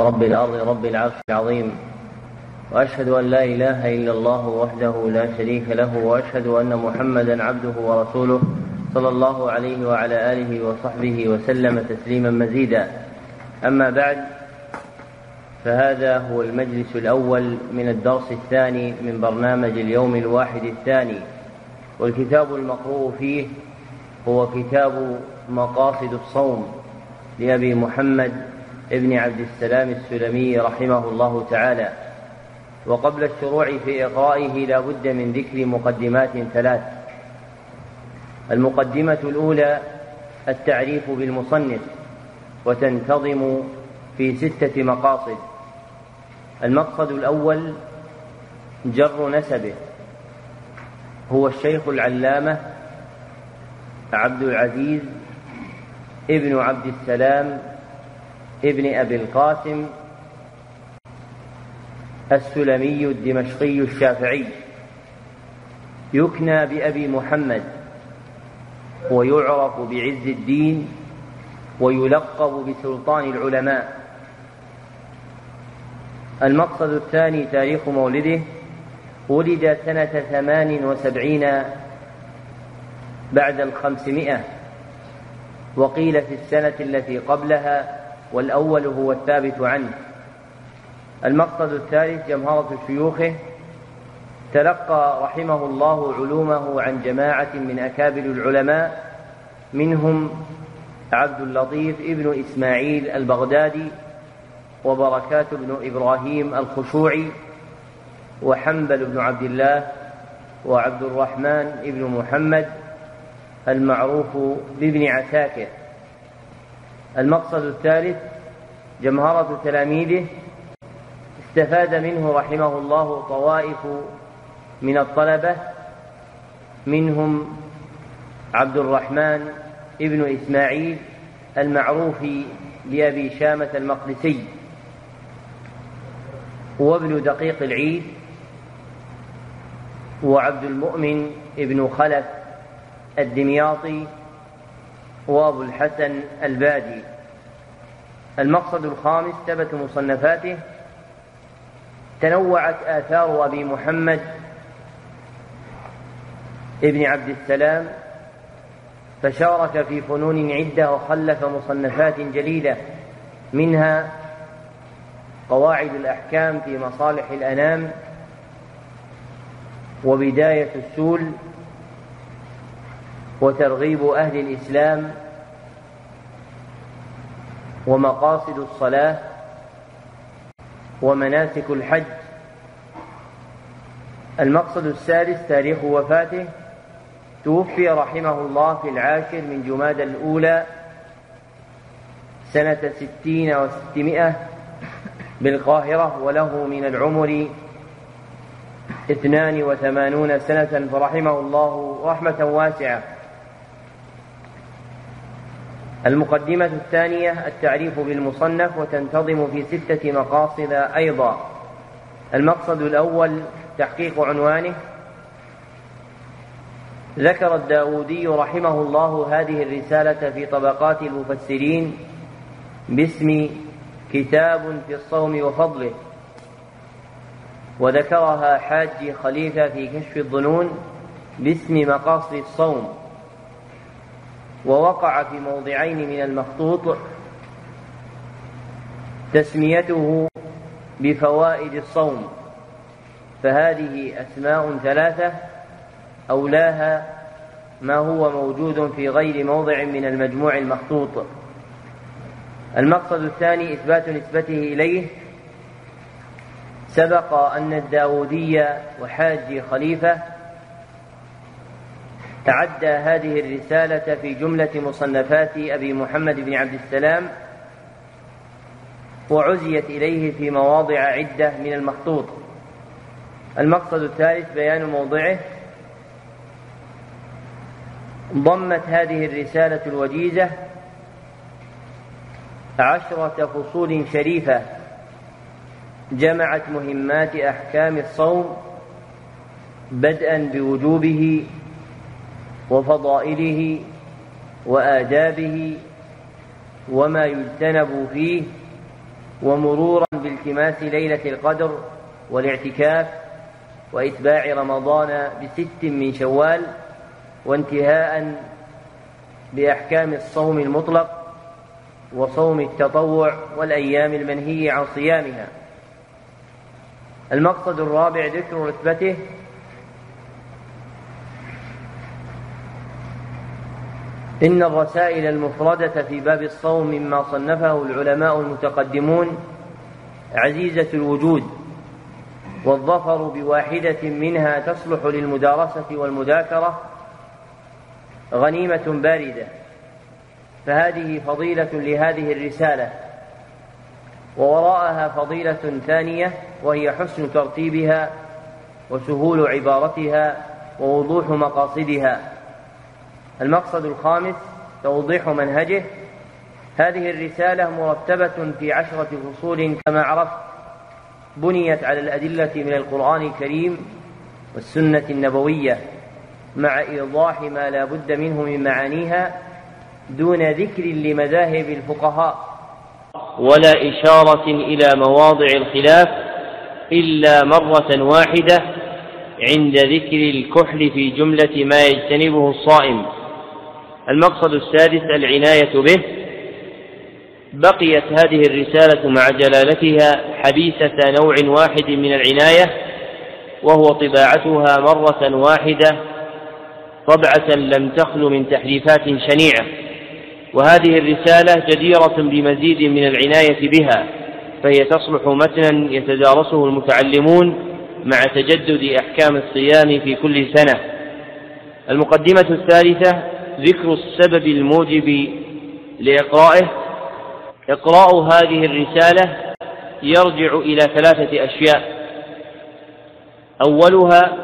رب الأرض رب العرش العظيم وأشهد أن لا إله إلا الله وحده لا شريك له وأشهد أن محمدا عبده ورسوله صلى الله عليه وعلى آله وصحبه وسلم تسليما مزيدا. أما بعد فهذا هو المجلس الأول من الدرس الثاني من برنامج اليوم الواحد الثاني. والكتاب المقروء فيه هو كتاب مقاصد الصوم لأبي محمد ابن عبد السلام السلمي رحمه الله تعالى. وقبل الشروع في إقرائه لا بد من ذكر مقدمات ثلاث. المقدمة الأولى التعريف بالمصنف وتنتظم في ستة مقاصد. المقصد الأول جر نسبه. هو الشيخ العلامة عبد العزيز ابن عبد السلام ابن أبي القاسم السلمي الدمشقي الشافعي. يكنى بأبي محمد ويعرف بعز الدين ويلقب بسلطان العلماء. المقصد الثاني تاريخ مولده ولد سنة ثمان وسبعين بعد الخمسمائة وقيل في السنة التي قبلها والأول هو الثابت عنه. المقصد الثالث جمهرة شيوخه تلقى رحمه الله علومه عن جماعة من أكابر العلماء منهم عبد اللطيف ابن إسماعيل البغدادي وبركات بن إبراهيم الخشوعي وحنبل بن عبد الله وعبد الرحمن بن محمد المعروف بابن عساكر. المقصد الثالث جمهرة تلاميذه استفاد منه رحمه الله طوائف من الطلبة منهم عبد الرحمن ابن إسماعيل المعروف بأبي شامة المقدسي وابن دقيق العيد وعبد المؤمن ابن خلف الدمياطي وابو الحسن البادي. المقصد الخامس ثبت مصنفاته تنوعت آثار أبي محمد ابن عبد السلام فشارك في فنون عدة وخلف مصنفات جليلة منها قواعد الأحكام في مصالح الأنام وبداية السول وترغيب أهل الإسلام ومقاصد الصلاة ومناسك الحج. المقصد السادس تاريخ وفاته. توفي رحمه الله في العاشر من جماد الأولى سنة ستين وستمائة بالقاهرة وله من العمر اثنان وثمانون سنة فرحمه الله رحمة واسعة. المقدمة الثانية التعريف بالمصنف وتنتظم في ستة مقاصد أيضا. المقصد الأول تحقيق عنوانه. ذكر الداودي رحمه الله هذه الرسالة في طبقات المفسرين باسم كتاب في الصوم وفضله. وذكرها حاج خليفة في كشف الظنون باسم مقاصد الصوم. ووقع في موضعين من المخطوط تسميته بفوائد الصوم فهذه أسماء ثلاثة أولاها ما هو موجود في غير موضع من المجموع المخطوط. المقصد الثاني إثبات نسبته إليه. سبق أن الداودي وحاج خليفة تعدى هذه الرسالة في جملة مصنفات أبي محمد بن عبد السلام وعزيت إليه في مواضع عدة من المخطوط. المقصد الثالث بيان موضعه ضمت هذه الرسالة الوجيزة عشرة فصول شريفة جمعت مهمات أحكام الصوم بدءا بوجوبه وفضائله وآدابه وما يجتنب فيه ومرورا بالتماس ليلة القدر والاعتكاف وإتباع رمضان بست من شوال وانتهاء بأحكام الصوم المطلق وصوم التطوع والأيام المنهي عن صيامها. المقصد الرابع ذكر رتبته إن الرسائل المفردة في باب الصوم مما صنفه العلماء المتقدمون عزيزة الوجود والظفر بواحدة منها تصلح للمدارسة والمذاكرة غنيمة باردة. فهذه فضيلة لهذه الرسالة ووراءها فضيلة ثانية وهي حسن ترتيبها وسهول عبارتها ووضوح مقاصدها. المقصد الخامس توضيح منهجه. هذه الرسالة مرتبة في عشرة فصول كما عرفت بنيت على الأدلة من القرآن الكريم والسنة النبوية مع إيضاح ما لا بد منه من معانيها دون ذكر لمذاهب الفقهاء. ولا إشارة إلى مواضع الخلاف إلا مرة واحدة عند ذكر الكحل في جملة ما يجتنبه الصائم. المقصد السادس العناية به بقيت هذه الرسالة مع جلالتها حبيسة نوع واحد من العناية وهو طباعتها مرة واحدة طبعة لم تخل من تحريفات شنيعة. وهذه الرسالة جديرة بمزيد من العناية بها فهي تصلح متنا يتدارسه المتعلمون مع تجدد أحكام الصيام في كل سنة. المقدمة الثالثة ذكر السبب الموجب لإقرائه. إقراء هذه الرسالة يرجع إلى ثلاثة أشياء. أولها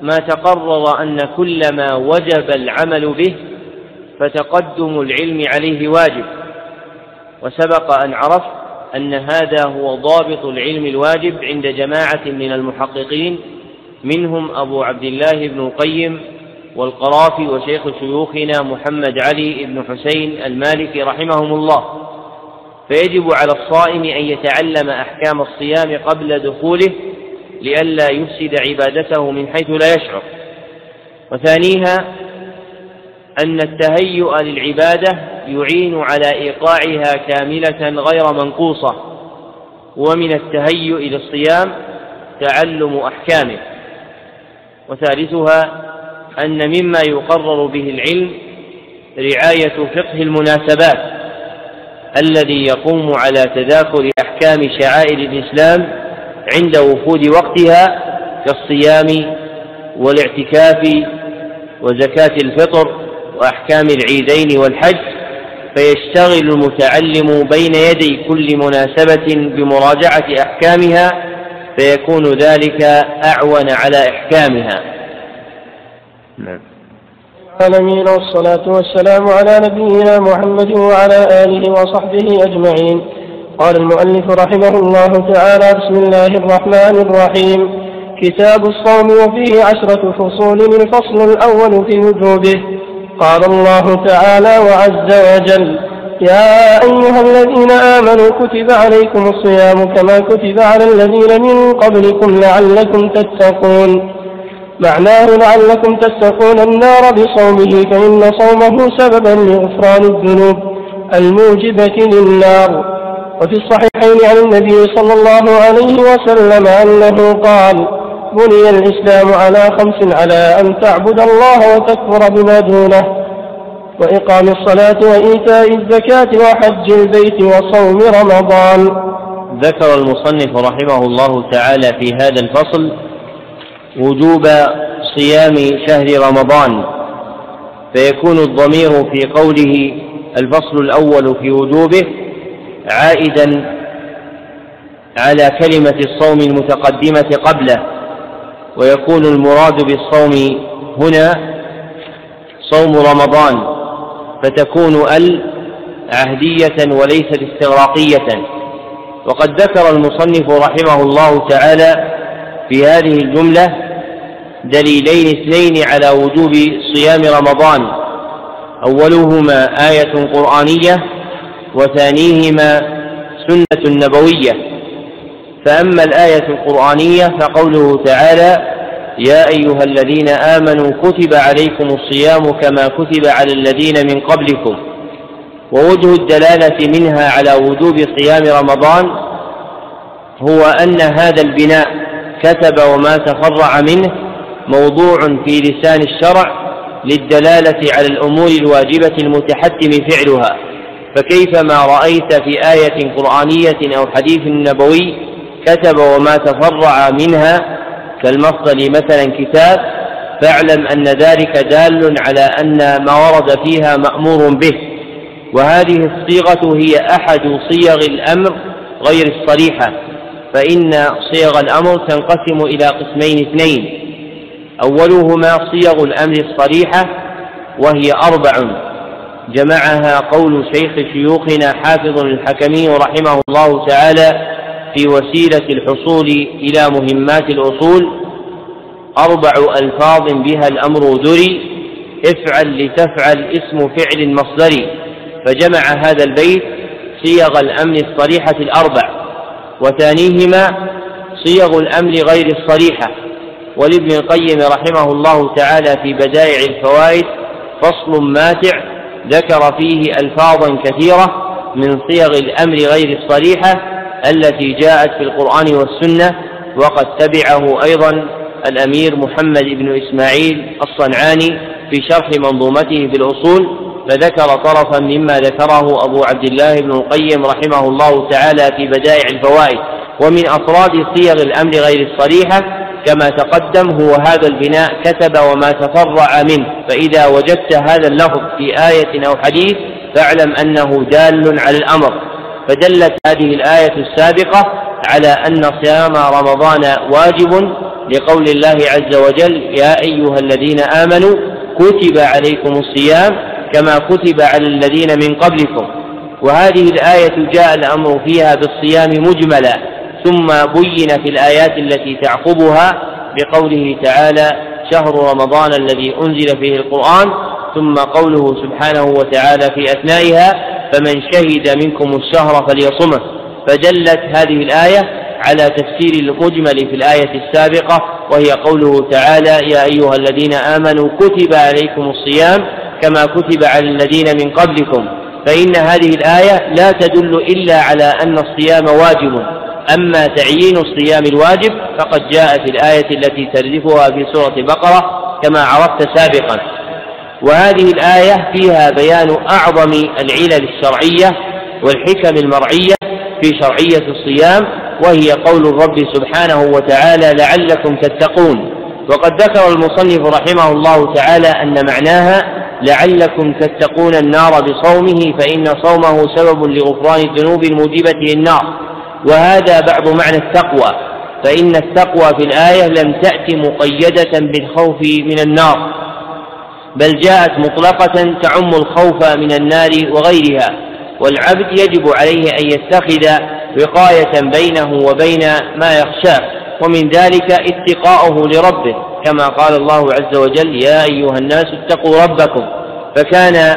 ما تقرر أن كل ما وجب العمل به فتقدم العلم عليه واجب. وسبق أن عرفت أن هذا هو ضابط العلم الواجب عند جماعة من المحققين منهم أبو عبد الله بن القيم والقرافي وشيخ شيوخنا محمد علي بن حسين المالكي رحمهم الله. فيجب على الصائم أن يتعلم أحكام الصيام قبل دخوله لئلا يفسد عبادته من حيث لا يشعر. وثانيها أن التهيؤ للعبادة يعين على إيقاعها كاملة غير منقوصة. ومن التهيؤ للصيام تعلم أحكامه. وثالثها أن مما يقرر به العلم رعاية فقه المناسبات الذي يقوم على تذاكر أحكام شعائر الإسلام عند وفود وقتها كالصيام والاعتكاف وزكاة الفطر وأحكام العيدين والحج فيشتغل المتعلم بين يدي كل مناسبة بمراجعة أحكامها فيكون ذلك أعون على إحكامها. نعم. العالمين والصلاة والسلام على نبينا محمد وعلى آله وصحبه أجمعين. قال المؤلف رحمه الله تعالى بسم الله الرحمن الرحيم. كتاب الصوم وفيه عشرة فصول الفصل الأول في وجوبه. قال الله تعالى وعز وجل يا أيها الذين آمنوا كتب عليكم الصيام كما كتب على الذين من قبلكم لعلكم تتقون. معناه لعلكم تتقون النار بصومه فإن صومه سببا لغفران الذنوب الموجبة للنار. وفي الصحيحين عن النبي صلى الله عليه وسلم أنه قال بني الإسلام على خمس على أن تعبد الله وتكفر بما دونه وإقام الصلاة وإيتاء الزكاة وحج البيت وصوم رمضان. ذكر المصنف رحمه الله تعالى في هذا الفصل وجوب صيام شهر رمضان فيكون الضمير في قوله الفصل الأول في وجوبه عائدا على كلمة الصوم المتقدمة قبله ويكون المراد بالصوم هنا صوم رمضان فتكون ال عهدية وليست استغراقية. وقد ذكر المصنف رحمه الله تعالى في هذه الجملة دليلين اثنين على وجوب صيام رمضان. أولهما آية قرآنية وثانيهما سنة نبوية. فأما الآية القرآنية فقوله تعالى يا أيها الذين آمنوا كتب عليكم الصيام كما كتب على الذين من قبلكم. ووجه الدلالة منها على وجوب صيام رمضان هو أن هذا البناء كتب وما تفرع منه موضوع في لسان الشرع للدلالة على الأمور الواجبة المتحتم فعلها. فكيفما رأيت في آية قرآنية أو حديث نبوي كتب وما تفرع منها كالمفضل مثلا كتاب فاعلم أن ذلك دال على أن ما ورد فيها مأمور به. وهذه الصيغة هي أحد صيغ الأمر غير الصريحة. فإن صيغ الأمر تنقسم إلى قسمين اثنين. أولهما صيغ الأمر الصريحة وهي أربع. جمعها قول شيخ شيوخنا حافظ الحكمي رحمه الله تعالى في وسيلة الحصول إلى مهمات الأصول. أربع ألفاظ بها الأمر دري افعل لتفعل اسم فعل مصدري. فجمع هذا البيت صيغ الأمر الصريحة الأربع. وثانيهما صيغ الأمر غير الصريحة ولابن القيم رحمه الله تعالى في بدائع الفوائد فصل ماتع ذكر فيه ألفاظا كثيرة من صيغ الأمر غير الصريحة التي جاءت في القرآن والسنة وقد تبعه أيضا الأمير محمد بن إسماعيل الصنعاني في شرح منظومته في الأصول فذكر طرفا مما ذكره أبو عبد الله بن القيم رحمه الله تعالى في بدائع الفوائد ومن أفراد صيغ الأمر غير الصريحة كما تقدم هو هذا البناء كتب وما تفرع منه فإذا وجدت هذا اللفظ في آية أو حديث فاعلم أنه دال على الأمر. فدلت هذه الآية السابقة على أن صيام رمضان واجب لقول الله عز وجل يا أيها الذين آمنوا كتب عليكم الصيام كما كتب على الذين من قبلكم. وهذه الآية جاء الأمر فيها بالصيام مجملا ثم بين في الآيات التي تعقبها بقوله تعالى شهر رمضان الذي أنزل فيه القرآن ثم قوله سبحانه وتعالى في أثنائها فمن شهد منكم الشهر فليصمه فدلت هذه الآية على تفسير المجمل في الآية السابقة وهي قوله تعالى يا أيها الذين آمنوا كتب عليكم الصيام كما كتب على الذين من قبلكم فإن هذه الآية لا تدل إلا على أن الصيام واجب. أما تعيين الصيام الواجب فقد جاء في الآية التي تردفها في سورة البقرة كما عرفت سابقا. وهذه الآية فيها بيان أعظم العلل الشرعية والحكم المرعية في شرعية الصيام وهي قول الرب سبحانه وتعالى لعلكم تتقون. وقد ذكر المصنف رحمه الله تعالى أن معناها لعلكم تتقون النار بصومه فإن صومه سبب لغفران الذنوب الموجبة للنار. وهذا بعض معنى التقوى فإن التقوى في الآية لم تأت مقيدة بالخوف من النار بل جاءت مطلقة تعم الخوف من النار وغيرها. والعبد يجب عليه أن يتخذ وقاية بينه وبين ما يخشاه ومن ذلك اتقاؤه لربه. كما قال الله عز وجل يا أيها الناس اتقوا ربكم. فكان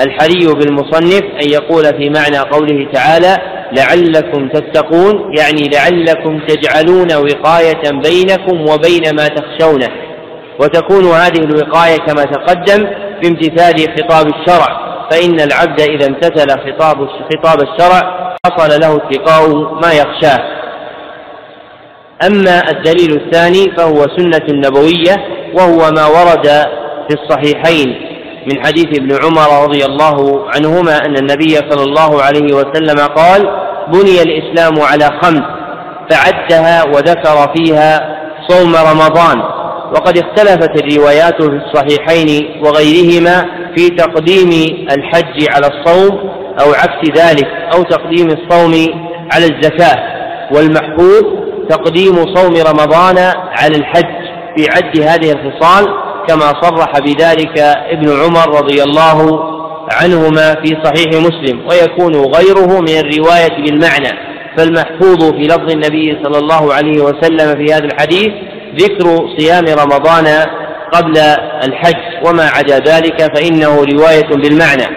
الحري بالمصنف أن يقول في معنى قوله تعالى لعلكم تتقون يعني لعلكم تجعلون وقاية بينكم وبين ما تخشونه. وتكون هذه الوقاية كما تقدم بامتثال خطاب الشرع. فإن العبد إذا امتثل خطاب خطاب الشرع حصل له اتقاء ما يخشاه. أما الدليل الثاني فهو سنة نبوية وهو ما ورد في الصحيحين من حديث ابن عمر رضي الله عنهما أن النبي صلى الله عليه وسلم قال بني الإسلام على خمس فعدها وذكر فيها صوم رمضان وقد اختلفت الروايات في الصحيحين وغيرهما في تقديم الحج على الصوم أو عكس ذلك أو تقديم الصوم على الزكاة والمحفوظ تقديم صوم رمضان على الحج في عد هذه الخصال كما صرح بذلك ابن عمر رضي الله عنهما في صحيح مسلم ويكون غيره من الرواية بالمعنى. فالمحفوظ في لفظ النبي صلى الله عليه وسلم في هذا الحديث ذكر صيام رمضان قبل الحج وما عدا ذلك فإنه رواية بالمعنى.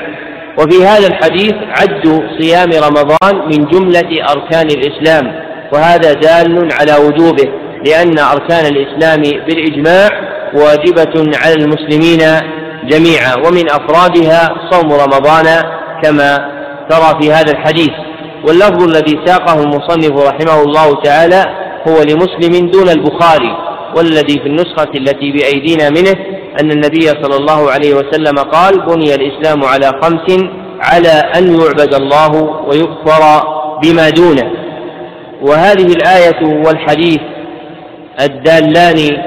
وفي هذا الحديث عد صيام رمضان من جملة أركان الإسلام. وهذا دال على وجوبه لأن أركان الإسلام بالإجماع واجبة على المسلمين جميعا ومن أفرادها صوم رمضان كما ترى في هذا الحديث. واللفظ الذي ساقه المصنف رحمه الله تعالى هو لمسلم دون البخاري والذي في النسخة التي بأيدينا منه أن النبي صلى الله عليه وسلم قال بني الإسلام على خمس على أن يعبد الله ويكفر بما دونه. وهذه الآية والحديث الدالان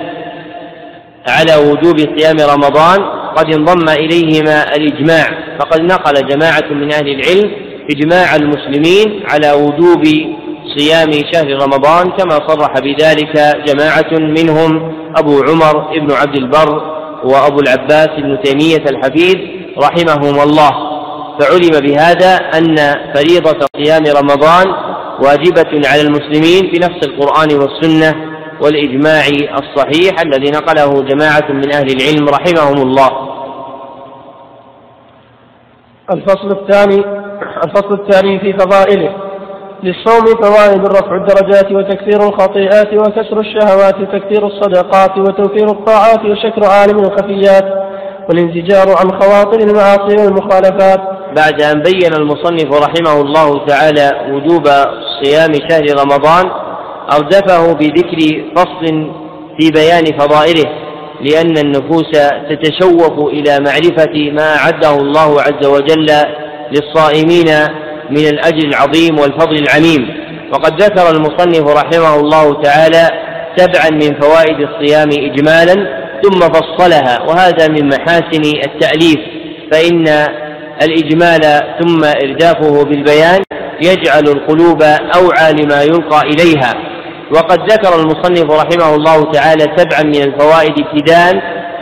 على وجوب صيام رمضان قد انضم إليهما الإجماع فقد نقل جماعة من أهل العلم إجماع المسلمين على وجوب صيام شهر رمضان كما صرح بذلك جماعة منهم أبو عمر بن عبد البر وأبو العباس بن تيمية الحفيظ رحمهم الله. فعلم بهذا أن فريضة صيام رمضان واجبة على المسلمين بنفس القرآن والسنة والإجماع الصحيح الذي نقله جماعة من أهل العلم رحمهم الله. الفصل الثاني الفصل الثاني في فضائله. للصوم فوائد رفع الدرجات وتكثير الخطيئات وكسر الشهوات وتكثير الصدقات وتوفير الطاعات وشكر عالم الخفيات والانزجار عن خواطر المعاصي والمخالفات. بعد أن بين المصنف رحمه الله تعالى وجوب صيام شهر رمضان أردفه بذكر فصل في بيان فضائله لأن النفوس تتشوف إلى معرفة ما أعده الله عز وجل للصائمين من الأجر العظيم والفضل العميم. وقد ذكر المصنف رحمه الله تعالى سبعا من فوائد الصيام إجمالا ثم فصلها وهذا من محاسن التأليف فإن الإجمال ثم إردافه بالبيان يجعل القلوب أوعى لما يلقى إليها. وقد ذكر المصنف رحمه الله تعالى سبعا من الفوائد ابتداء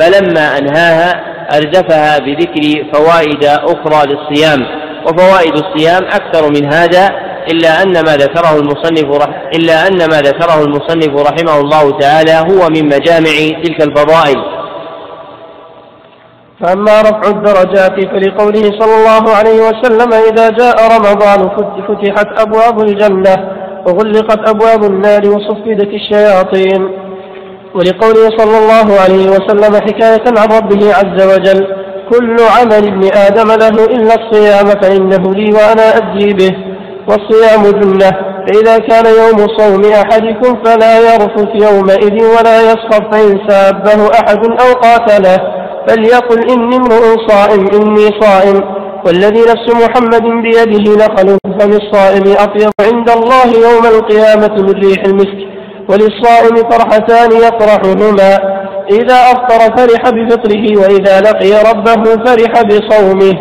فلما أنهاها أردفها بذكر فوائد أخرى للصيام. وفوائد الصيام أكثر من هذا إلا أن ما ذكره المصنف رح إلا أن ما ذكره المصنف رحمه الله تعالى هو من مجامع تلك الفضائل. فأما رفع الدرجات فلقوله صلى الله عليه وسلم إذا جاء رمضان فتحت أبواب الجنة وغلقت أبواب النار وصفدت الشياطين. ولقوله صلى الله عليه وسلم حكاية عن ربه عز وجل كل عمل ابن آدم له إلا الصيام فإنه لي وأنا أجزي به. والصيام جنة فإذا كان يوم صوم أحدكم فلا يرفث يومئذ ولا يسخف فإن سابه أحد أو قاتله. فليقل إني امرؤ صائم إني صائم. والذي نفس محمد بيده لخلف فم الصائم أطيب عند الله يوم القيامة من ريح المسك. وللصائم فرحتان يفرحهما. إذا أفطر فرح بفطره وإذا لقي ربه فرح بصومه.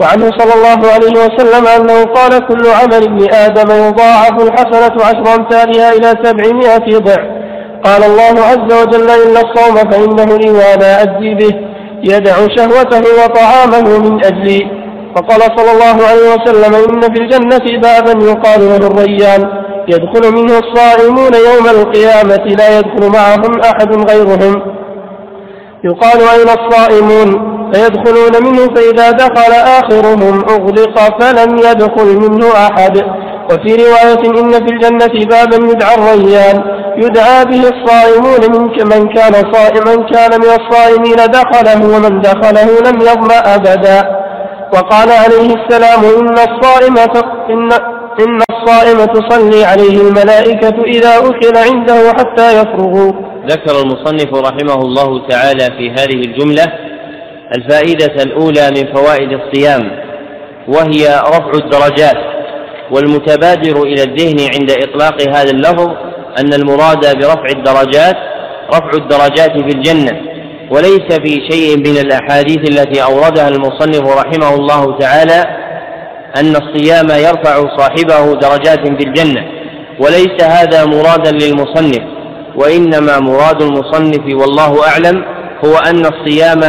وعنه صلى الله عليه وسلم أنه قال كل عمل ابن آدم يضاعف الحسنة عشر أمثالها إلى سبعمائة ضعف. قال الله عز وجل إلا الصوم فإنه لي وأنا أجزي به. يدع شهوته وطعامه من أجلي. فقال صلى الله عليه وسلم إن في الجنة بابا يقال له الريان. يدخل منه الصائمون يوم القيامة لا يدخل معهم أحد غيرهم. يقال أين الصائمون؟ فيدخلون منه فإذا دخل آخرهم أغلق فلم يدخل منه أحد. وفي رواية إن في الجنة بابا يدعى الريان يدعى به الصائمون من من كان صائما كان من الصائمين دخله ومن دخله لم يظمأ أبدا وقال عليه السلام إن الصائم إن إن الصائم تصلي عليه الملائكة إذا أكل عنده حتى يفرغوا. ذكر المصنف رحمه الله تعالى في هذه الجملة الفائدة الأولى من فوائد الصيام وهي رفع الدرجات والمتبادر إلى الذهن عند إطلاق هذا اللفظ أن المراد برفع الدرجات رفع الدرجات في الجنة وليس في شيء من الأحاديث التي أوردها المصنف رحمه الله تعالى أن الصيام يرفع صاحبه درجات في الجنة وليس هذا مرادا للمصنف وإنما مراد المصنف والله أعلم هو أن الصيام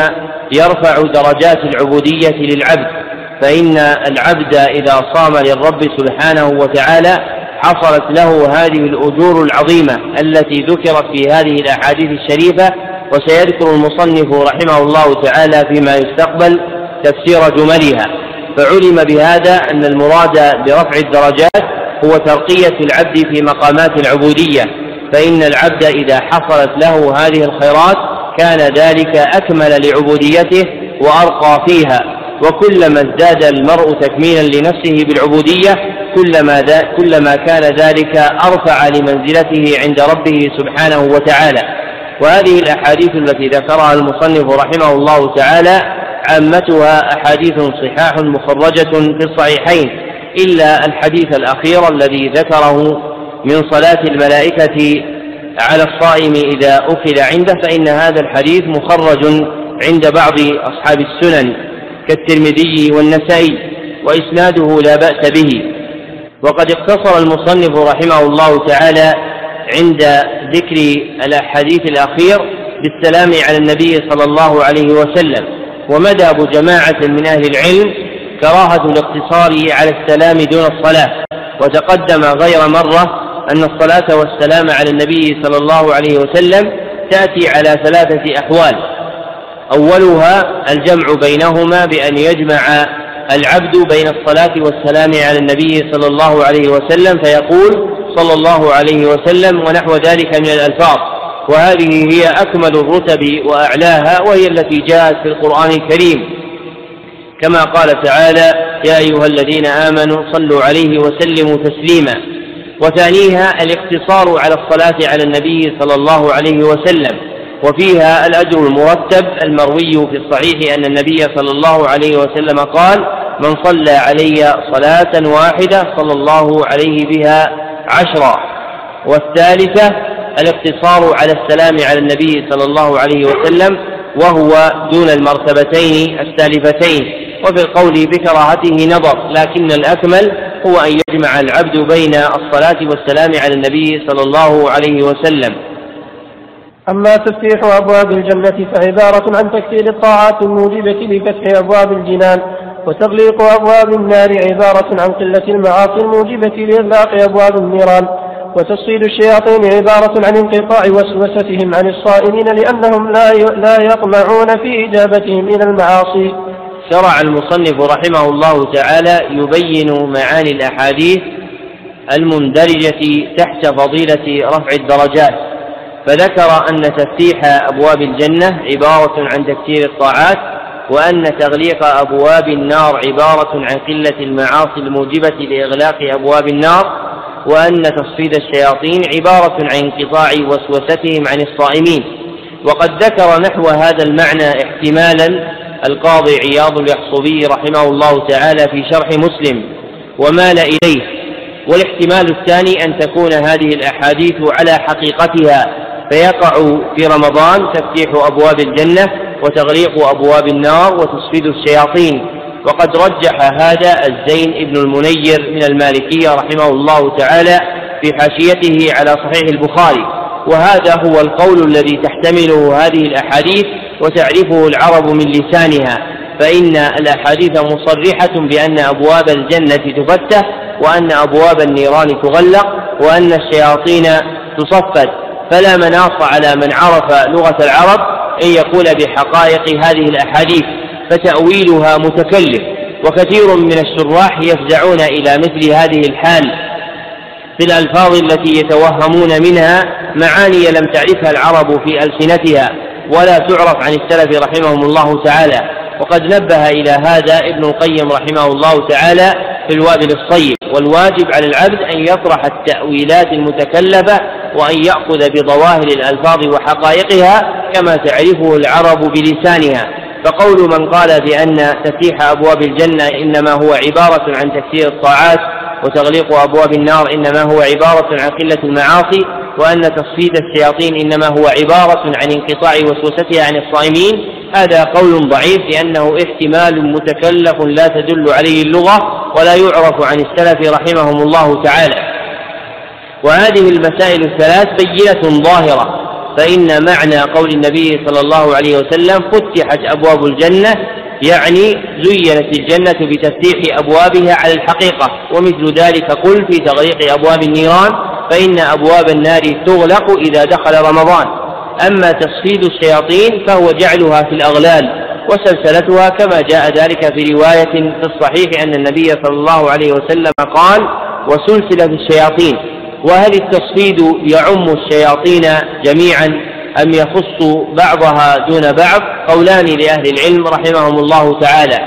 يرفع درجات العبودية للعبد. فإن العبد إذا صام للرب سبحانه وتعالى حصلت له هذه الأجور العظيمة التي ذكرت في هذه الأحاديث الشريفة وسيذكر المصنف رحمه الله تعالى فيما يستقبل تفسير جملها. فعلم بهذا أن المراد برفع الدرجات هو ترقية العبد في مقامات العبودية. فإن العبد إذا حصلت له هذه الخيرات كان ذلك أكمل لعبوديته وأرقى فيها. وكلما ازداد المرء تكميلا لنفسه بالعبودية كلما, كلما كان ذلك أرفع لمنزلته عند ربه سبحانه وتعالى. وهذه الأحاديث التي ذكرها المصنف رحمه الله تعالى عامتها أحاديث صحاح مخرجة في الصحيحين إلا الحديث الأخير الذي ذكره من صلاة الملائكة على الصائم إذا أكل عنده فإن هذا الحديث مخرج عند بعض أصحاب السنن. كالترمذي والنسائي وإسناده لا بأس به. وقد اقتصر المصنف رحمه الله تعالى عند ذكر الأحاديث الأخير بالسلام على النبي صلى الله عليه وسلم. ومذهب جماعة من أهل العلم كراهة الاقتصار على السلام دون الصلاة. وتقدم غير مرة أن الصلاة والسلام على النبي صلى الله عليه وسلم تأتي على ثلاثة أحوال. أولها الجمع بينهما بأن يجمع العبد بين الصلاة والسلام على النبي صلى الله عليه وسلم فيقول صلى الله عليه وسلم ونحو ذلك من الألفاظ. وهذه هي أكمل الرتب وأعلاها وهي التي جاءت في القرآن الكريم. كما قال تعالى يا أيها الذين آمنوا صلوا عليه وسلموا تسليما. وثانيها الاقتصار على الصلاة على النبي صلى الله عليه وسلم. وفيها الأجر المرتب المروي في الصحيح أن النبي صلى الله عليه وسلم قال من صلى علي صلاة واحدة صلى الله عليه بها عشرا والثالثة الاقتصار على السلام على النبي صلى الله عليه وسلم وهو دون المرتبتين السالفتين وفي القول بكراهته نظر لكن الأكمل هو أن يجمع العبد بين الصلاة والسلام على النبي صلى الله عليه وسلم أما تفتيح أبواب الجنة فعبارة عن تكثير الطاعات الموجبة لفتح أبواب الجنان وتغليق أبواب النار عبارة عن قلة المعاصي الموجبة لإغلاق أبواب النيران وتصفيد الشياطين عبارة عن انقطاع وسوستهم عن الصائمين لأنهم لا لا يطمعون في إجابتهم إلى المعاصي. شرع المصنف رحمه الله تعالى يبين معاني الأحاديث المندرجة تحت فضيلة رفع الدرجات فذكر أن تفتيح أبواب الجنة عبارة عن تكثير الطاعات وأن تغليق أبواب النار عبارة عن قلة المعاصي الموجبة لإغلاق أبواب النار وأن تصفيد الشياطين عبارة عن انقطاع وسوستهم عن الصائمين. وقد ذكر نحو هذا المعنى احتمالا القاضي عياض اليحصبي رحمه الله تعالى في شرح مسلم ومال إليه. والاحتمال الثاني أن تكون هذه الأحاديث على حقيقتها. فيقع في رمضان تفتيح أبواب الجنة وتغليق أبواب النار وتصفيد الشياطين. وقد رجح هذا الزين ابن المنير من المالكية رحمه الله تعالى في حاشيته على صحيح البخاري. وهذا هو القول الذي تحتمله هذه الأحاديث وتعرفه العرب من لسانها. فإن الأحاديث مصرحة بأن أبواب الجنة تفتح وأن أبواب النيران تغلق وأن الشياطين تصفد. فلا مناص على من عرف لغة العرب أن يقول بحقائق هذه الأحاديث فتأويلها متكلف وكثير من الشراح يفزعون إلى مثل هذه الحال. في الألفاظ التي يتوهمون منها معاني لم تعرفها العرب في ألسنتها ولا تعرف عن السلف رحمهم الله تعالى. وقد نبه إلى هذا ابن القيم رحمه الله تعالى في الوابل الصيب والواجب على العبد أن يطرح التأويلات المتكلفة وأن يأخذ بظواهر الألفاظ وحقائقها كما تعرفه العرب بلسانها. فقول من قال بأن تفتيح أبواب الجنة إنما هو عبارة عن تكثير الطاعات وتغليق أبواب النار إنما هو عبارة عن قلة المعاصي وأن تصفيد الشياطين إنما هو عبارة عن انقطاع وسوستها عن الصائمين هذا قول ضعيف لأنه احتمال متكلف لا تدل عليه اللغة ولا يعرف عن السلف رحمهم الله تعالى. وهذه المسائل الثلاث بينة ظاهرة فإن معنى قول النبي صلى الله عليه وسلم فتحت أبواب الجنة يعني زينت الجنة بتفتيح أبوابها على الحقيقة ومثل ذلك قل في تغليق أبواب النيران فإن أبواب النار تغلق إذا دخل رمضان. أما تصفيد الشياطين فهو جعلها في الأغلال وسلسلتها كما جاء ذلك في رواية في الصحيح أن النبي صلى الله عليه وسلم قال وسلسلة الشياطين وهل التصفيد يعم الشياطين جميعا أم يخص بعضها دون بعض؟ قولان لأهل العلم رحمهم الله تعالى.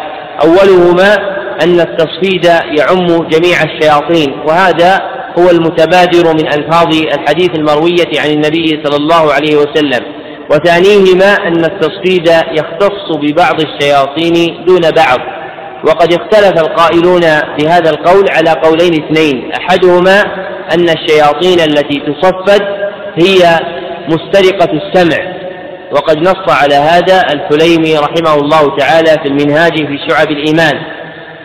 أولهما أن التصفيد يعم جميع الشياطين وهذا هو المتبادر من ألفاظ الحديث المروية عن النبي صلى الله عليه وسلم. وثانيهما أن التصفيد يختص ببعض الشياطين دون بعض. وقد اختلف القائلون في هذا القول على قولين اثنين أحدهما أن الشياطين التي تصفد هي مسترقة السمع. وقد نص على هذا الحليمي رحمه الله تعالى في المنهاج في شعب الإيمان.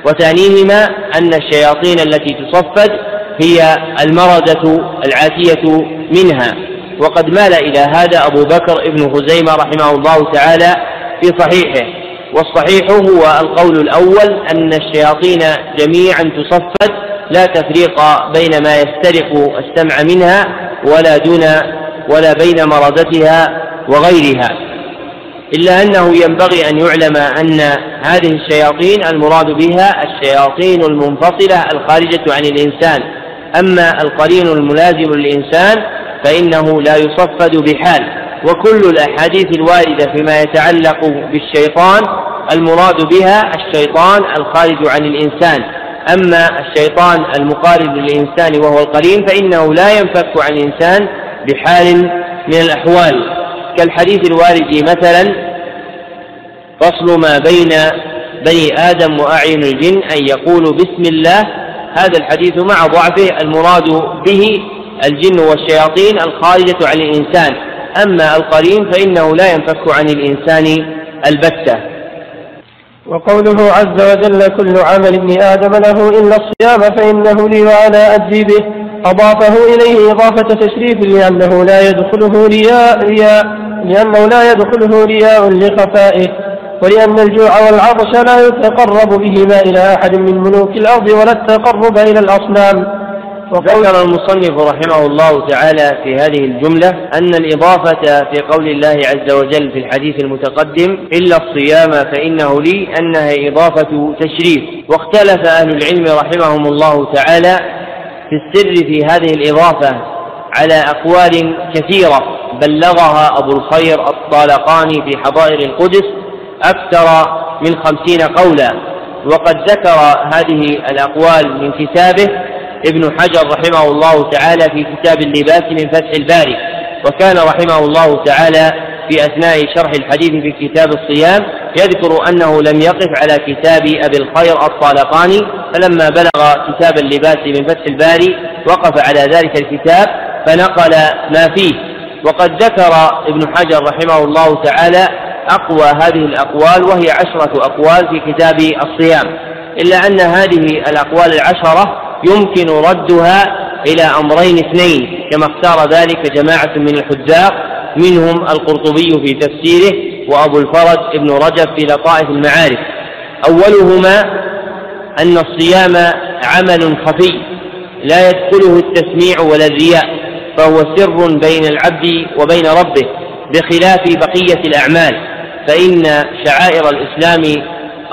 وثانيهما أن الشياطين التي تصفد هي المردة العاتية منها. وقد مال إلى هذا أبو بكر ابن خزيمة رحمه الله تعالى في صحيحه. والصحيح هو القول الأول أن الشياطين جميعا تصفد لا تفريق بين ما يسترق السمع منها ولا دون ولا بين مردتها وغيرها. إلا أنه ينبغي أن يعلم أن هذه الشياطين المراد بها الشياطين المنفصلة الخارجة عن الإنسان. أما القرين الملازم للإنسان فإنه لا يصفد بحال. وكل الأحاديث الواردة فيما يتعلق بالشيطان المراد بها الشيطان الخارج عن الإنسان. أما الشيطان المقارب للإنسان وهو القرين فإنه لا ينفك عن الإنسان بحال من الأحوال. كالحديث الوارد مثلا فصل ما بين بني آدم وأعين الجن أن يقولوا بسم الله. هذا الحديث مع ضعفه المراد به الجن والشياطين الخارجة عن الإنسان. أما القرين فإنه لا ينفك عن الإنسان البتة. وقوله عز وجل كل عمل ابن آدم له إلا الصيام فإنه لي وأنا أجزي به. أضافه إليه إضافة تشريف لأنه لا يدخله رياء, رياء لأنه لا يدخله رياء لخفائه. ولأن الجوع والعطش لا يتقرب بهما إلى أحد من ملوك الأرض ولا التقرب إلى الأصنام. ذكر المصنف رحمه الله تعالى في هذه الجملة أن الإضافة في قول الله عز وجل في الحديث المتقدم إلا الصيام فإنه لي أنها إضافة تشريف. واختلف أهل العلم رحمهم الله تعالى في السر في هذه الإضافة على أقوال كثيرة. بلغها أبو الخير الطالقاني في حضائر القدس أكثر من خمسين قولا. وقد ذكر هذه الأقوال من كتابه ابن حجر رحمه الله تعالى في كتاب اللباس من فتح الباري وكان رحمه الله تعالى في أثناء شرح الحديث في كتاب الصيام يذكر أنه لم يقف على كتاب أبي الخير الطالقاني فلما بلغ كتاب اللباس من فتح الباري وقف على ذلك الكتاب فنقل ما فيه. وقد ذكر ابن حجر رحمه الله تعالى أقوى هذه الأقوال وهي عشرة أقوال في كتاب الصيام. إلا أن هذه الأقوال العشرة يمكن ردها إلى أمرين اثنين كما اختار ذلك جماعة من الحجاق منهم القرطبي في تفسيره وأبو الفرج ابن رجب في لطائف المعارف. أولهما أن الصيام عمل خفي لا يدخله التسميع ولا الرياء فهو سر بين العبد وبين ربه بخلاف بقية الأعمال فإن شعائر الإسلام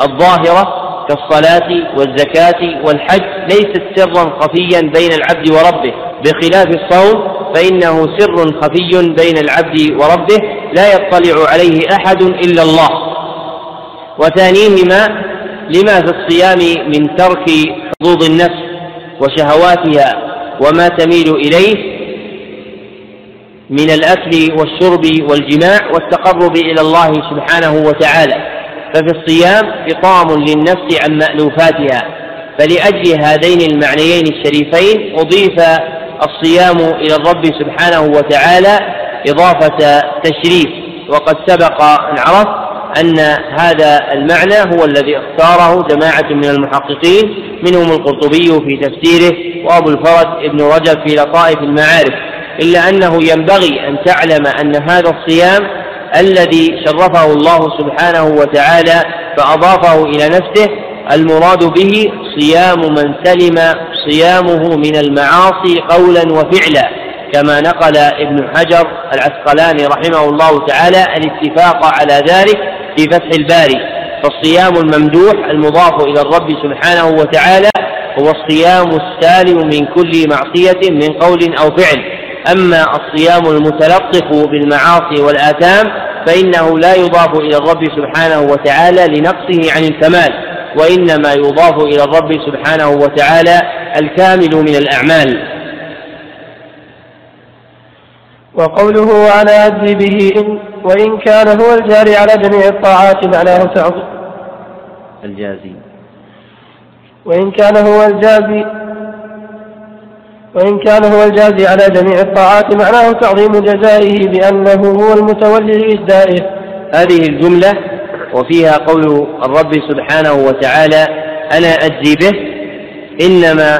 الظاهرة كالصلاة والزكاة والحج ليست سرا خفيا بين العبد وربه. بخلاف الصوم فإنه سر خفي بين العبد وربه لا يطلع عليه أحد إلا الله. وثانيهما لما في الصيام من ترك حظوظ النفس وشهواتها وما تميل إليه من الأكل والشرب والجماع والتقرب إلى الله سبحانه وتعالى. ففي الصيام إطام للنفس عن مألوفاتها فلأجل هذين المعنيين الشريفين أضيف الصيام إلى الرب سبحانه وتعالى إضافة تشريف. وقد سبق أن عرف أن هذا المعنى هو الذي اختاره جماعة من المحققين منهم القرطبي في تفسيره وأبو الفرج ابن رجب في لطائف المعارف إلا أنه ينبغي أن تعلم أن هذا الصيام الذي شرفه الله سبحانه وتعالى فأضافه إلى نفسه المراد به صيام من سلم صيامه من المعاصي قولا وفعلا كما نقل ابن حجر العسقلاني رحمه الله تعالى الاتفاق على ذلك في فتح الباري. فالصيام الممدوح المضاف إلى الرب سبحانه وتعالى هو الصيام السالم من كل معصية من قول أو فعل. أما الصيام المتلطف بالمعاصي والآثام فإنه لا يضاف إلى الرب سبحانه وتعالى لنقصه عن الكمال وإنما يضاف إلى الرب سبحانه وتعالى الكامل من الأعمال. وقوله على أدري به إن وإن كان هو الجاري على جميع الطاعات معناه تعظيم. الجازي. وإن كان هو الجازي وإن كان هو الجازي على جميع الطاعات معناه تعظيم جزائه بأنه هو المتولي لإجزائه. هذه الجملة وفيها قول الرب سبحانه وتعالى أنا أجزي به إنما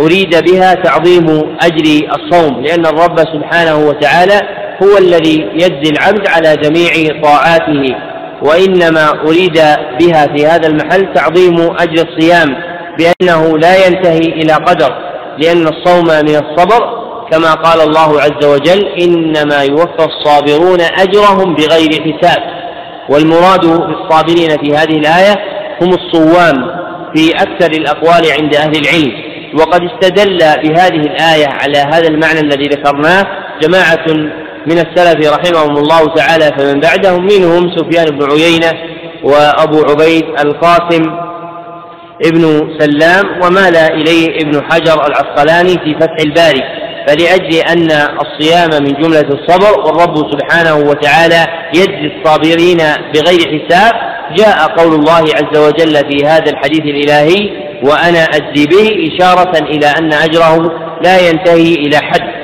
أريد بها تعظيم أجر الصوم لأن الرب سبحانه وتعالى هو الذي يجزي العبد على جميع طاعاته وإنما أريد بها في هذا المحل تعظيم أجر الصيام بأنه لا ينتهي إلى قدر. لأن الصوم من الصبر كما قال الله عز وجل إنما يوفى الصابرون أجرهم بغير حساب. والمراد بالصابرين في هذه الآية هم الصوام في أكثر الأقوال عند أهل العلم. وقد استدل بهذه الآية على هذا المعنى الذي ذكرناه جماعة من السلف رحمهم الله تعالى فمن بعدهم منهم سفيان بن عيينة وأبو عبيد القاسم ابن سلام ومال إليه ابن حجر العسقلاني في فتح الباري فلأجل أن الصيام من جملة الصبر والرب سبحانه وتعالى يجزي الصابرين بغير حساب جاء قول الله عز وجل في هذا الحديث الإلهي وأنا أجزي به إشارة إلى أن أجره لا ينتهي إلى حد.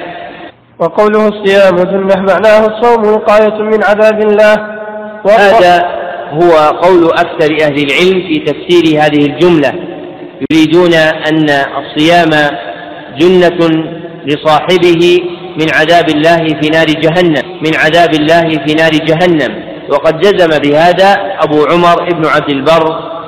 وقوله الصيام جنة معناه الصوم وقاية من عذاب الله. هذا هو قول أكثر أهل العلم في تفسير هذه الجملة. يريدون أن الصيام جنة لصاحبه من عذاب الله في نار جهنم من عذاب الله في نار جهنم. وقد جزم بهذا أبو عمر بن عبد البر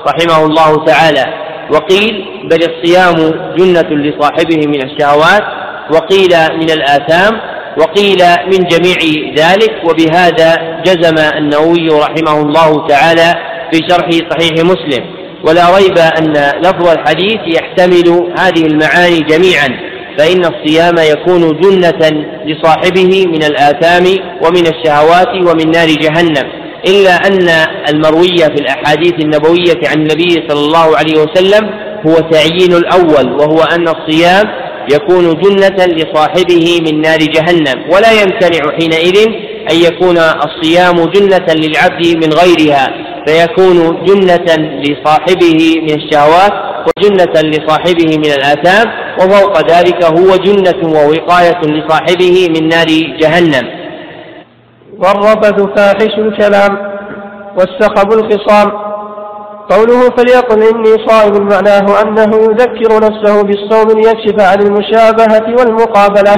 رحمه الله تعالى. وقيل بل الصيام جنة لصاحبه من الشهوات وقيل من الآثام وقيل من جميع ذلك وبهذا جزم النووي رحمه الله تعالى في شرح صحيح مسلم. ولا ريب أن لفظ الحديث يحتمل هذه المعاني جميعا فإن الصيام يكون جنة لصاحبه من الآثام ومن الشهوات ومن نار جهنم. إلا أن المروي في الأحاديث النبوية عن النبي صلى الله عليه وسلم هو تعيين الأول وهو أن الصيام يكون جنة لصاحبه من نار جهنم ولا يمتنع حينئذ أن يكون الصيام جنة للعبد من غيرها فيكون جنة لصاحبه من الشهوات وجنة لصاحبه من الآثام وفوق ذلك هو جنة ووقاية لصاحبه من نار جهنم. والربث فاحش الكلام والسخب الخصام قوله فليقل إني صائم معناه أنه يذكر نفسه بالصوم ليكشف عن المشابهة والمقابلة.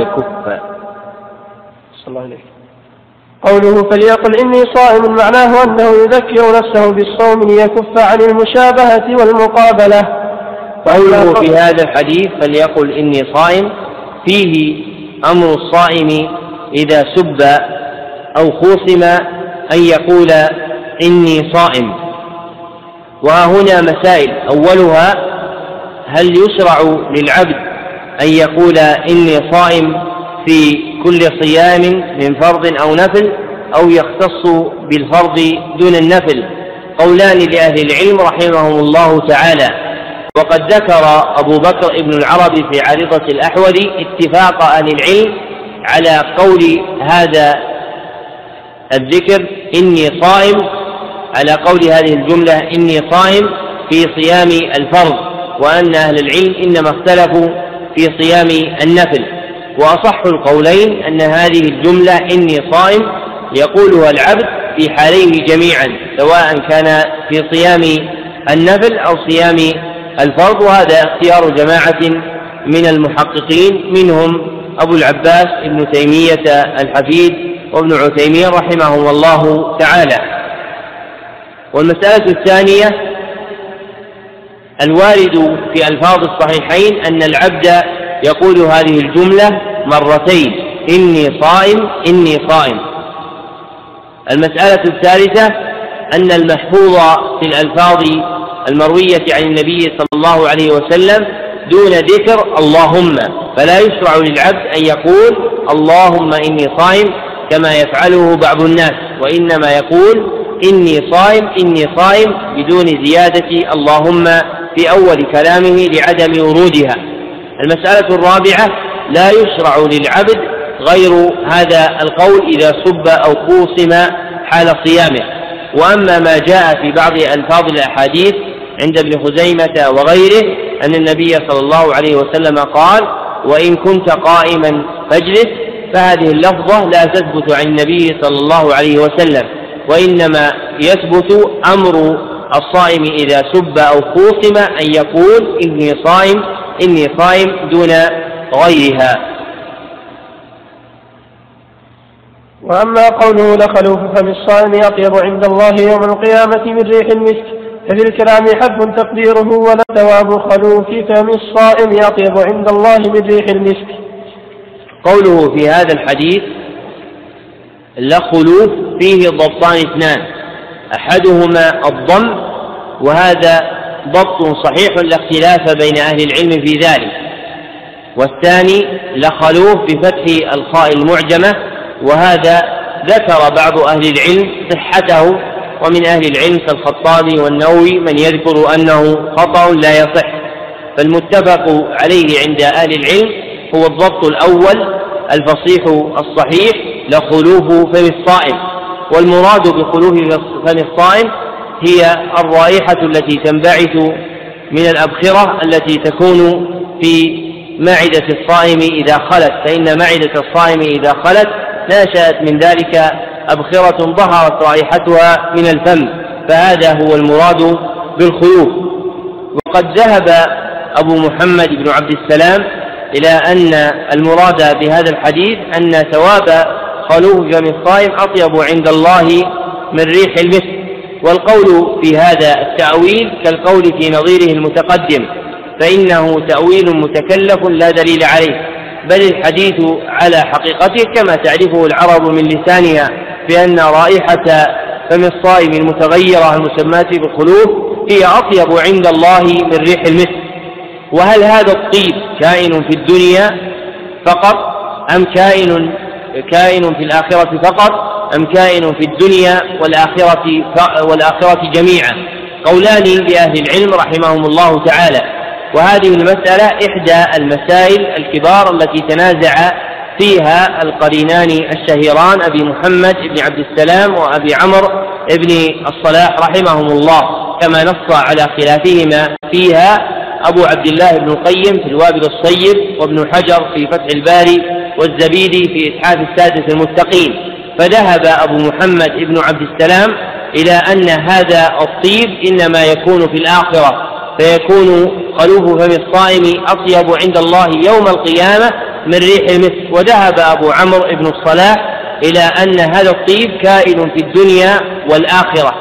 صلى الله عليه قوله فليقل إني صائم معناه أنه يذكر نفسه بالصوم ليكف عن المشابهة والمقابلة. قوله في هذا الحديث فليقل إني صائم فيه أمر الصائم إذا سب أو خوصم أن يقول إني صائم. وها هنا مسائل. أولها هل يشرع للعبد أن يقول إني صائم في كل صيام من فرض أو نفل أو يختص بالفرض دون النفل؟ قولان لأهل العلم رحمهم الله تعالى. وقد ذكر أبو بكر ابن العربي في عارضة الأحول اتفاق أهل العلم على قول هذا الذكر إني صائم على قول هذه الجملة إني صائم في صيام الفرض وأن أهل العلم إنما اختلفوا في صيام النفل. وأصح القولين أن هذه الجملة إني صائم يقولها العبد في حاليه جميعا سواء كان في صيام النفل أو صيام الفرض وهذا اختيار جماعة من المحققين منهم أبو العباس ابن تيمية الحفيد وابن عثيمين رحمهم الله تعالى. والمسألة الثانية الوارد في ألفاظ الصحيحين أن العبد يقول هذه الجملة مرتين إني صائم إني صائم. المسألة الثالثة أن المحفوظ في الألفاظ المروية عن النبي صلى الله عليه وسلم دون ذكر اللهم. فلا يشرع للعبد أن يقول اللهم إني صائم كما يفعله بعض الناس وإنما يقول إني صائم إني صائم بدون زيادة اللهم في أول كلامه لعدم ورودها. المسألة الرابعة لا يشرع للعبد غير هذا القول إذا سب أو قوصم حال صيامه. وأما ما جاء في بعض ألفاظ الأحاديث عند ابن خزيمة وغيره أن النبي صلى الله عليه وسلم قال وإن كنت قائما فاجلس. فهذه اللفظة لا تثبت عن النبي صلى الله عليه وسلم. وإنما يثبت أمر الصائم إذا سب أو خوصم أن يقول إني صائم إني صائم دون غيرها. وأما قوله لخلوف فم الصائم أطيب عند الله يوم القيامة من ريح المسك ففي الكلام حذف تقديره ولا ثواب خلوف فم الصائم أطيب عند الله من ريح المسك. قوله في هذا الحديث لخلوف فيه ضبطان اثنان. أحدهما الضم وهذا ضبط صحيح لا اختلاف بين أهل العلم في ذلك. والثاني لخلوف بفتح الخاء المعجمة وهذا ذكر بعض أهل العلم صحته ومن أهل العلم كالخطابي والنووي من يذكر أنه خطأ لا يصح. فالمتفق عليه عند أهل العلم هو الضبط الأول الفصيح الصحيح لخلوف فم الصائم. والمراد بخلوف فم الصائم هي الرائحة التي تنبعث من الأبخرة التي تكون في معدة الصائم إذا خلت. فإن معدة الصائم إذا خلت نشأت من ذلك أبخرة ظهرت رائحتها من الفم. فهذا هو المراد بالخلوف وقد ذهب أبو محمد بن عبد السلام إلى أن المراد بهذا الحديث أن ثواب خلوف فم الصائم أطيب عند الله من ريح المسك. والقول في هذا التأويل كالقول في نظيره المتقدم فإنه تأويل متكلف لا دليل عليه بل الحديث على حقيقته كما تعرفه العرب من لسانها بأن رائحة فم الصائم المتغيرة المسماة بالخلوف هي أطيب عند الله من ريح المسك. وهل هذا الطيب كائن في الدنيا فقط أم كائن كائن في الآخرة فقط أم كائن في الدنيا والآخرة والآخرة جميعا؟ قولان لأهل العلم رحمهم الله تعالى. وهذه المسألة إحدى المسائل الكبار التي تنازع فيها القرينان الشهيران أبي محمد بن عبد السلام وأبي عمرو بن الصلاح رحمهم الله كما نص على خلافهما فيها أبو عبد الله بن القيم في الوابل الصيب وابن حجر في فتح الباري والزبيدي في إتحاف السادس المتقين فذهب أبو محمد بن عبد السلام إلى أن هذا الطيب إنما يكون في الآخرة فيكون خلوف فم الصائم أطيب عند الله يوم القيامة من ريح المسك. وذهب أبو عمرو بن الصلاح إلى أن هذا الطيب كائن في الدنيا والآخرة.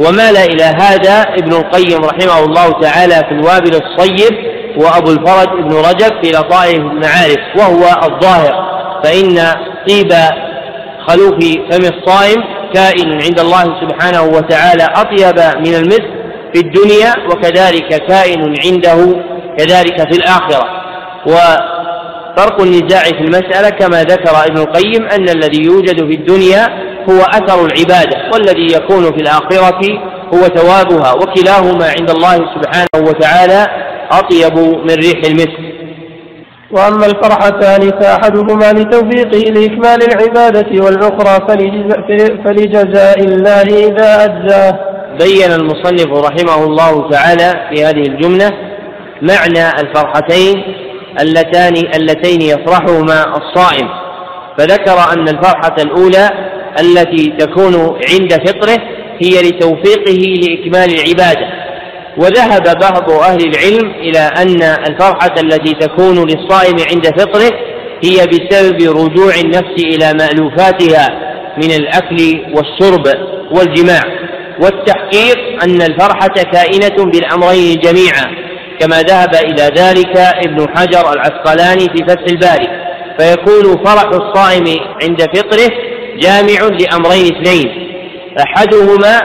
ومال إلى هذا ابن القيم رحمه الله تعالى في الوابل الصيب وأبو الفرج بن رجب في لطائف المعارف وهو الظاهر فإن طيب خلوف فم الصائم كائن عند الله سبحانه وتعالى أطيب من المسك في الدنيا وكذلك كائن عنده كذلك في الآخرة. وفرق النزاع في المسألة كما ذكر ابن القيم أن الذي يوجد في الدنيا هو أثر العبادة والذي يكون في الآخرة هو ثوابها وكلاهما عند الله سبحانه وتعالى أطيب من ريح المسك. وأما الفرحتان فأحدهما لتوفيقه لإكمال العبادة والأخرى فلجزاء الله إذا أجزاه. بين المصنف رحمه الله تعالى في هذه الجملة معنى الفرحتين اللتان اللتين يفرحهما الصائم. فذكر أن الفرحة الأولى التي تكون عند فطره هي لتوفيقه لإكمال العبادة. وذهب بعض أهل العلم إلى أن الفرحة التي تكون للصائم عند فطره هي بسبب رجوع النفس إلى مألوفاتها من الأكل والشرب والجماع. والتحقيق أن الفرحة كائنة بالأمرين جميعا كما ذهب إلى ذلك ابن حجر العسقلاني في فتح الباري. فيكون فرح الصائم عند فطره جامع لأمرين اثنين. أحدهما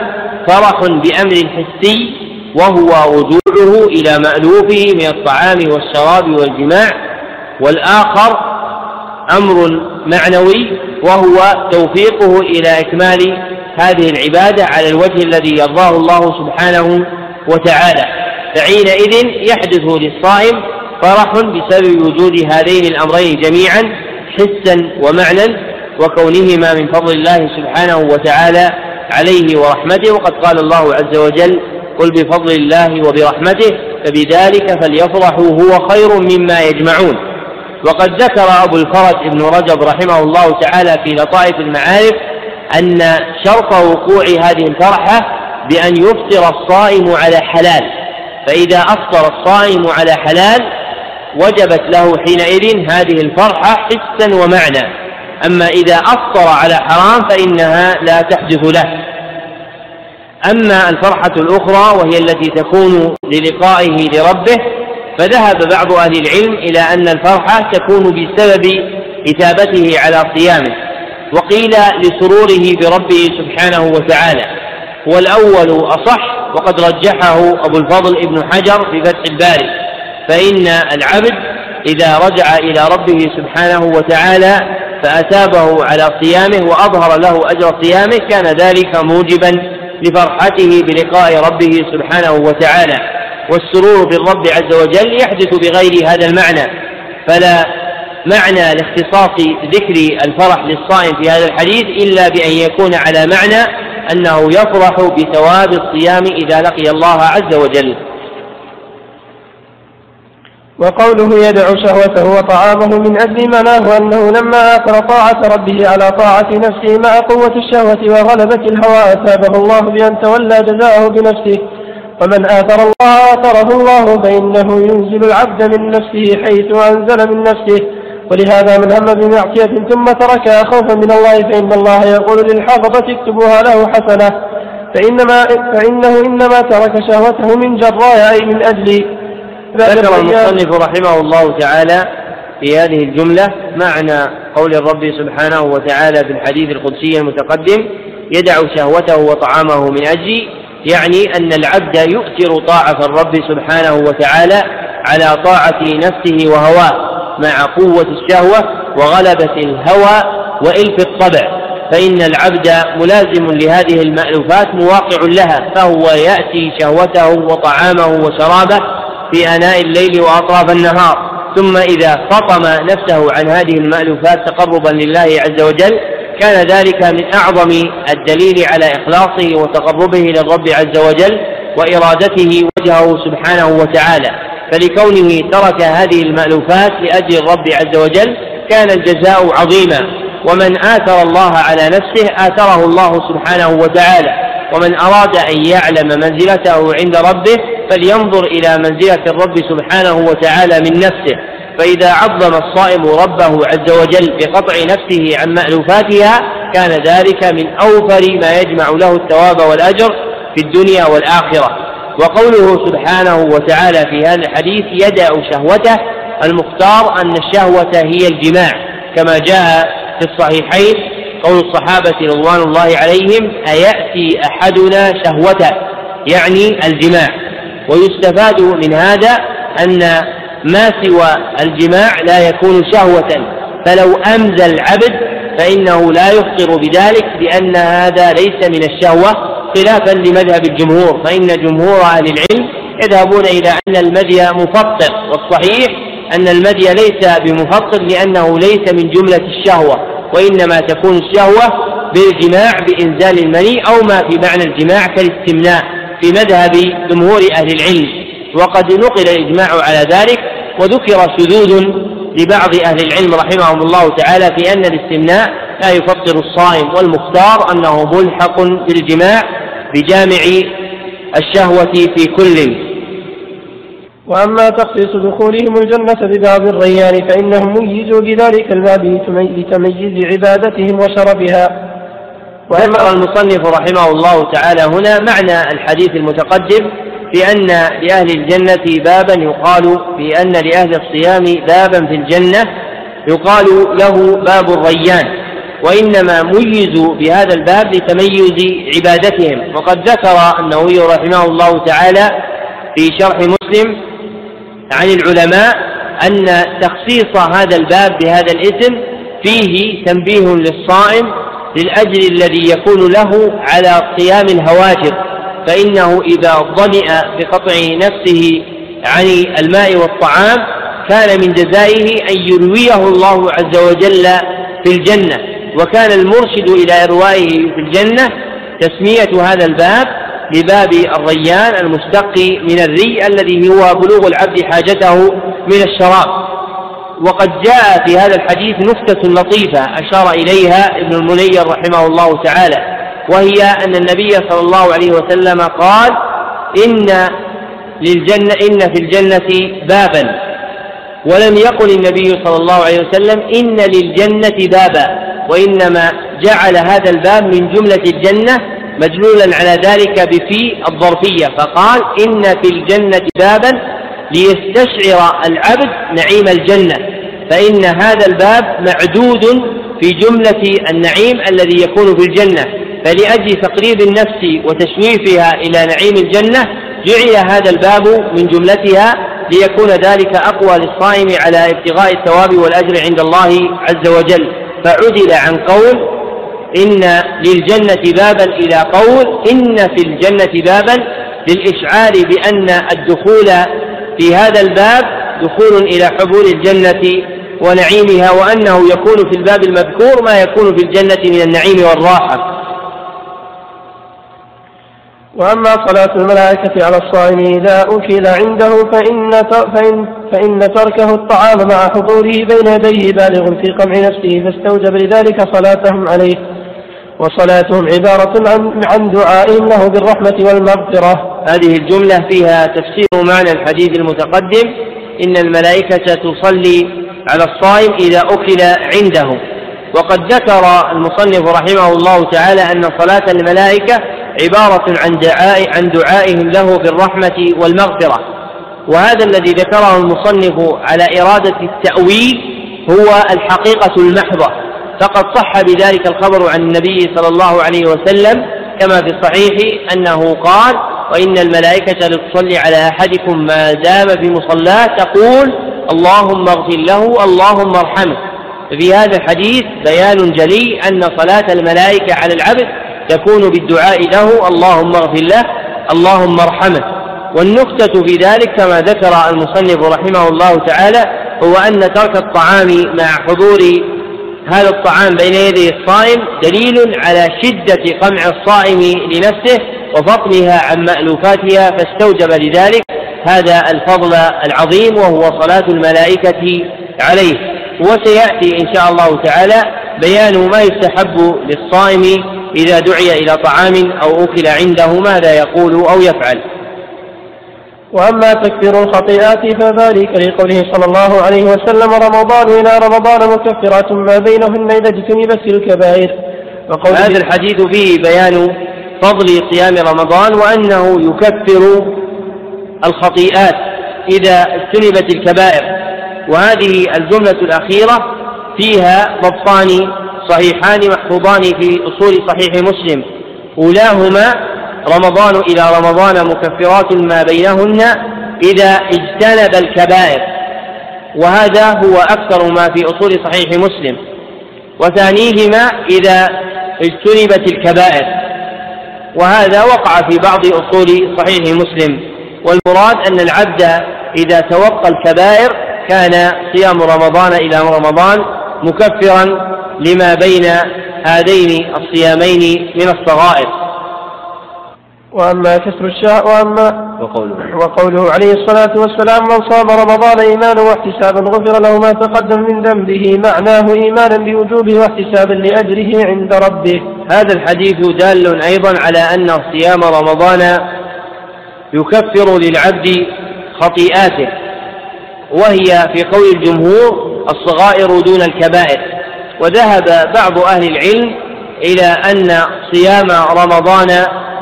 فرح بأمر حسي وهو رجوعه إلى مألوفه من الطعام والشراب والجماع. والآخر أمر معنوي وهو توفيقه إلى إكمال هذه العبادة على الوجه الذي يرضاه الله سبحانه وتعالى. فحينئذ يحدث للصائم فرح بسبب وجود هذين الأمرين جميعا حسا ومعنى وكونهما من فضل الله سبحانه وتعالى عليه ورحمته. وقد قال الله عز وجل قل بفضل الله وبرحمته فبذلك فليفرحوا هو خير مما يجمعون. وقد ذكر أبو الفرج ابن رجب رحمه الله تعالى في لطائف المعارف أن شرط وقوع هذه الفرحة بأن يفطر الصائم على حلال. فإذا أفطر الصائم على حلال وجبت له حينئذ هذه الفرحة حسا ومعنى. أما إذا أفطر على حرام فإنها لا تحدث له. أما الفرحة الأخرى وهي التي تكون للقائه لربه فذهب بعض أهل العلم إلى أن الفرحة تكون بسبب إثابته على صيامه وقيل لسروره بربه سبحانه وتعالى والأول أصح وقد رجحه أبو الفضل ابن حجر في فتح الباري فإن العبد إذا رجع إلى ربه سبحانه وتعالى فأثابه على صيامه وأظهر له أجر صيامه كان ذلك موجبا لفرحته بلقاء ربه سبحانه وتعالى. والسرور بالرب عز وجل يحدث بغير هذا المعنى. فلا معنى لاختصاص ذكر الفرح للصائم في هذا الحديث إلا بأن يكون على معنى أنه يفرح بثواب الصيام إذا لقي الله عز وجل. وقوله يدع شهوته وطعامه من أجل معناه أنه لما آثر طاعة ربه على طاعة نفسه مع قوة الشهوة وغلبة الهوى أثابه الله بأن تولى جزاءه بنفسه. ومن آثر الله آثره الله فإنه ينزل العبد من نفسه حيث أنزل من نفسه. ولهذا من هم بمعصية ثم تركها خوفا من الله فإن الله يقول للحافظة اكتبوها له حسنة. فإنما فإنه إنما ترك شهوته من جراء أي من أجل ذكر المصنف رحمه الله تعالى في هذه الجملة معنى قول الرب سبحانه وتعالى في الحديث القدسي المتقدم يدع شهوته وطعامه من أجل يعني أن العبد يؤثر طاعة الرب سبحانه وتعالى على طاعة نفسه وهواه مع قوة الشهوة وغلبة الهوى وإلف الطبع. فإن العبد ملازم لهذه المألوفات مواقع لها فهو يأتي شهوته وطعامه وشرابه في آناء الليل وأطراف النهار ثم إذا فطم نفسه عن هذه المألوفات تقربا لله عز وجل كان ذلك من أعظم الدليل على إخلاصه وتقربه للرب عز وجل وإرادته وجهه سبحانه وتعالى. فلكونه ترك هذه المألوفات لأجل الرب عز وجل كان الجزاء عظيما. ومن آثر الله على نفسه آثره الله سبحانه وتعالى. ومن أراد أن يعلم منزلته عند ربه فلينظر إلى منزلة الرب سبحانه وتعالى من نفسه. فإذا عظم الصائم ربه عز وجل بقطع نفسه عن مألوفاتها كان ذلك من أوفر ما يجمع له الثواب والأجر في الدنيا والآخرة. وقوله سبحانه وتعالى في هذا الحديث يدع شهوته المختار أن الشهوة هي الجماع كما جاء في الصحيحين قول الصحابة رضوان الله عليهم أيأتي أحدنا شهوته؟ يعني الجماع. ويستفاد من هذا أن ما سوى الجماع لا يكون شهوة. فلو أمزى العبد فإنه لا يفطر بذلك لأن هذا ليس من الشهوة خلافا لمذهب الجمهور. فإن جمهور أهل العلم يذهبون إلى أن المذي مفطر والصحيح أن المذي ليس بمفطر لأنه ليس من جملة الشهوة. وإنما تكون الشهوة بالجماع بإنزال المني أو ما في معنى الجماع كالاستمناء في مذهب جمهور أهل العلم. وقد نقل الإجماع على ذلك وذكر شذوذ لبعض أهل العلم رحمهم الله تعالى في أن الاستمناء لا يفطر الصائم والمختار أنه ملحق بالجماع بجامع الشهوة في كل وأما تخصيص دخولهم الجنة ببعض الريان فإنهم ميزوا بذلك الباب لتمييز عبادتهم وشرفها. وذكر المصنف رحمه الله تعالى هنا معنى الحديث المتقدم في أن لأهل الجنة بابا يقال في أن لأهل الصيام بابا في الجنة يقال له باب الريان وإنما ميزوا بهذا الباب لتميز عبادتهم. وقد ذكر النووي رحمه الله تعالى في شرح مسلم عن العلماء أن تخصيص هذا الباب بهذا الاسم فيه تنبيه للصائم للأجر الذي يكون له على قيام الهواجر فإنه إذا ظمئ بقطع نفسه عن الماء والطعام كان من جزائه أن يرويه الله عز وجل في الجنة وكان المرشد إلى إروائه في الجنة تسمية هذا الباب بباب الريان المشتق من الري الذي هو بلوغ العبد حاجته من الشراب. وقد جاء في هذا الحديث نكتة لطيفة أشار إليها ابن المنير رحمه الله تعالى وهي أن النبي صلى الله عليه وسلم قال إن للجنة إن في الجنة بابا. ولم يقل النبي صلى الله عليه وسلم إن للجنة بابا. وإنما جعل هذا الباب من جملة الجنة مجلولا على ذلك بفي الظرفية فقال إن في الجنة بابا ليستشعر العبد نعيم الجنة فإن هذا الباب معدود في جملة النعيم الذي يكون في الجنة. فلأجل تقريب النفس وتشويفها إلى نعيم الجنة جعل هذا الباب من جملتها ليكون ذلك أقوى للصائم على ابتغاء الثواب والأجر عند الله عز وجل. فعدل عن قول إن للجنة بابا إلى قول إن في الجنة بابا للإشعار بأن الدخول في هذا الباب دخول إلى حبول الجنة ونعيمها وأنه يكون في الباب المذكور ما يكون في الجنة من النعيم والراحة. وأما صلاة الملائكة على الصائم إذا أكل عنده فإن, فإن, فإن تركه الطعام مع حضوره بين يديه بالغ في قمع نفسه فاستوجب لذلك صلاتهم عليه. وصلاتهم عبارة عن, عن دعائهم له بالرحمة والمغفرة. هذه الجملة فيها تفسير معنى الحديث المتقدم. إن الملائكة تصلي على الصائم إذا أكل عنده. وقد ذكر المصنف رحمه الله تعالى أن صلاة الملائكة عبارة عن دعاء عن دعائهم له بالرحمة والمغفرة. وهذا الذي ذكره المصنف على إرادة التأويل هو الحقيقة المحضة. فقد صح بذلك الخبر عن النبي صلى الله عليه وسلم كما في الصحيح أنه قال وإن الملائكة لتصلي على أحدكم ما دام في مصلاه تقول اللهم اغفر له اللهم ارحمه. ففي هذا الحديث بيان جلي أن صلاة الملائكة على العبد تكون بالدعاء له اللهم اغفر له اللهم ارحمه. والنكتة في ذلك كما ذكر المصنف رحمه الله تعالى هو أن ترك الطعام مع حضور هذا الطعام بين يدي الصائم دليل على شدة قمع الصائم لنفسه وفضلها عن مألوفاتها فاستوجب لذلك هذا الفضل العظيم وهو صلاة الملائكة عليه. وسيأتي إن شاء الله تعالى بيان ما يستحب للصائم إذا دعي إلى طعام أو أكل عنده ماذا يقول أو يفعل. وأما تكفير الخطيئات فذلك لقوله صلى الله عليه وسلم رمضان إلى رمضان مكفرات ما بينهن إذا اجتنبت الكبائر. هذا الحديث فيه بيان فضل صيام رمضان وأنه يكفر الخطيئات إذا اجتنبت الكبائر. وهذه الجملة الأخيرة فيها ضبطان صحيحان محفوظان في أصول صحيح مسلم. أولاهما رمضان إلى رمضان مكفرات ما بينهن إذا اجتنب الكبائر. وهذا هو أكثر ما في أصول صحيح مسلم. وثانيهما إذا اجتنبت الكبائر. وهذا وقع في بعض أصول صحيح مسلم. والمراد أن العبد إذا توقى الكبائر كان صيام رمضان إلى رمضان مكفرا لما بين هذين الصيامين من الصغائر. وأما كسر الشهر وأما وقوله, وقوله عليه الصلاة والسلام من صام رمضان إيمانا واحتسابا غفر له ما تقدم من ذنبه معناه إيمانا بوجوبه واحتسابا لأجره عند ربه. هذا الحديث دال أيضا على أن صيام رمضان يكفر للعبد خطيئاته وهي في قول الجمهور الصغائر دون الكبائر وذهب بعض أهل العلم إلى أن صيام رمضان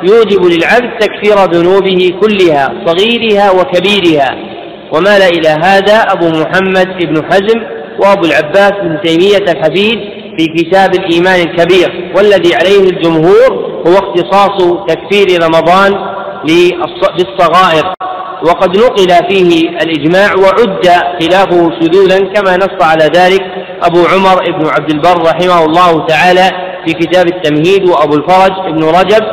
يوجب للعبد تكفير ذنوبه كلها صغيرها وكبيرها. ومال إلى هذا أبو محمد بن حزم وأبو العباس بن تيمية الحفيد في كتاب الإيمان الكبير والذي عليه الجمهور هو اختصاص تكفير رمضان بالصغائر وقد نقل فيه الإجماع وعد خلافه شذوذا كما نص على ذلك أبو عمر بن عبد البر رحمه الله تعالى في كتاب التمهيد وأبو الفرج بن رجب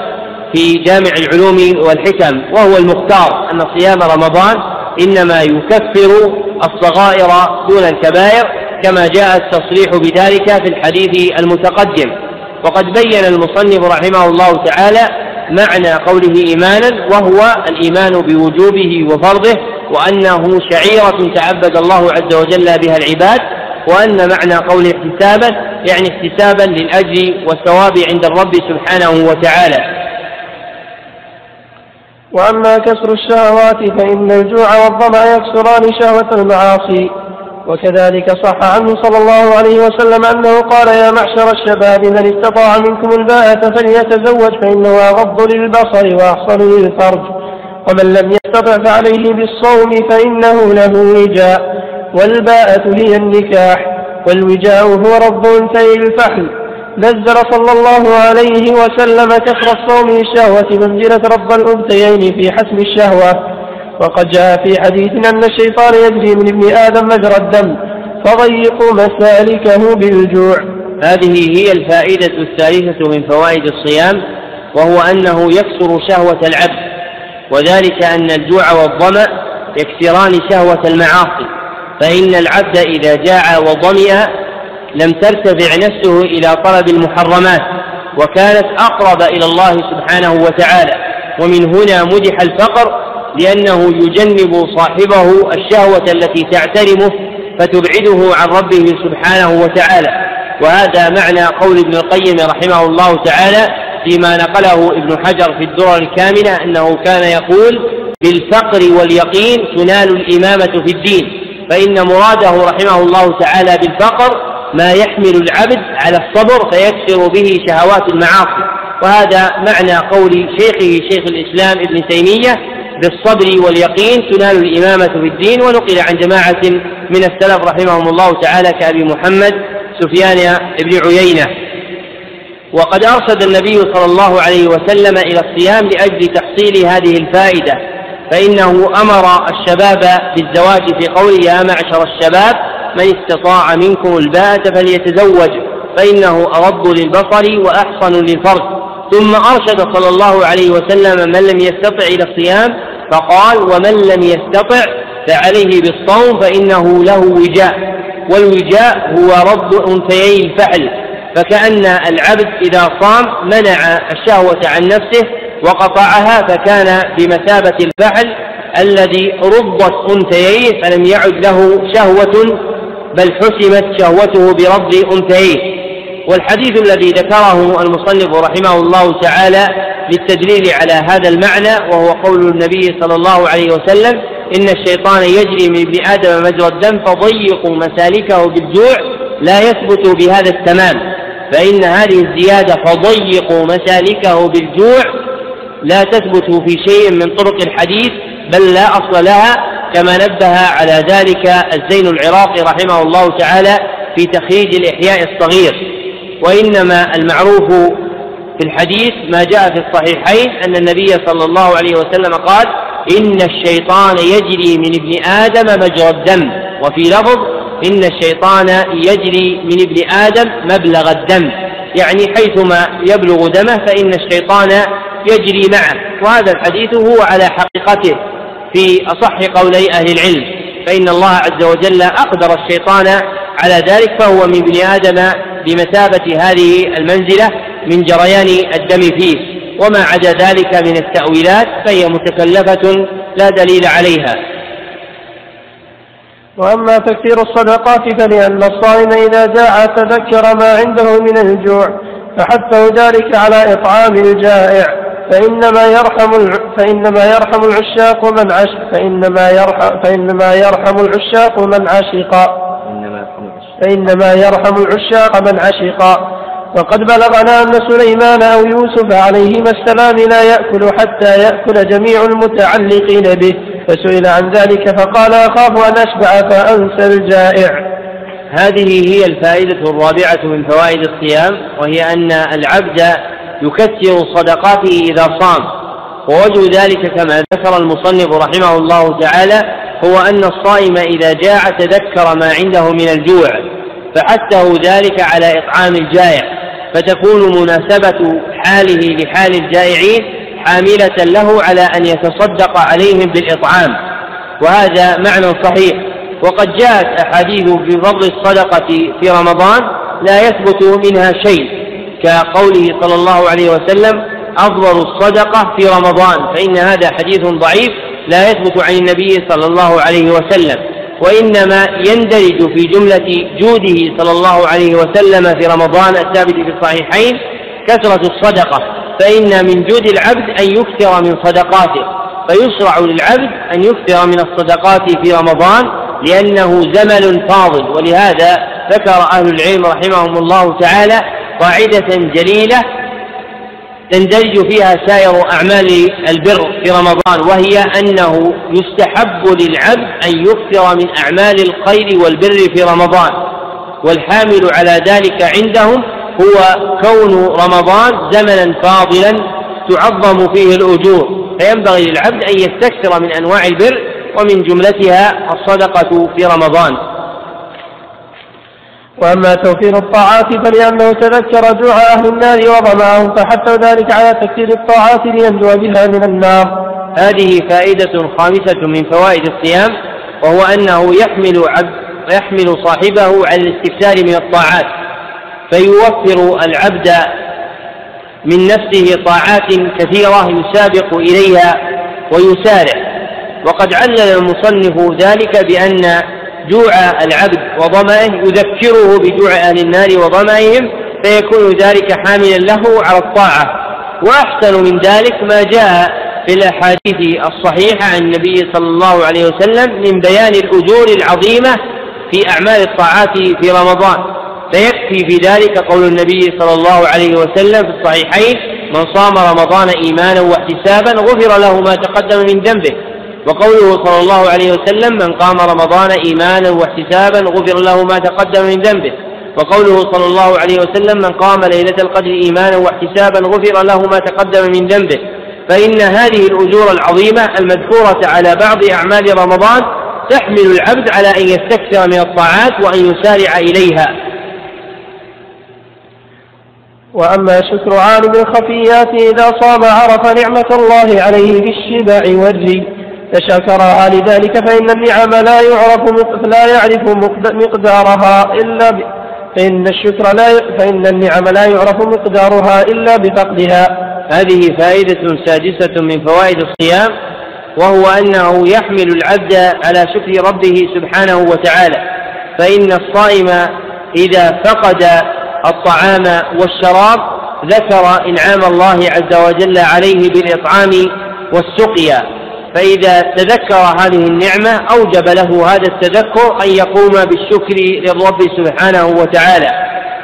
في جامع العلوم والحكم وهو المختار أن صيام رمضان إنما يكفر الصغائر دون الكبائر كما جاء التصريح بذلك في الحديث المتقدم. وقد بين المصنف رحمه الله تعالى معنى قوله إيمانا وهو الإيمان بوجوبه وفرضه وأنه شعيرة تعبد الله عز وجل بها العباد وأن معنى قوله احتسابا يعني احتسابا للأجر والثواب عند الرب سبحانه وتعالى. وأما كسر الشهوات فإن الجوع والظمأ يكسران شهوة المعاصي. وكذلك صح عنه صلى الله عليه وسلم أنه قال يا معشر الشباب من استطاع منكم الباءة فليتزوج فإنه أغض للبصر وأحصن للفرج ومن لم يستطع فعليه بالصوم فإنه له وجاء. والباءة هي النكاح والوجاء هو رب أنثي الفحل. نزل صلى الله عليه وسلم كسر الصوم للشهوة منزلة رب الأنثيين في حسم الشهوة. وقد جاء في حديث أن الشيطان يجري من ابن آدم مجرى الدم فضيقوا مسالكه بالجوع. هذه هي الفائدة الثالثة من فوائد الصيام وهو أنه يكسر شهوة العبد. وذلك أن الجوع والظمأ يكسران شهوة المعاصي. فإن العبد إذا جاع وظمئ لم ترتفع نفسه إلى طلب المحرمات وكانت أقرب إلى الله سبحانه وتعالى. ومن هنا مدح الفقر لأنه يجنب صاحبه الشهوة التي تعترمه فتبعده عن ربه سبحانه وتعالى. وهذا معنى قول ابن القيم رحمه الله تعالى فيما نقله ابن حجر في الدرر الكامنة أنه كان يقول بالفقر واليقين تنال الإمامة في الدين. فإن مراده رحمه الله تعالى بالفقر ما يحمل العبد على الصبر فيكسر به شهوات المعاصي. وهذا معنى قول شيخه شيخ الإسلام ابن تيمية بالصبر واليقين تنال الإمامة في الدين. ونقل عن جماعة من السلف رحمهم الله تعالى كأبي محمد سفيان بن عيينة وقد أرشد النبي صلى الله عليه وسلم إلى الصيام لأجل تحصيل هذه الفائدة. فإنه أمر الشباب بالزواج في قوله يا معشر الشباب من استطاع منكم الباءة فليتزوج فإنه أغض للبصر وأحصن للفرج. ثم أرشد صلى الله عليه وسلم من لم يستطع إلى الصيام فقال ومن لم يستطع فعليه بالصوم فإنه له وجاء والوجاء هو رد أنثيي الفعل فكأن العبد إذا صام منع الشهوة عن نفسه وقطعها فكان بمثابة الفعل الذي رضت أنثييه فلم يعد له شهوة بل حسمت شهوته برد أنثييه. والحديث الذي ذكره المصنف رحمه الله تعالى للتدليل على هذا المعنى وهو قول النبي صلى الله عليه وسلم إن الشيطان يجري من ابن آدم مجرى الدم فضيقوا مسالكه بالجوع لا يثبت بهذا التمام فإن هذه الزيادة فضيقوا مسالكه بالجوع لا تثبت في شيء من طرق الحديث بل لا أصل لها كما نبه على ذلك الزين العراقي رحمه الله تعالى في تخريج الإحياء الصغير. وإنما المعروف في الحديث ما جاء في الصحيحين أن النبي صلى الله عليه وسلم قال إن الشيطان يجري من ابن آدم مجرى الدم. وفي لفظ إن الشيطان يجري من ابن آدم مبلغ الدم. يعني حيثما يبلغ دمه فإن الشيطان يجري معه. وهذا الحديث هو على حقيقته في أصح قولي أهل العلم. فإن الله عز وجل أقدر الشيطان على ذلك فهو من ابن آدم بمثابة هذه المنزلة من جريان الدم فيه. وما عدا ذلك من التأويلات فهي متكلفة لا دليل عليها. وأما تكثير الصدقات فلأن الصائم إذا جاع تذكر ما عنده من الجوع فحثه ذلك على إطعام الجائع. فإنما يرحم فإنما يرحم العشاق من عش فإنما يرحم فإنما يرحم العشاق من عشق. فإنما يرحم العشاق من عشقا وقد بلغنا أن سليمان أو يوسف عليهما السلام لا يأكل حتى يأكل جميع المتعلقين به. فسئل عن ذلك فقال أخاف أن أشبع فأنسى الجائع. هذه هي الفائدة الرابعة من فوائد الصيام وهي أن العبد يكثر صدقاته إذا صام. ووجه ذلك كما ذكر المصنف رحمه الله تعالى هو أن الصائم إذا جاع تذكر ما عنده من الجوع فحثه ذلك على إطعام الجائع فتكون مناسبة حاله لحال الجائعين حاملة له على أن يتصدق عليهم بالإطعام. وهذا معنى صحيح. وقد جاءت أحاديث في فضل الصدقة في رمضان لا يثبت منها شيء. كقوله صلى الله عليه وسلم أفضل الصدقة في رمضان فإن هذا حديث ضعيف لا يثبت عن النبي صلى الله عليه وسلم وإنما يندرج في جملة جوده صلى الله عليه وسلم في رمضان الثابت في الصحيحين كثرة الصدقة فإن من جود العبد أن يكثر من صدقاته فيشرع للعبد أن يكثر من الصدقات في رمضان لأنه زمن فاضل ولهذا ذكر أهل العلم رحمهم الله تعالى قاعدة جليلة تندرج فيها سائر أعمال البر في رمضان وهي أنه يستحب للعبد أن يكثر من أعمال الخير والبر في رمضان والحامل على ذلك عندهم هو كون رمضان زمنا فاضلا تعظم فيه الأجور فينبغي للعبد أن يستكثر من أنواع البر ومن جملتها الصدقة في رمضان. وأما توفير الطاعات فلأنه تذكر جوع أهل النار وظمأهم فحثوا ذلك على تكثير الطاعات لينجو بها من النار. هذه فائدة خامسة من فوائد الصيام وهو أنه يحمل عبد يحمل صاحبه على الاستكثار من الطاعات فيوفر العبد من نفسه طاعات كثيرة يسابق إليها ويسارع. وقد علل المصنف ذلك بأن جوع العبد وظمأه يذكره بجوع أهل النار وظمأهم فيكون ذلك حاملا له على الطاعة. وأحسن من ذلك ما جاء في الأحاديث الصحيحة عن النبي صلى الله عليه وسلم من بيان الأجور العظيمة في أعمال الطاعات في رمضان. فيكفي في ذلك قول النبي صلى الله عليه وسلم في الصحيحين من صام رمضان إيمانا واحتسابا غفر له ما تقدم من ذنبه. وقوله صلى الله عليه وسلم من قام رمضان إيمانا واحتسابا غفر له ما تقدم من ذنبه. وقوله صلى الله عليه وسلم من قام ليلة القدر إيمانا واحتسابا غفر له ما تقدم من ذنبه. فإن هذه الأجور العظيمة المذكورة على بعض أعمال رمضان تحمل العبد على أن يستكثر من الطاعات وأن يسارع إليها. وأما شكر عالم الخفيات إذا صام عرف نعمة الله عليه بالشبع والري. فشكرها لذلك فإن النعم لا يعرف لا يعرف مقدارها إلا ب... فإن الشكر لا فإن النعم لا يعرف مقدارها إلا بفقدها. هذه فائدة سادسة من فوائد الصيام وهو أنه يحمل العبد على شكر ربه سبحانه وتعالى فإن الصائم إذا فقد الطعام والشراب ذكر إنعام الله عز وجل عليه بالإطعام والسقيا فإذا تذكر هذه النعمة أوجب له هذا التذكر أن يقوم بالشكر للرب سبحانه وتعالى.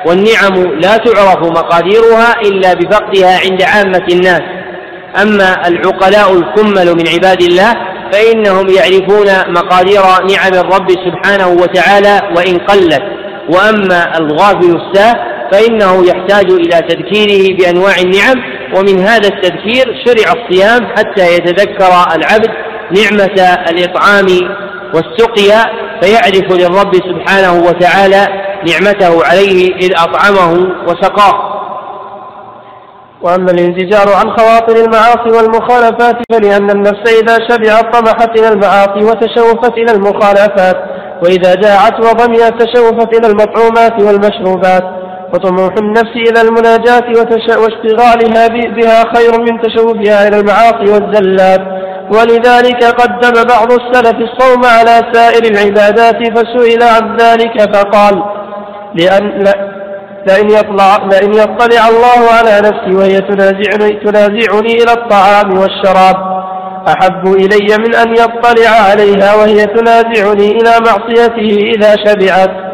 والنعم لا تعرف مقاديرها إلا بفقدها عند عامة الناس. أما العقلاء الكمل من عباد الله فإنهم يعرفون مقادير نعم الرب سبحانه وتعالى وإن قلت. وأما الغافل الساه فإنه يحتاج إلى تذكيره بأنواع النعم ومن هذا التذكير شرع الصيام حتى يتذكر العبد نعمة الإطعام والسقيا فيعرف للرب سبحانه وتعالى نعمته عليه إذ أطعمه وسقاه. وأما الانزجار عن خواطر المعاصي والمخالفات فلأن النفس إذا شبعت طمحت إلى المعاصي وتشوفت إلى المخالفات وإذا جاعت وضمئت تشوفت إلى المطعومات والمشروبات. وطموح النفس إلى المناجاة واشتغالها بها خير من تشوفها إلى المعاصي والزلات. ولذلك قدم بعض السلف الصوم على سائر العبادات فسئل عن ذلك فقال لأن لئن يطلع, لئن يطلع الله على نفسي وهي تنازعني, تنازعني إلى الطعام والشراب. أحب إلي من أن يطلع عليها وهي تنازعني إلى معصيته إذا شبعت.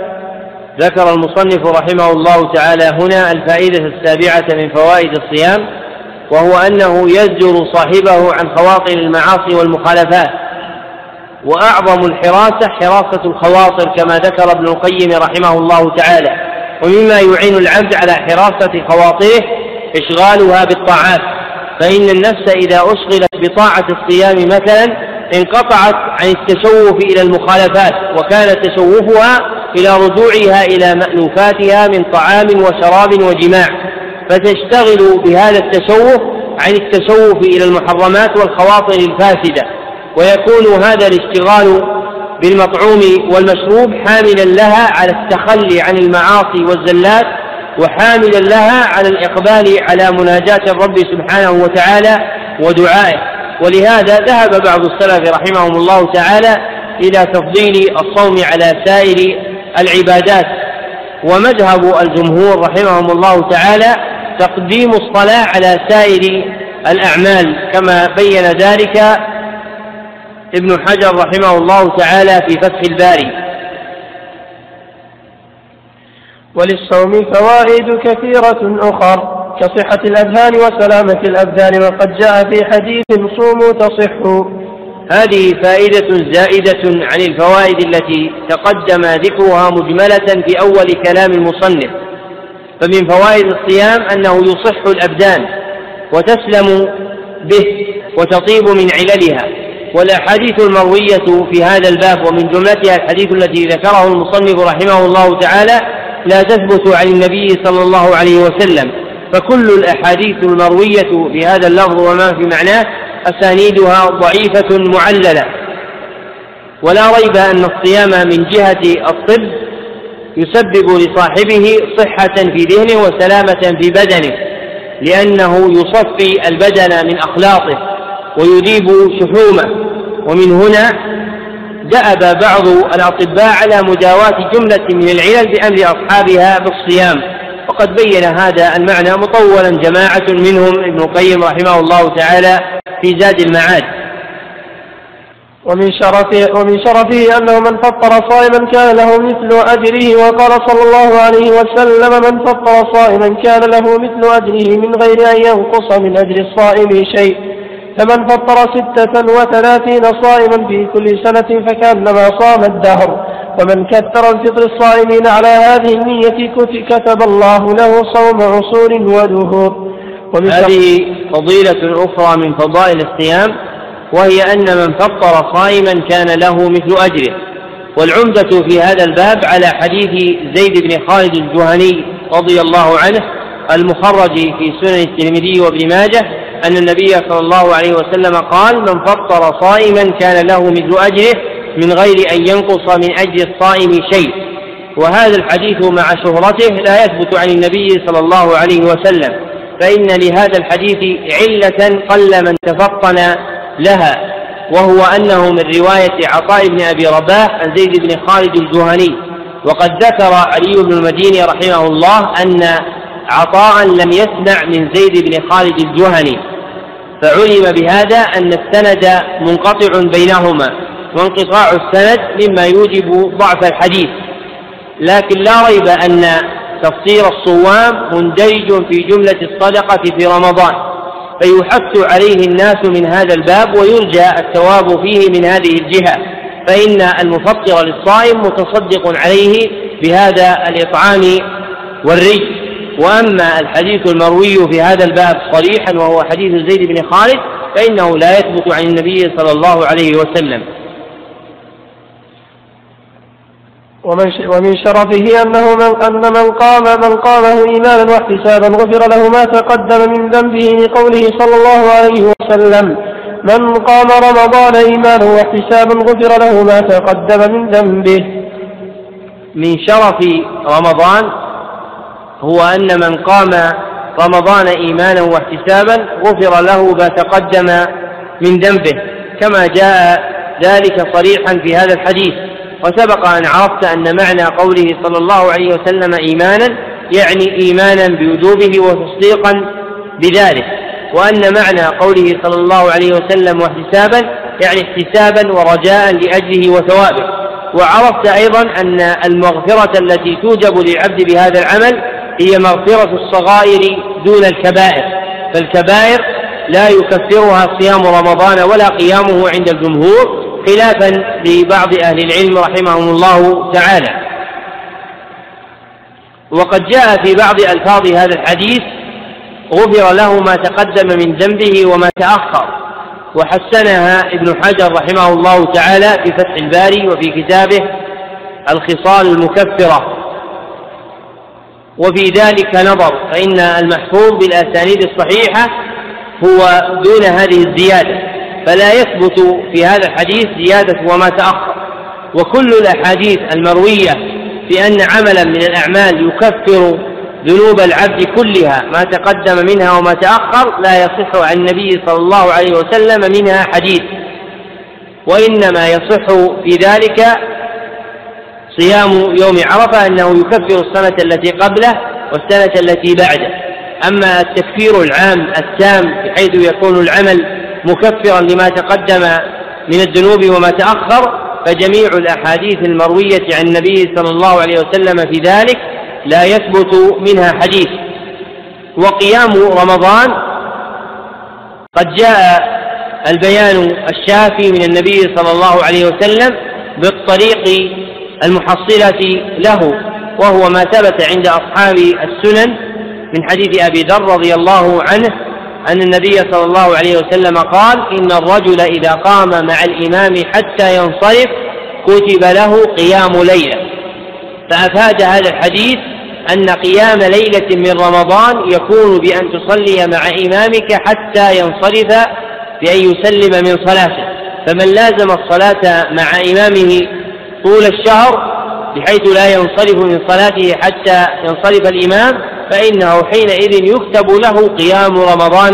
ذكر المصنف رحمه الله تعالى هنا الفائدة السابعة من فوائد الصيام وهو أنه يزجر صاحبه عن خواطر المعاصي والمخالفات وأعظم الحراسة حراسة الخواطر كما ذكر ابن القيم رحمه الله تعالى ومما يعين العبد على حراسة خواطره إشغالها بالطاعات فإن النفس إذا أشغلت بطاعة الصيام مثلا انقطعت عن التشوف إلى المخالفات وكان تشوفها إلى رجوعها إلى مألوفاتها من طعام وشراب وجماع فتشتغل بهذا التشوف عن التشوف إلى المحرمات والخواطر الفاسدة ويكون هذا الاشتغال بالمطعوم والمشروب حاملا لها على التخلي عن المعاصي والزلات وحاملا لها على الإقبال على مناجاة الرب سبحانه وتعالى ودعائه. ولهذا ذهب بعض السلف رحمهم الله تعالى إلى تفضيل الصوم على سائر العبادات. ومذهب الجمهور رحمهم الله تعالى تقديم الصلاة على سائر الأعمال كما بين ذلك ابن حجر رحمه الله تعالى في فتح الباري. وللصوم فوائد كثيرة أخرى كصحة الأذهان وسلامة الأبدان وقد جاء في حديث صوموا تصحوا. هذه فائدة زائدة عن الفوائد التي تقدم ذكرها مجملة في أول كلام المصنف. فمن فوائد الصيام أنه يصح الأبدان وتسلم به وتطيب من عللها. والأحاديث المروية في هذا الباب ومن جملتها الحديث الذي ذكره المصنف رحمه الله تعالى لا تثبت عن النبي صلى الله عليه وسلم. فكل الأحاديث المروية بهذا اللفظ وما في معناه أسانيدها ضعيفة معللة. ولا ريب أن الصيام من جهة الطب يسبب لصاحبه صحة في ذهنه وسلامة في بدنه لأنه يصفي البدن من أخلاقه ويذيب شحومه. ومن هنا دأب بعض الأطباء على مداواة جملة من العلل بأمر أصحابها بالصيام. وقد بين هذا المعنى مطولا جماعة منهم ابن القيم رحمه الله تعالى في زاد المعاد. ومن شرفه ومن شرفه أنه من فطر صائما كان له مثل أجره وقال صلى الله عليه وسلم من فطر صائما كان له مثل أجره من غير أن ينقص من أجر الصائم شيء. فمن فطر ستة وثلاثين صائما في كل سنة فكأنما صام الدهر. ومن كثر الفطر الصائمين على هذه النية كتب الله له صوم عصور ودهور هذه فضيلة أخرى من فضائل الصيام وهي أن من فطر صائما كان له مثل أجره. والعمدة في هذا الباب على حديث زيد بن خالد الجهني رضي الله عنه المخرج في سنن الترمذي وابن ماجه أن النبي صلى الله عليه وسلم قال من فطر صائما كان له مثل أجره من غير أن ينقص من أجل الصائم شيء. وهذا الحديث مع شهرته لا يثبت عن النبي صلى الله عليه وسلم. فإن لهذا الحديث علة قل من تفطن لها. وهو أنه من رواية عطاء بن أبي رباح عن زيد بن خالد الجهني. وقد ذكر علي بن المديني رحمه الله أن عطاء لم يسمع من زيد بن خالد الجهني. فعلم بهذا أن السند منقطع بينهما. وانقطاع السند مما يوجب ضعف الحديث. لكن لا ريب أن تفطير الصوام مندرج في جملة الصدقة في رمضان فيحث عليه الناس من هذا الباب ويرجى الثواب فيه من هذه الجهة فإن المفطر للصائم متصدق عليه بهذا الإطعام والري وأما الحديث المروي في هذا الباب صريحا وهو حديث زيد بن خالد فإنه لا يثبت عن النبي صلى الله عليه وسلم. ومن ومن شرفه أنه من أن من قام من قامه إيمانا واحتسابا غفر له ما تقدم من ذنبه لقوله صلى الله عليه وسلم. من قام رمضان إيمانا واحتسابا غفر له ما تقدم من ذنبه. من شرف رمضان هو أن من قام رمضان إيمانا واحتسابا غفر له ما تقدم من ذنبه كما جاء ذلك صريحا في هذا الحديث. وسبق أن عرفت أن معنى قوله صلى الله عليه وسلم إيمانا يعني إيمانا بوجوبه وتصديقا بذلك وأن معنى قوله صلى الله عليه وسلم واحتسابا يعني احتسابا ورجاء لأجله وثوابه. وعرفت أيضا أن المغفرة التي توجب للعبد بهذا العمل هي مغفرة الصغائر دون الكبائر فالكبائر لا يكفرها صيام رمضان ولا قيامه عند الجمهور خلافا لبعض أهل العلم رحمهم الله تعالى. وقد جاء في بعض ألفاظ هذا الحديث غفر له ما تقدم من ذنبه وما تأخر وحسنها ابن حجر رحمه الله تعالى في فتح الباري وفي كتابه الخصال المكفرة. وفي ذلك نظر فإن المحفوظ بالأسانيد الصحيحة هو دون هذه الزيادة. فلا يثبت في هذا الحديث زيادة وما تأخر. وكل الأحاديث المروية بأن عملا من الأعمال يكفر ذنوب العبد كلها ما تقدم منها وما تأخر لا يصح عن النبي صلى الله عليه وسلم منها حديث. وإنما يصح في ذلك صيام يوم عرفة أنه يكفر السنة التي قبله والسنة التي بعده. أما التكفير العام التام بحيث يكون العمل مكفرا لما تقدم من الذنوب وما تأخر فجميع الأحاديث المروية عن النبي صلى الله عليه وسلم في ذلك لا يثبت منها حديث. وقيام رمضان قد جاء البيان الشافي من النبي صلى الله عليه وسلم بالطريق المحصلة له وهو ما ثبت عند أصحاب السنن من حديث أبي ذر رضي الله عنه أن النبي صلى الله عليه وسلم قال إن الرجل إذا قام مع الإمام حتى ينصرف كتب له قيام ليلة. فأفاد هذا الحديث أن قيام ليلة من رمضان يكون بأن تصلي مع إمامك حتى ينصرف بأن يسلم من صلاته. فمن لازم الصلاة مع إمامه طول الشهر بحيث لا ينصرف من صلاته حتى ينصرف الإمام فإنه حينئذ يكتب له قيام رمضان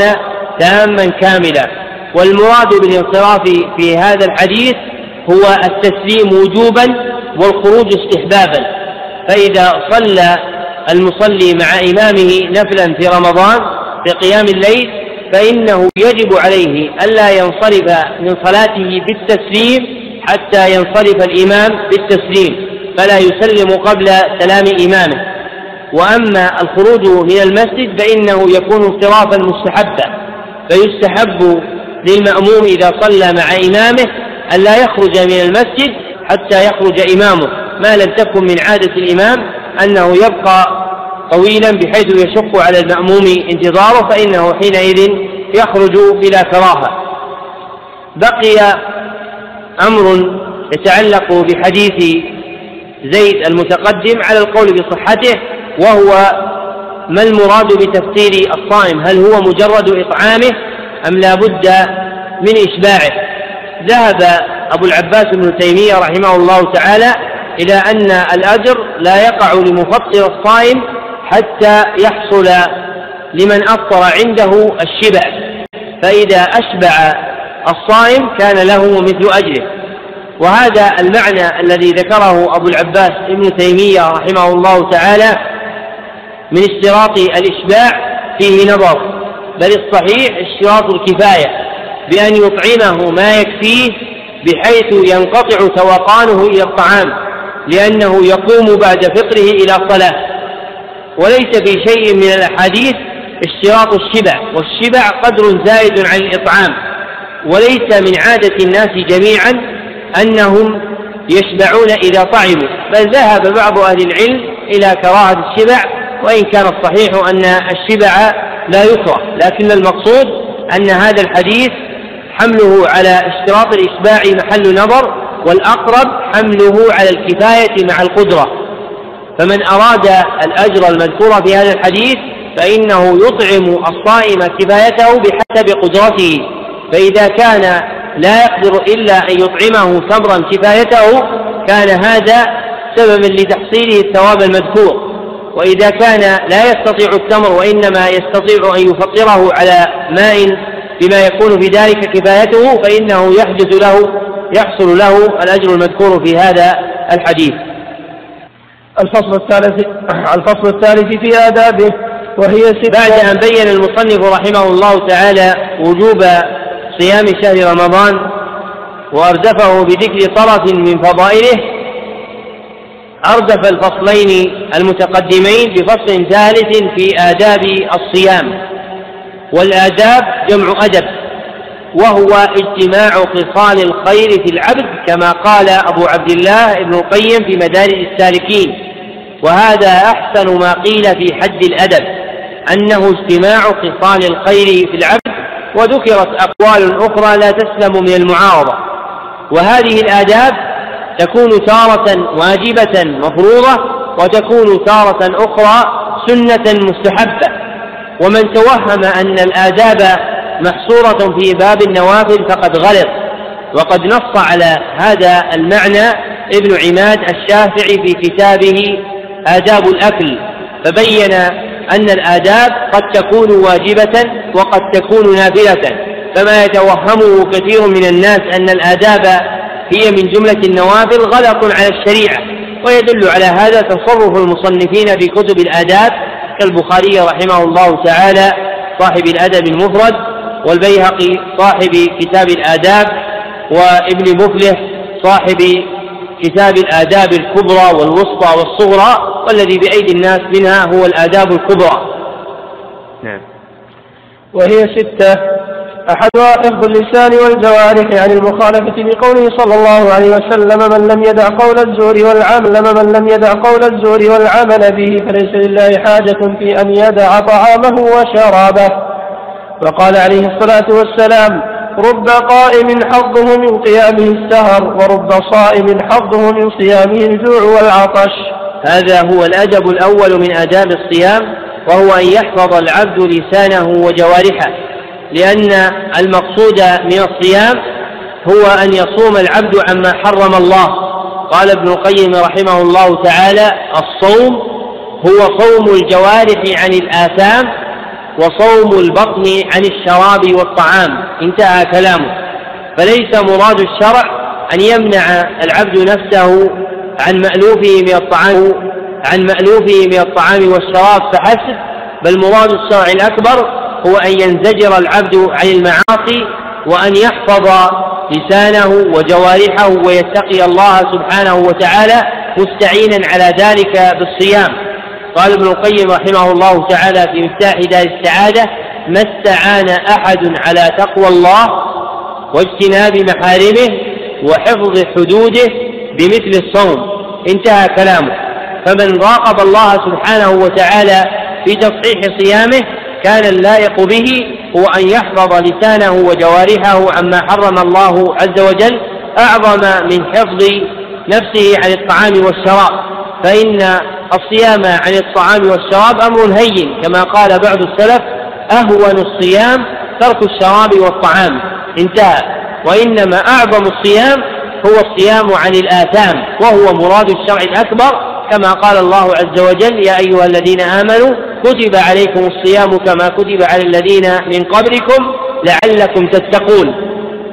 تاما كاملا. والمراد بالانصراف في هذا الحديث هو التسليم وجوبا والخروج استحبابا. فإذا صلى المصلي مع إمامه نفلا في رمضان في قيام الليل فإنه يجب عليه ألا ينصرف من صلاته بالتسليم حتى ينصرف الإمام بالتسليم فلا يسلم قبل سلام إمامه. وأما الخروج من المسجد فإنه يكون انصرافا مستحبا فيستحب للمأموم إذا صلى مع إمامه أن لا يخرج من المسجد حتى يخرج إمامه ما لم تكن من عادة الإمام أنه يبقى طويلا بحيث يشق على المأموم انتظاره فإنه حينئذ يخرج بلا كراهة. بقي أمر يتعلق بحديث زيد المتقدم على القول بصحته وهو ما المراد بتفطير الصائم؟ هل هو مجرد إطعامه أم لا بد من إشباعه؟ ذهب أبو العباس ابن تيمية رحمه الله تعالى إلى أن الأجر لا يقع لمفطر الصائم حتى يحصل لمن أفطر عنده الشبع فإذا أشبع الصائم كان له مثل أجره. وهذا المعنى الذي ذكره أبو العباس ابن تيمية رحمه الله تعالى من اشتراط الإشباع فيه نظر بل الصحيح اشتراط الكفاية بأن يطعمه ما يكفيه بحيث ينقطع توقانه إلى الطعام لأنه يقوم بعد فطره إلى صلاة وليس في شيء من الأحاديث اشتراط الشبع والشبع قدر زائد عن الإطعام. وليس من عادة الناس جميعا أنهم يشبعون إذا طعموا بل ذهب بعض أهل العلم إلى كراهة الشبع وإن كان الصحيح أن الشبع لا يكره لكن المقصود أن هذا الحديث حمله على اشتراط الإشباع محل نظر والأقرب حمله على الكفاية مع القدرة. فمن أراد الأجر المذكور في هذا الحديث فإنه يطعم الصائم كفايته بحسب قدرته. فإذا كان لا يقدر إلا أن يطعمه تمرا كفايته كان هذا سببا لتحصيله الثواب المذكور. وإذا كان لا يستطيع التمر وإنما يستطيع أن يفطره على ماء بما يكون في ذلك كفايته فإنه يحدث له يحصل له الأجر المذكور في هذا الحديث. الفصل الثالث الفصل الثالث في آدابه وهي بعد أن بين المصنف رحمه الله تعالى وجوب صيام شهر رمضان وأردفه بذكر طرف من فضائله أردف الفصلين المتقدمين بفصل ثالث في آداب الصيام. والآداب جمع أدب وهو اجتماع خصال الخير في العبد كما قال أبو عبد الله ابن القيم في مدارج السالكين. وهذا أحسن ما قيل في حد الأدب أنه اجتماع خصال الخير في العبد وذكرت أقوال أخرى لا تسلم من المعارضة. وهذه الآداب تكون تارة واجبة مفروضة وتكون تارة أخرى سنة مستحبة. ومن توهم أن الآداب محصورة في باب النوافل فقد غلط. وقد نص على هذا المعنى ابن عماد الشافعي في كتابه آداب الأكل فبين أن الآداب قد تكون واجبة وقد تكون نافلة. فما يتوهمه كثير من الناس أن الآداب هي من جملة النوافل غلط على الشريعة ويدل على هذا تصرف المصنفين في كتب الآداب كالبخاري رحمه الله تعالى صاحب الأدب المفرد والبيهقي صاحب كتاب الآداب وابن مفلح صاحب كتاب الآداب الكبرى والوسطى والصغرى والذي بأيدي الناس منها هو الآداب الكبرى. نعم. وهي ستة أحدها حفظ اللسان والجوارح عن المخالفة بقوله صلى الله عليه وسلم من لم يدع قول الزور والعمل من لم يدع قول الزور والعمل به فليس لله حاجة في أن يدع طعامه وشرابه. وقال عليه الصلاة والسلام رب قائم حظه من قيامه السهر ورب صائم حظه من صيامه الجوع والعطش. هذا هو الأدب الأول من آداب الصيام وهو أن يحفظ العبد لسانه وجوارحه. لأن المقصود من الصيام هو أن يصوم العبد عما حرم الله. قال ابن القيم رحمه الله تعالى الصوم هو صوم الجوارح عن الآثام وصوم البطن عن الشراب والطعام. انتهى كلامه. فليس مراد الشرع أن يمنع العبد نفسه عن مألوفه من الطعام عن مألوفه من الطعام والشراب فحسب بل مراد الشرع الأكبر هو أن ينزجر العبد عن المعاصي وأن يحفظ لسانه وجوارحه ويتقي الله سبحانه وتعالى مستعينا على ذلك بالصيام. قال ابن القيم رحمه الله تعالى في مفتاح دار السعادة ما استعان أحد على تقوى الله واجتناب محارمه وحفظ حدوده بمثل الصوم. انتهى كلامه. فمن راقب الله سبحانه وتعالى في تصحيح صيامه كان اللائق به هو أن يحفظ لسانه وجوارحه عما حرم الله عز وجل أعظم من حفظ نفسه عن الطعام والشراب. فإن الصيام عن الطعام والشراب أمر هين كما قال بعض السلف أهون الصيام ترك الشراب والطعام. انتهى. وإنما أعظم الصيام هو الصيام عن الآثام وهو مراد الشرع الأكبر كما قال الله عز وجل يا أيها الذين آمنوا كتب عليكم الصيام كما كتب على الذين من قبلكم لعلكم تتقون.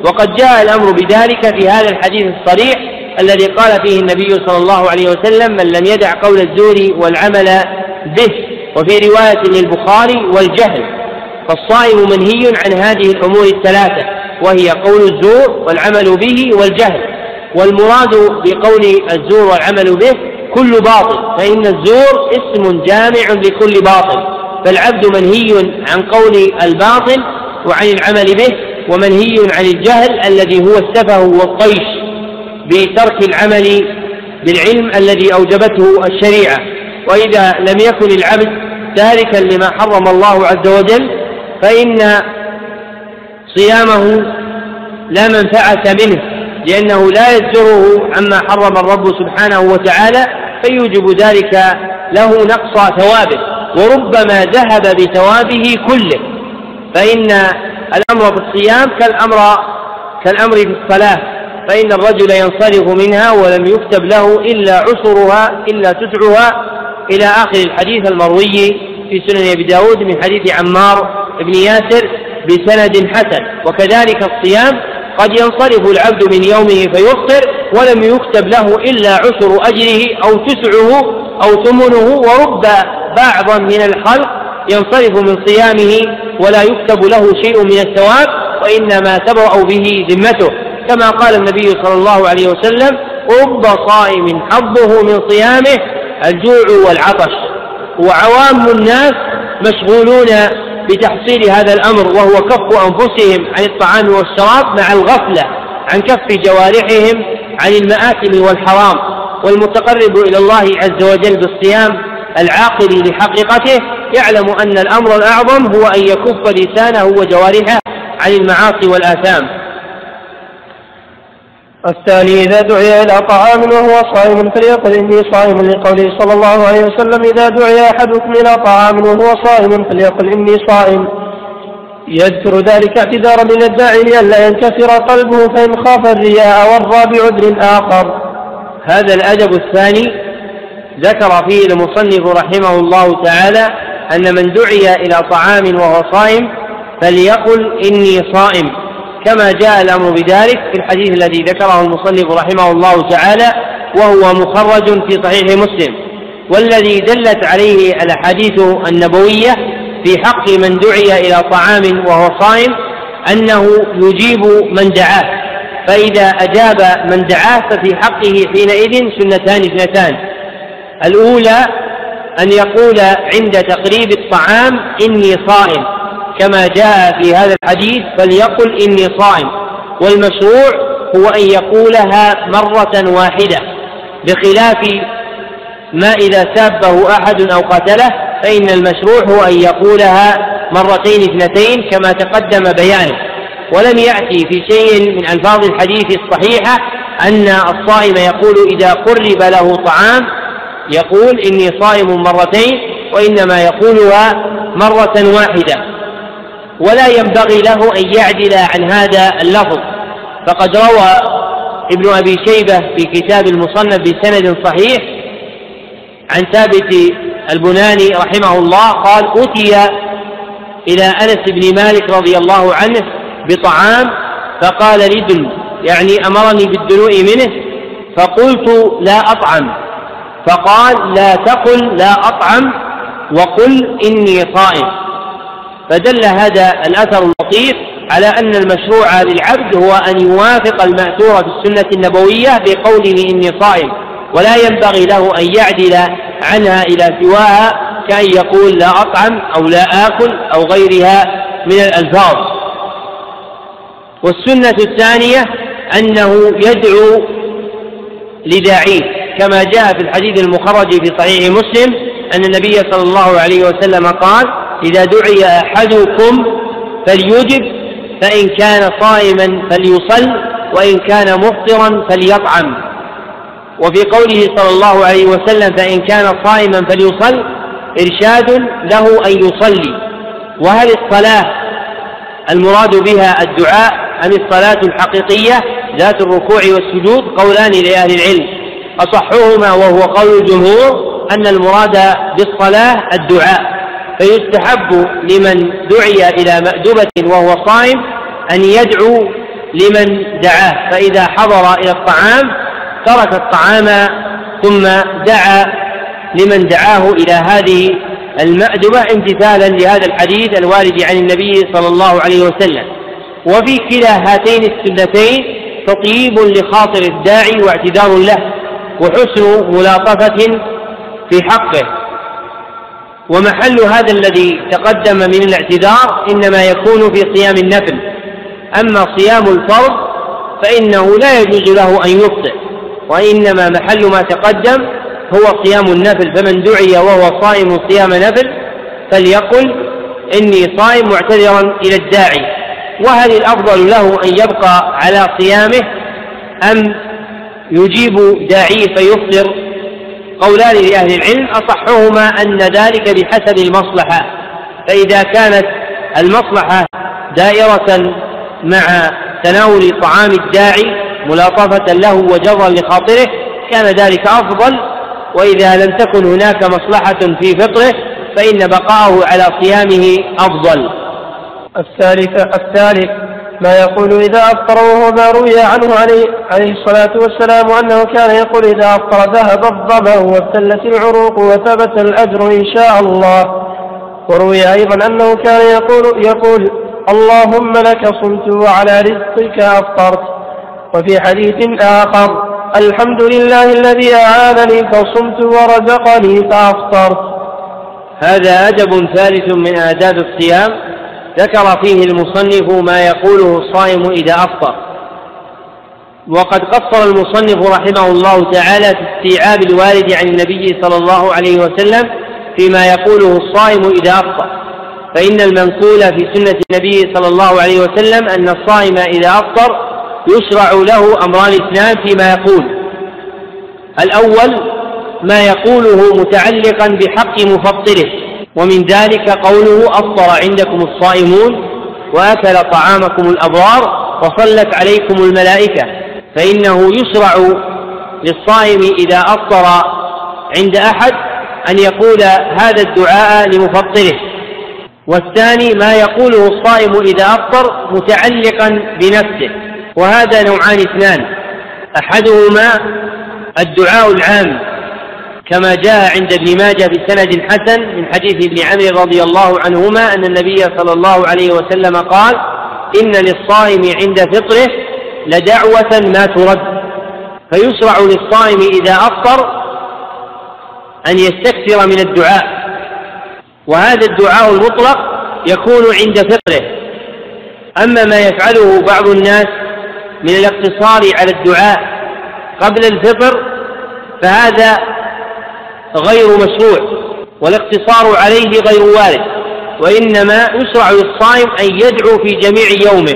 وقد جاء الأمر بذلك في هذا الحديث الصريح الذي قال فيه النبي صلى الله عليه وسلم من لم يدع قول الزور والعمل به وفي رواية للبخاري والجهل. فالصائم منهي عن هذه الأمور الثلاثة وهي قول الزور والعمل به والجهل. والمراد بقول الزور والعمل به كل باطل فإن الزور اسم جامع لكل باطل فالعبد منهي عن قول الباطل وعن العمل به ومنهي عن الجهل الذي هو السفه والطيش بترك العمل بالعلم الذي أوجبته الشريعة. وإذا لم يكن العبد تاركا لما حرم الله عز وجل فإن صيامه لا منفعة منه. لأنه لا يزجره عما حرم الرب سبحانه وتعالى فيوجب ذلك له نقص ثوابه. وربما ذهب بثوابه كله. فإن الأمر في الصيام كالأمر كالأمر في الصلاة. فإن الرجل ينصرف منها ولم يكتب له إلا عشرها إلا تسعها. إلى آخر الحديث المروي في سنن أبي داود من حديث عمار بن ياسر بسند حسن. وكذلك الصيام قد ينصرف العبد من يومه فيفطر ولم يكتب له إلا عشر أجره أو تسعه أو ثمنه. ورب بعضا من الخلق ينصرف من صيامه ولا يكتب له شيء من الثواب وإنما تبرأ به ذمته. كما قال النبي صلى الله عليه وسلم رب صائم حظه من صيامه الجوع والعطش. وعوام الناس مشغولون بتحصيل هذا الأمر وهو كف أنفسهم عن الطعام والشراب مع الغفلة عن كف جوارحهم عن المآثم والحرام. والمتقرب إلى الله عز وجل بالصيام العاقل لحقيقته يعلم أن الأمر الأعظم هو أن يكف لسانه وجوارحه عن المعاصي والآثام. الثاني إذا دعي إلى طعام وهو صائم فليقل إني صائم لقوله صلى الله عليه وسلم إذا دعي أحدكم إلى طعام وهو صائم فليقل إني صائم. يذكر ذلك اعتذارا من الداعي لئلا ينكسر قلبه فإن خاف الرياء والرى بعذر آخر هذا الأدب الثاني ذكر فيه المصنف رحمه الله تعالى أن من دعي إلى طعام وهو صائم فليقل إني صائم. كما جاء الأمر بذلك في الحديث الذي ذكره المصنف رحمه الله تعالى وهو مخرج في صحيح مسلم والذي دلت عليه الأحاديث النبوية في حق من دعي إلى طعام وهو صائم أنه يجيب من دعاه فإذا أجاب من دعاه ففي حقه حينئذ سنتان اثنتان. الأولى أن يقول عند تقريب الطعام إني صائم. كما جاء في هذا الحديث فليقل إني صائم. والمشروع هو أن يقولها مرة واحدة. بخلاف ما إذا سابه أحد أو قتله فإن المشروع هو أن يقولها مرتين اثنتين كما تقدم بيانه. ولم يأتي في شيء من ألفاظ الحديث الصحيحة أن الصائم يقول إذا قرب له طعام يقول إني صائم مرتين وإنما يقولها مرة واحدة. ولا ينبغي له أن يعدل عن هذا اللفظ. فقد روى ابن أبي شيبة في كتاب المصنف بسند صحيح عن ثابت البناني رحمه الله قال أتي إلى أنس بن مالك رضي الله عنه بطعام فقال لي دل يعني أمرني بالدنوء منه فقلت لا أطعم. فقال لا تقل لا أطعم وقل إني صائم فدل هذا الأثر اللطيف على أن المشروع للعبد هو أن يوافق المأثور في السنة النبوية بقوله إني صائم ولا ينبغي له أن يعدل عنها إلى سواها كأن يقول لا أطعم أو لا آكل أو غيرها من الألفاظ. والسنة الثانية أنه يدعو لداعيه كما جاء في الحديث المخرج في صحيح مسلم أن النبي صلى الله عليه وسلم قال إذا دعي أحدكم فليجب فإن كان صائما فليصل وإن كان مفطرا فليطعم. وفي قوله صلى الله عليه وسلم فإن كان صائما فليصل إرشاد له أن يصلي. وهل الصلاة المراد بها الدعاء أم الصلاة الحقيقية؟ ذات الركوع والسجود قولان لأهل العلم. أصحهما وهو قول الجمهور أن المراد بالصلاة الدعاء. فيستحب لمن دعي إلى مأدبة وهو صائم أن يدعو لمن دعاه فإذا حضر إلى الطعام ترك الطعام ثم دعا لمن دعاه إلى هذه المأدبة امتثالا لهذا الحديث الوارد عن النبي صلى الله عليه وسلم. وفي كلا هاتين السنتين تطيب لخاطر الداعي واعتذار له وحسن ملاطفة في حقه. ومحل هذا الذي تقدم من الاعتذار إنما يكون في صيام النفل. أما صيام الفرض فإنه لا يجوز له أن يفطر وإنما محل ما تقدم هو صيام النفل. فمن دعي وهو صائم صيام نفل فليقل إني صائم معتذرا إلى الداعي. وهل الأفضل له أن يبقى على صيامه أم يجيب داعيه فيفطر قولان لأهل العلم أصحهما أن ذلك بحسب المصلحة. فإذا كانت المصلحة دائرة مع تناول طعام الداعي ملاطفة له وجرا لخاطره كان ذلك أفضل. وإذا لم تكن هناك مصلحة في فطره فإن بقاءه على صيامه أفضل. الثالث الثالث ما يقول إذا أفطر وهو ما روي عنه عليه, عليه الصلاة والسلام أنه كان يقول إذا أفطر ذهب الظمأ وابتلت العروق وثبت الأجر إن شاء الله. وروي أيضا أنه كان يقول يقول اللهم لك صمت وعلى رزقك أفطرت. وفي حديث آخر الحمد لله الذي أعانني فصمت ورزقني فأفطرت. هذا أدب ثالث من آداب الصيام ذكر فيه المصنف ما يقوله الصائم إذا أفطر. وقد قصر المصنف رحمه الله تعالى في استيعاب الوارد عن النبي صلى الله عليه وسلم فيما يقوله الصائم إذا أفطر. فإن المنقول في سنة النبي صلى الله عليه وسلم أن الصائم إذا أفطر يشرع له أمران اثنان فيما يقول. الأول ما يقوله متعلقا بحق مفطره. ومن ذلك قوله أفطر عندكم الصائمون وأكل طعامكم الأبرار وصلت عليكم الملائكة فإنه يشرع للصائم إذا أفطر عند أحد أن يقول هذا الدعاء لمفطره. والثاني ما يقوله الصائم إذا أفطر متعلقا بنفسه وهذا نوعان اثنان أحدهما الدعاء العام كما جاء عند ابن ماجه بسند حسن من حديث ابن عمرو رضي الله عنهما أن النبي صلى الله عليه وسلم قال إن للصائم عند فطره لدعوة ما ترد. فيشرع للصائم إذا أفطر أن يستكثر من الدعاء. وهذا الدعاء المطلق يكون عند فطره. أما ما يفعله بعض الناس من الاقتصار على الدعاء قبل الفطر فهذا غير مشروع والاقتصار عليه غير وارد وإنما يشرع للصائم أن يدعو في جميع يومه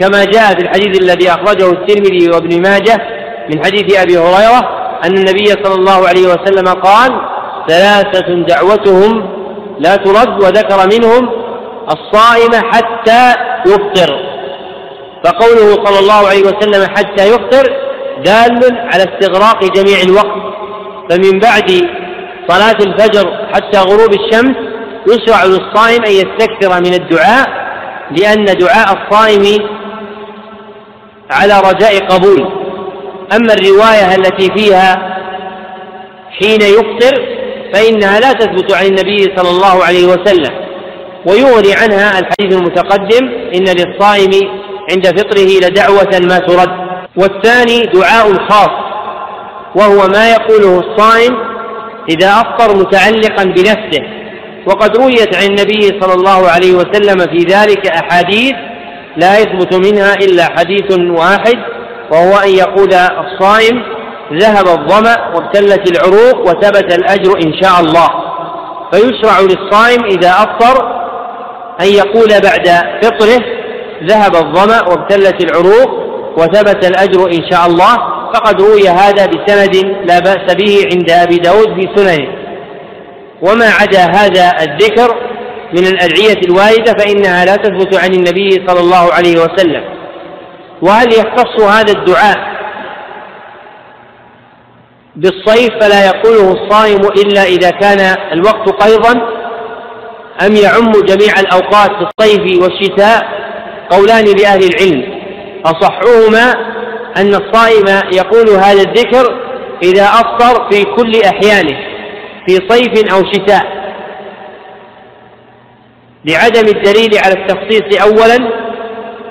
كما جاء في الحديث الذي أخرجه الترمذي وابن ماجه من حديث أبي هريرة أن النبي صلى الله عليه وسلم قال ثلاثة دعوتهم لا ترد وذكر منهم الصائم حتى يفطر. فقوله صلى الله عليه وسلم حتى يفطر دال على استغراق جميع الوقت فمن بعد صلاة الفجر حتى غروب الشمس يشرع للصائم أن يستكثر من الدعاء لأن دعاء الصائم على رجاء قبول. أما الرواية التي فيها حين يفطر فإنها لا تثبت عن النبي صلى الله عليه وسلم ويغني عنها الحديث المتقدم إن للصائم عند فطره لدعوة ما ترد. والثاني دعاء خاص. وهو ما يقوله الصائم إذا أفطر متعلقا بنفسه. وقد رويت عن النبي صلى الله عليه وسلم في ذلك أحاديث لا يثبت منها إلا حديث واحد وهو أن يقول الصائم ذهب الظمأ وابتلت العروق وثبت الأجر إن شاء الله. فيشرع للصائم إذا أفطر أن يقول بعد فطره ذهب الظمأ وابتلت العروق وثبت الأجر إن شاء الله. فقد روي هذا بسند لا بأس به عند أبي داود في سننه. وما عدا هذا الذكر من الأدعية الواردة فإنها لا تثبت عن النبي صلى الله عليه وسلم. وهل يختص هذا الدعاء بالصيف فلا يقوله الصائم إلا إذا كان الوقت قيضا؟ أم يعم جميع الأوقات في الصيف والشتاء قولان لأهل العلم؟ أصحهما أن الصائم يقول هذا الذكر إذا أفطر في كل أحيانه في صيف أو شتاء. لعدم الدليل على التخصيص أولا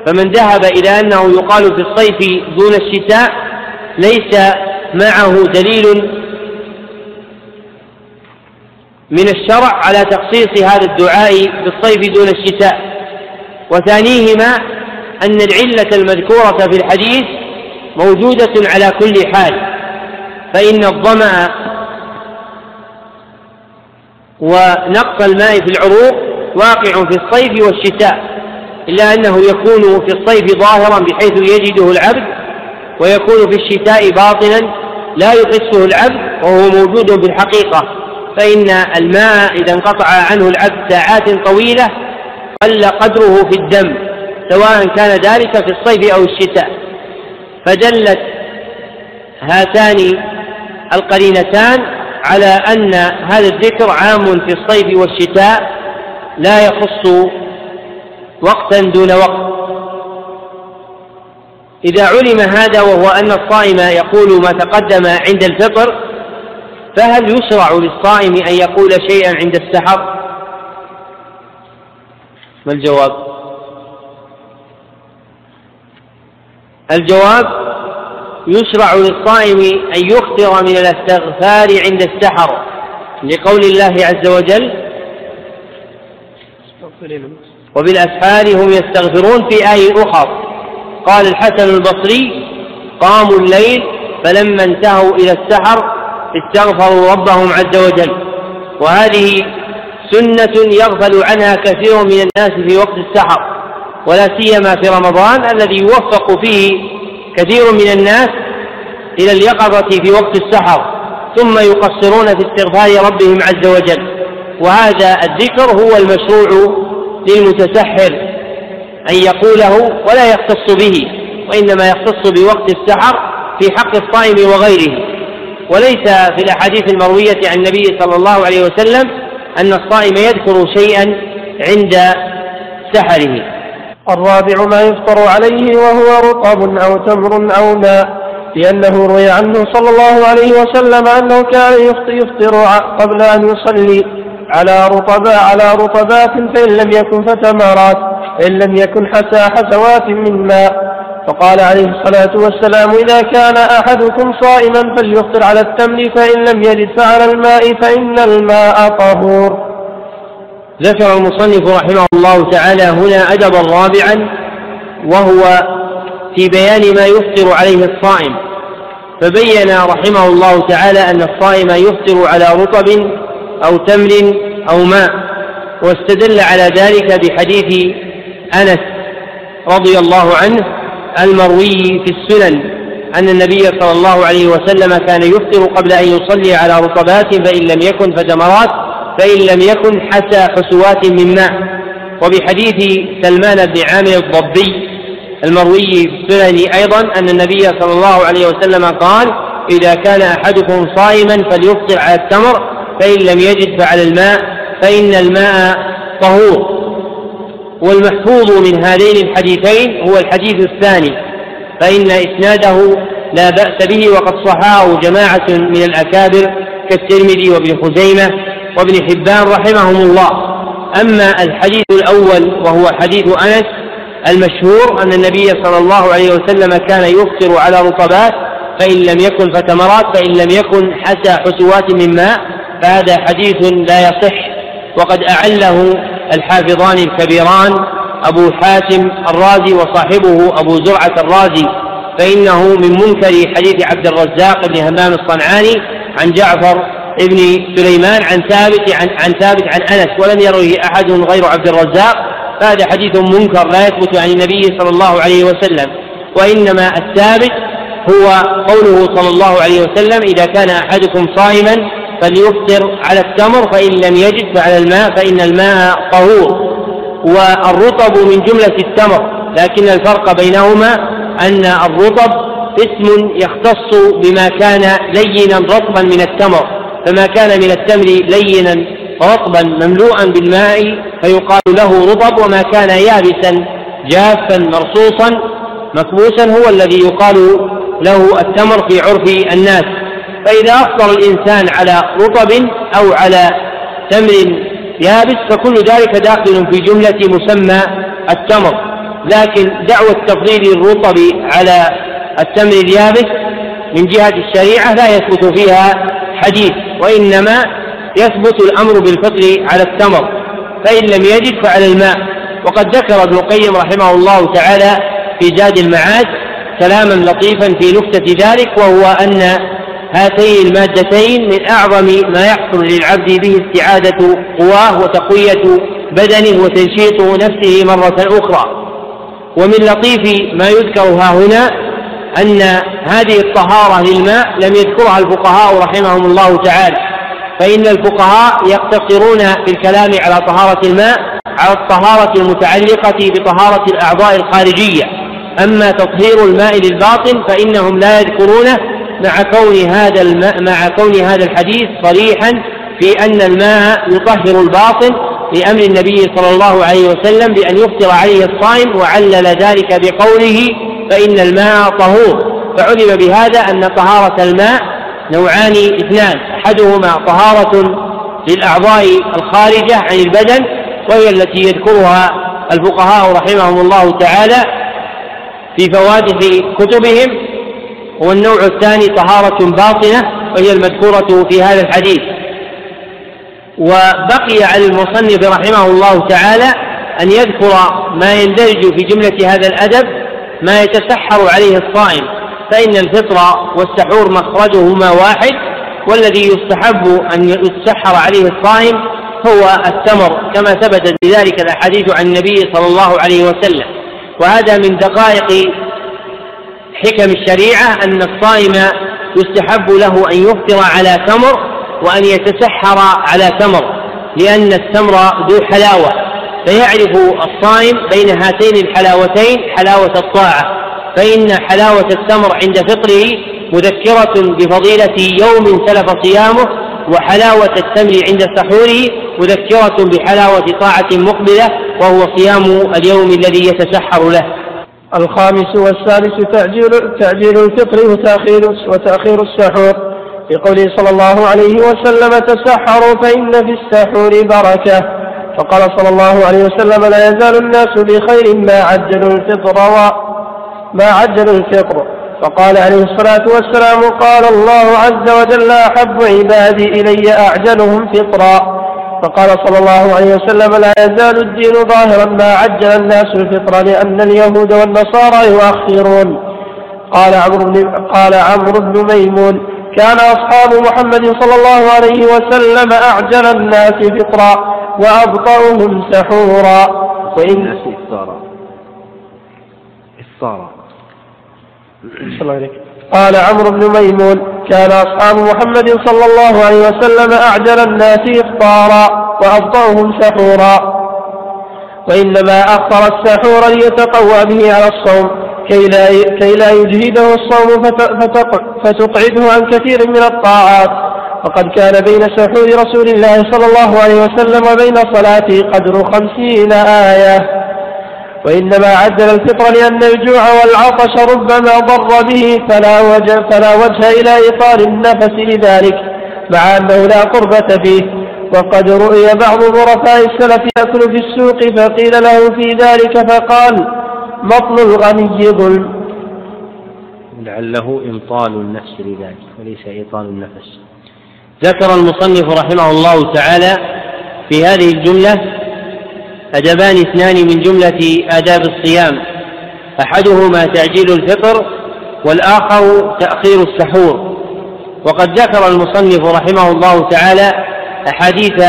فمن ذهب إلى أنه يقال في الصيف دون الشتاء ليس معه دليل من الشرع على تخصيص هذا الدعاء بالصيف دون الشتاء. وثانيهما أن العلة المذكورة في الحديث موجودة على كل حال فإن الظمأ ونقص الماء في العروق واقع في الصيف والشتاء إلا أنه يكون في الصيف ظاهرا بحيث يجده العبد ويكون في الشتاء باطنا لا يحسه العبد وهو موجود في الحقيقة. فإن الماء إذا انقطع عنه العبد ساعات طويلة قل قدره في الدم سواء كان ذلك في الصيف أو الشتاء. فدلت هاتان القرينتان على أن هذا الذكر عام في الصيف والشتاء لا يخص وقتا دون وقت إذا علم هذا وهو أن الصائم يقول ما تقدم عند الفطر فهل يشرع للصائم أن يقول شيئا عند السحر؟ ما الجواب؟ الجواب يشرع للصائم أن يكثر من الاستغفار عند السحر لقول الله عز وجل وبالأسحار هم يستغفرون في آية أخرى قال الحسن البصري قاموا الليل فلما انتهوا إلى السحر استغفروا ربهم عز وجل. وهذه سنة يغفل عنها كثير من الناس في وقت السحر. ولا سيما في رمضان الذي يوفق فيه كثير من الناس إلى اليقظة في وقت السحر ثم يقصرون في استغفار ربهم عز وجل. وهذا الذكر هو المشروع للمتسحر أن يقوله ولا يختص به وإنما يختص بوقت السحر في حق الصائم وغيره. وليس في الأحاديث المروية عن النبي صلى الله عليه وسلم أن الصائم يذكر شيئا عند سحره. الرابع ما يفطر عليه وهو رطب أو تمر أو ماء لأنه روي عنه صلى الله عليه وسلم أنه كان يفطر قبل أن يصلي على رطباء على رطبات فإن لم يكن فتمرات فإن لم يكن حسى حسوات من ماء. فقال عليه الصلاة والسلام إذا كان أحدكم صائما فليفطر على التمر فإن لم يجد فعلى الماء فإن الماء طهور. ذكر المصنف رحمه الله تعالى هنا أدبا رابعا وهو في بيان ما يفطر عليه الصائم. فبين رحمه الله تعالى أن الصائم يفطر على رطب أو تمر أو ماء واستدل على ذلك بحديث أنس رضي الله عنه المروي في السنن أن النبي صلى الله عليه وسلم كان يفطر قبل أن يصلي على رطبات فإن لم يكن فتمرات فإن لم يكن حسى حسوات من ماء وبحديث سلمان بن عامر الضبي المروي في السنن أيضا أن النبي صلى الله عليه وسلم قال إذا كان أحدكم صائما فليفطر على التمر فإن لم يجد فعلى الماء فإن الماء طهور. والمحفوظ من هذين الحديثين هو الحديث الثاني فإن إسناده لا بأس به وقد صحاه جماعة من الأكابر كالترمذي وابن خزيمة. وابن حبان رحمهم الله. أما الحديث الأول وهو حديث أنس المشهور أن النبي صلى الله عليه وسلم كان يفطر على رطبات فإن لم يكن فتمرات فإن لم يكن حسى حسوات من ماء فهذا حديث لا يصح. وقد أعله الحافظان الكبيران أبو حاتم الرازي وصاحبه أبو زرعة الرازي فإنه من منكر حديث عبد الرزاق بن همام الصنعاني عن جعفر ابن سليمان عن ثابت عن, عن ثابت عن أنس ولم يروه أحد غير عبد الرزاق. فهذا حديث منكر لا يثبت عن النبي صلى الله عليه وسلم. وإنما الثابت هو قوله صلى الله عليه وسلم إذا كان أحدكم صائما فليفطر على التمر فإن لم يجد فعلى الماء فإن الماء طهور. والرطب من جملة التمر لكن الفرق بينهما أن الرطب اسم يختص بما كان لينا رطبا من التمر. فما كان من التمر لينا رطبا مملوءا بالماء فيقال له رطب وما كان يابسا جافا مرصوصا مكبوسا هو الذي يقال له التمر في عرف الناس. فإذا أفطر الإنسان على رطب أو على تمر يابس فكل ذلك داخل في جملة مسمى التمر. لكن دعوة تفضيل الرطب على التمر اليابس من جهة الشريعة لا يثبت فيها حديث وإنما يثبت الأمر بالفطر على التمر فإن لم يجد فعلى الماء. وقد ذكر ابن القيم رحمه الله تعالى في زاد المعاد كلاما لطيفا في نكتة ذلك وهو أن هاتين المادتين من أعظم ما يحصل للعبد به استعادة قواه وتقوية بدنه وتنشيط نفسه مرة أخرى. ومن لطيف ما يذكر ها هنا أن هذه الطهارة للماء لم يذكرها الفقهاء رحمهم الله تعالى فإن الفقهاء يقتصرون في الكلام على طهارة الماء على الطهارة المتعلقة بطهارة الأعضاء الخارجية. أما تطهير الماء للباطن فإنهم لا يذكرونه مع كون هذا الماء مع كون هذا الحديث صريحا في أن الماء يطهر الباطن لأمر النبي صلى الله عليه وسلم بأن يفطر عليه الصائم وعلل ذلك بقوله فإن الماء طهور. فعلم بهذا أن طهارة الماء نوعان اثنان. أحدهما طهارة للأعضاء الخارجة عن البدن وهي التي يذكرها الفقهاء رحمهم الله تعالى في فواتح كتبهم. والنوع الثاني طهارة باطنة وهي المذكورة في هذا الحديث. وبقي على المصنف رحمه الله تعالى أن يذكر ما يندرج في جملة هذا الأدب ما يتسحر عليه الصائم فإن الفطر والسحور مخرجهما واحد والذي يستحب أن يتسحر عليه الصائم هو التمر كما ثبتت بذلك الأحاديث عن النبي صلى الله عليه وسلم. وهذا من دقائق حكم الشريعة أن الصائم يستحب له أن يفطر على تمر وأن يتسحر على تمر لأن التمر ذو حلاوة. فيعرف الصائم بين هاتين الحلاوتين حلاوة الطاعة فإن حلاوة التمر عند فطره مذكرة بفضيلة يوم سلف صيامه وحلاوة التمر عند سحوره مذكرة بحلاوة طاعة مقبلة وهو صيام اليوم الذي يتسحر له. الخامس والسادس تعجيل تعجيل الفطر وتأخير وتأخير السحور. في قوله صلى الله عليه وسلم تسحروا فإن في السحور بركة. فقال صلى الله عليه وسلم لا يزال الناس بخير ما عجلوا الفطر وما عجلوا الفطر. فقال عليه الصلاة والسلام قال الله عز وجل أحب عبادي إلي أعجلهم فطرا. فقال صلى الله عليه وسلم لا يزال الدين ظاهرا ما عجل الناس الفطر لأن اليهود والنصارى يؤخرون. قال عمرو بن قال عمرو بن ميمون كان أصحاب محمد صلى الله عليه وسلم أعجل الناس فطرا. وأبطأهم سحورا. وإن إفطارا. إفطارا. قال عمرو بن ميمون كان أصحاب محمد صلى الله عليه وسلم أعجل الناس إفطارا وأبطأهم سحورا. وإنما أخر السحور ليتقوى به على الصوم كي لا كي لا يجهده الصوم فتقعده عن كثير من الطاعات. وقد كان بين سحور رسول الله صلى الله عليه وسلم وبين صلاته قدر خمسين آية. وإنما عدل الفطر لأن الجوع والعطش ربما ضر به فلا وجه, فلا وجه إلى إيصال النفس لذلك مع أنه لا قربة فيه. وقد رؤي بعض ظرفاء السلف يأكل في السوق فقيل له في ذلك فقال مطل الغني ظلم. لعله إمطال النفس لذلك وليس إيطال النفس. ذكر المصنف رحمه الله تعالى في هذه الجملة أدبان اثنان من جملة آداب الصيام. أحدهما تعجيل الفطر والآخر تأخير السحور. وقد ذكر المصنف رحمه الله تعالى أحاديث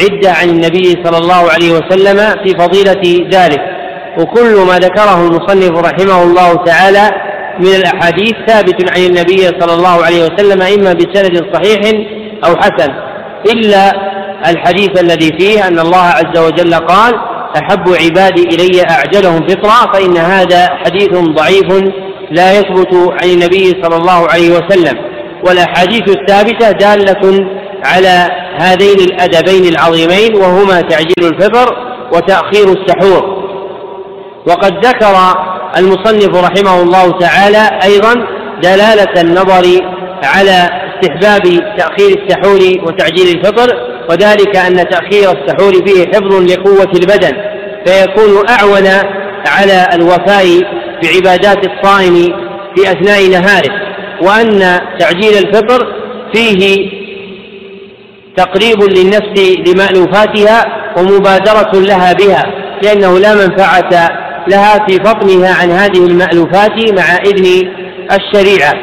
عدة عن النبي صلى الله عليه وسلم في فضيلة ذلك. وكل ما ذكره المصنف رحمه الله تعالى من الأحاديث ثابت عن النبي صلى الله عليه وسلم إما بسند صحيح أو حسن إلا الحديث الذي فيه أن الله عز وجل قال أحب عبادي إلي أعجلهم فطرا فإن هذا حديث ضعيف لا يثبت عن النبي صلى الله عليه وسلم. والأحاديث الثابتة دالة على هذين الأدبين العظيمين وهما تعجيل الفطر وتأخير السحور. وقد ذكر المصنف رحمه الله تعالى أيضا دلالة النظر على استحباب تأخير السحور وتعجيل الفطر وذلك أن تأخير السحور فيه حفظ لقوة البدن فيكون أعون على الوفاء بعبادات الصائم في أثناء نهاره وأن تعجيل الفطر فيه تقريب للنفس لمألوفاتها ومبادرة لها بها لأنه لا منفعة لها في فطنها عن هذه المألوفات مع إذن الشريعة.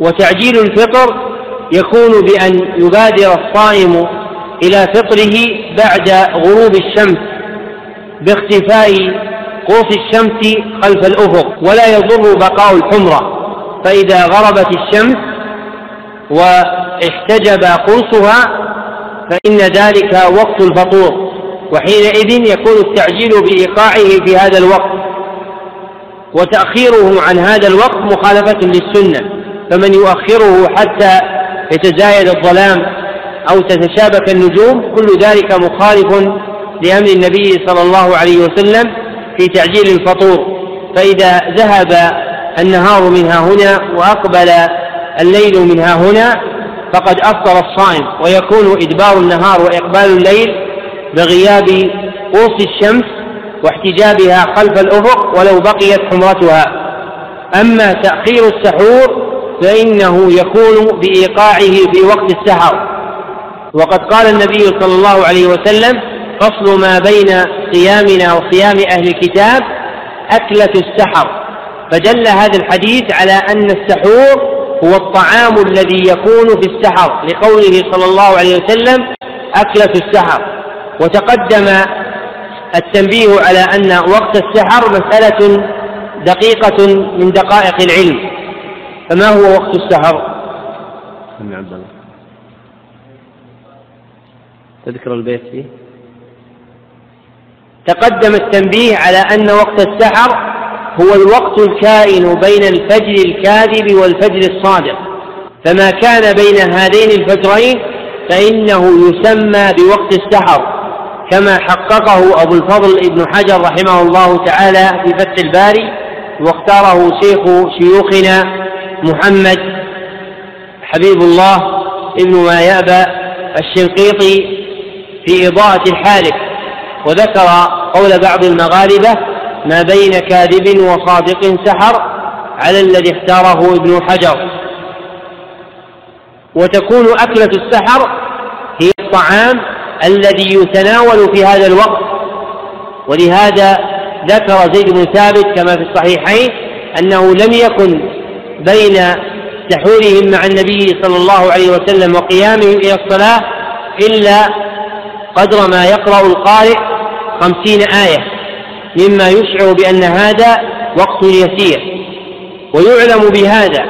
وتعجيل الفطر يكون بأن يبادر الصائم إلى فطره بعد غروب الشمس باختفاء قوس الشمس خلف الأفق ولا يضر بقاء الحمرة. فإذا غربت الشمس واحتجب قوسها فإن ذلك وقت الفطور. وحينئذ يكون التعجيل بإيقاعه في هذا الوقت وتأخيره عن هذا الوقت مخالفة للسنة فمن يؤخره حتى يتزايد الظلام أو تتشابك النجوم كل ذلك مخالف لأمر النبي صلى الله عليه وسلم في تعجيل الفطور فإذا ذهب النهار منها هنا وأقبل الليل منها هنا فقد أفطر الصائم ويكون إدبار النهار وإقبال الليل بغياب قوس الشمس واحتجابها خلف الأفق ولو بقيت حمرتها. أما تأخير السحور فإنه يكون بإيقاعه في وقت السحر. وقد قال النبي صلى الله عليه وسلم فصل ما بين صيامنا وصيام أهل الكتاب أكلة السحر. فدل هذا الحديث على أن السحور هو الطعام الذي يكون في السحر لقوله صلى الله عليه وسلم أكلة السحر. وتقدم التنبيه على أن وقت السحر مسألة دقيقة من دقائق العلم. فما هو وقت السحر؟ عبد الله. تذكر البيت فيه؟ تقدم التنبيه على أن وقت السحر هو الوقت الكائن بين الفجر الكاذب والفجر الصادق. فما كان بين هذين الفجرين فإنه يسمى بوقت السحر. كما حققه أبو الفضل ابن حجر رحمه الله تعالى في فتح الباري واختاره شيخ شيوخنا محمد حبيب الله ابن ما يأبى الشنقيطي في إضاءة الحالك وذكر قول بعض المغاربة ما بين كاذب وصادق سحر على الذي اختاره ابن حجر وتكون أكلة السحر هي الطعام الذي يتناول في هذا الوقت. ولهذا ذكر زيد بن ثابت كما في الصحيحين أنه لم يكن بين سحورهم مع النبي صلى الله عليه وسلم وقيامهم إلى الصلاة إلا قدر ما يقرأ القارئ خمسين آية مما يشعر بأن هذا وقت يسير. ويعلم بهذا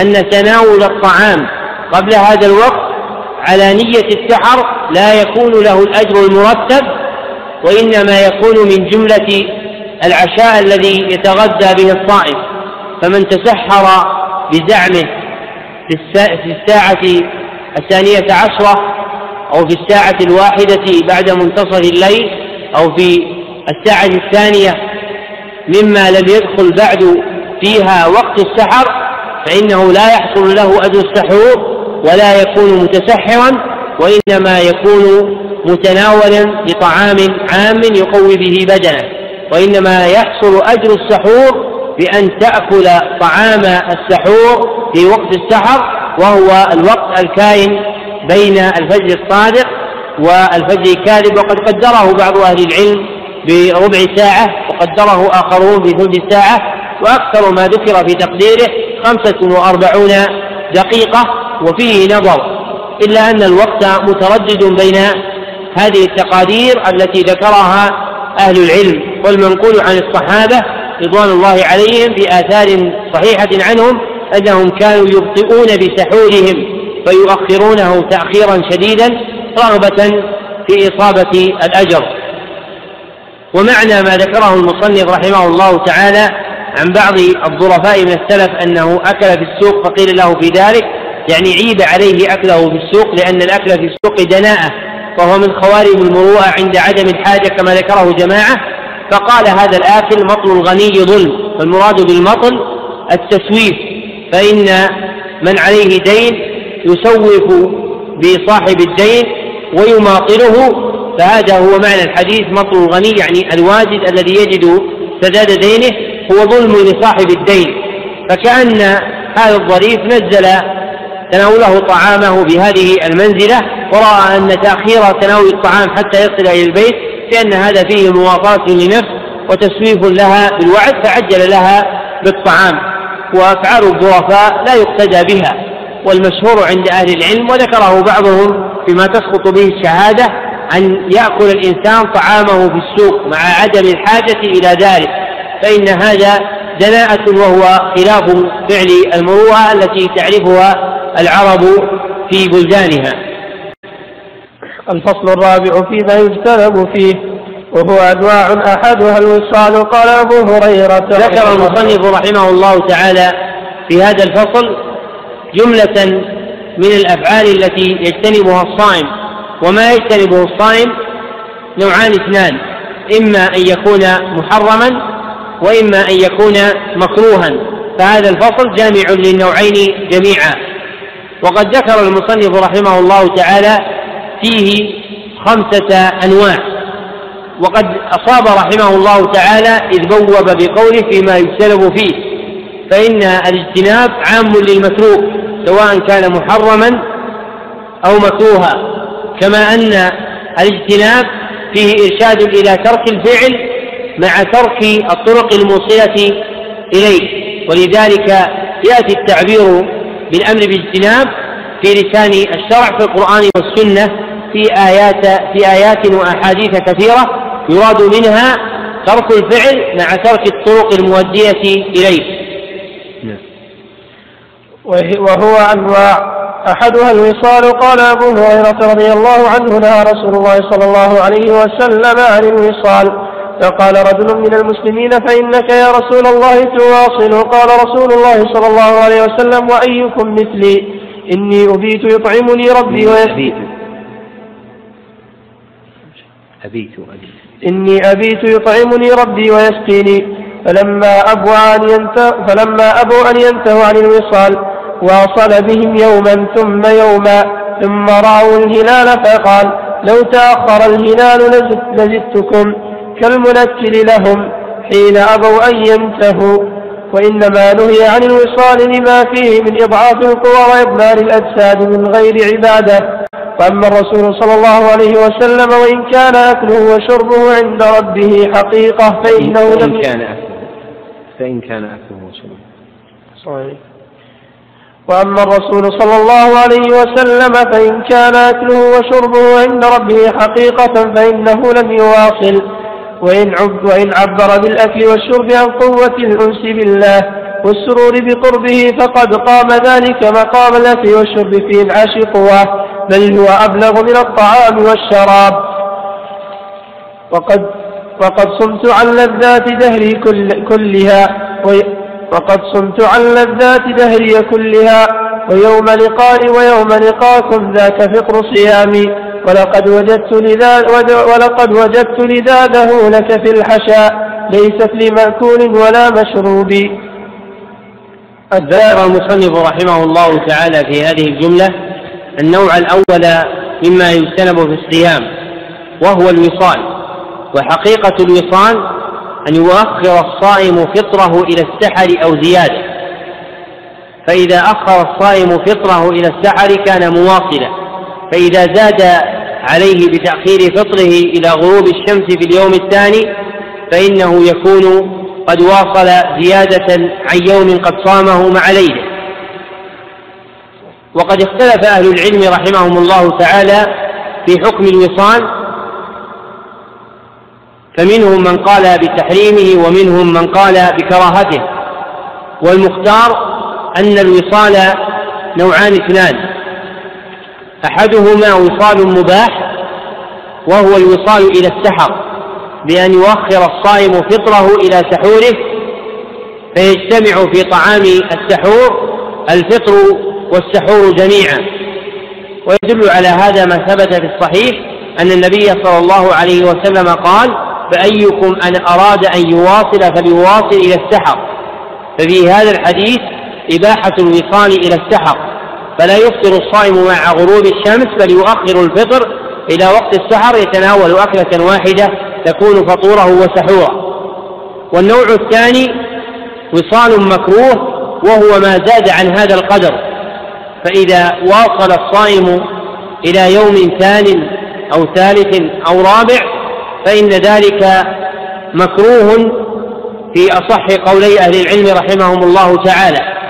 أن تناول الطعام قبل هذا الوقت على نية السحر لا يكون له الأجر المرتب وإنما يكون من جملة العشاء الذي يتغذى به الصائم. فمن تسحر بزعمه في الساعة الثانية عشرة أو في الساعة الواحدة بعد منتصف الليل أو في الساعة الثانية مما لم يدخل بعد فيها وقت السحر فإنه لا يحصل له أجر السحور. ولا يكون متسحرا وإنما يكون متناولا لطعام عام يقوي به بدنه. وإنما يحصل أجر السحور بأن تأكل طعام السحور في وقت السحر وهو الوقت الكائن بين الفجر الصادق والفجر الكاذب. وقد قدره بعض أهل العلم بربع ساعة وقدره آخرون بثلث ساعة وأكثر ما ذكر في تقديره خمسة وأربعون دقيقة. وفيه نظر إلا أن الوقت متردد بين هذه التقادير التي ذكرها أهل العلم والمنقول عن الصحابة رضوان الله عليهم بآثار صحيحة عنهم أنهم كانوا يبطئون بسحورهم فيؤخرونه تأخيرا شديدا رغبة في إصابة الأجر. ومعنى ما ذكره المصنف رحمه الله تعالى عن بعض الظرفاء من السلف أنه أكل في السوق فقيل له في ذلك يعني عيب عليه أكله في السوق لأن الأكل في السوق دناءة وهو من خوارم المروءة عند عدم الحاجة كما ذكره جماعة. فقال هذا الآكل مطل الغني ظلم فالمراد بالمطل التسويف. فإن من عليه دين يسوف بصاحب الدين ويماطله فهذا هو معنى الحديث مطل الغني يعني الواجد الذي يجد سداد دينه هو ظلم لصاحب الدين. فكأن هذا الظريف نزل تناوله طعامه بهذه المنزلة ورأى أن تأخير تناول الطعام حتى يصل إلى البيت لأن هذا فيه مواصاة لنفس وتسويف لها بالوعد فعجل لها بالطعام وأفعال الظرفاء لا يقتدى بها والمشهور عند أهل العلم وذكره بعضهم فيما تسقط به الشهادة أن يأكل الإنسان طعامه في السوق مع عدم الحاجة إلى ذلك فإن هذا دناءة وهو خلاف فعل المروءة التي تعرفها العرب في بلدانها. الفصل الرابع فيما يجتنب فيه وهو أنواع أحدها الوصال قال أبو هريرة ذكر المصنف رحمه الله تعالى في هذا الفصل جملة من الأفعال التي يجتنبها الصائم وما يجتنبه الصائم نوعان اثنان إما أن يكون محرما وإما أن يكون مكروها. فهذا الفصل جامع للنوعين جميعا. وقد ذكر المصنف رحمه الله تعالى فيه خمسة أنواع. وقد أصاب رحمه الله تعالى إذ بوب بقوله فيما يجتنب فيه فإن الاجتناب عام للمتروك سواء كان محرما أو مكروها. كما أن الاجتناب فيه إرشاد إلى ترك الفعل مع ترك الطرق الموصلة إليه. ولذلك يأتي التعبير بالأمر بالاجتناب في لسان الشرع في القرآن والسنة في آيات في آيات وأحاديث كثيرة يراد منها ترك الفعل مع ترك الطرق المؤدية إليه. وهو أنواع أحدها الوصال قال أبو هريرة رضي الله عنه نهى رسول الله صلى الله عليه وسلم عن الوصال فقال رجل من المسلمين فإنك يا رسول الله تواصل. قال رسول الله صلى الله عليه وسلم وأيكم مثلي؟ إني أبيت يطعمني ربي ويسقيني أبيت. أبيت إني أبيت يطعمني ربي ويسقيني. فلما أبوا أن ينتهوا فلما أبوا أن ينتهوا عن الوصال واصل بهم يوما ثم يوما ثم رأوا الهلال فقال لو تأخر الهلال لزدتكم. كالمنكر لهم حين أبوا أن ينتهوا وإنما نهي عن الوصال لما فيه من إضعاف القوى وإضمار الأجساد من غير عبادة. وأما الرسول صلى الله عليه وسلم وإن كان أكله وشربه عند ربه حقيقة فإنه لم كان أكله فإن كان أكله وشربه. صحيح. وأما الرسول صلى الله عليه وسلم فإن كان أكله وشربه عند ربه حقيقة فإنه لم يواصل. وإن, وإن عبر بالأكل والشرب عن قوة الأنس بالله والسرور بقربه فقد قام ذلك مقام الأكل والشرب في انعاش قواه بل هو أبلغ من الطعام والشراب. وقد وقد صمت عن لذات دهري كل كلها وقد صمت عن لذات دهري كلها ويوم لقائي ويوم لقاكم ذاك فقر صيامي. ولقد وجدت لذا ولقد وجدت لذاذه لك في الحشاء ليست لمأكول ولا مشروب. ذكر المصنف رحمه الله تعالى في هذه الجملة النوع الأول مما يجتنب في الصيام وهو الوصال. وحقيقة الوصال أن يؤخر الصائم فطره إلى السحر أو زيادة. فإذا أخر الصائم فطره إلى السحر كان مواصلا. فإذا زاد عليه بتأخير فطره إلى غروب الشمس في اليوم الثاني فإنه يكون قد واصل زيادة عن يوم قد صامه مع ليله. وقد اختلف أهل العلم رحمهم الله تعالى في حكم الوصال فمنهم من قال بتحريمه ومنهم من قال بكراهته. والمختار أن الوصال نوعان اثنان. أحدهما وصال مباح وهو الوصال إلى السحر بأن يؤخر الصائم فطره إلى سحوره فيجتمع في طعام السحور الفطر والسحور جميعا. ويدل على هذا ما ثبت في الصحيح أن النبي صلى الله عليه وسلم قال فأيكم أن أراد أن يواصل فليواصل إلى السحر. ففي هذا الحديث إباحة الوصال إلى السحر. فلا يفطر الصائم مع غروب الشمس بل يؤخر الفطر إلى وقت السحر يتناول أكلة واحدة تكون فطوره وسحوره. والنوع الثاني وصال مكروه وهو ما زاد عن هذا القدر. فإذا واصل الصائم إلى يوم ثان أو ثالث أو رابع فإن ذلك مكروه في أصح قولي أهل العلم رحمهم الله تعالى.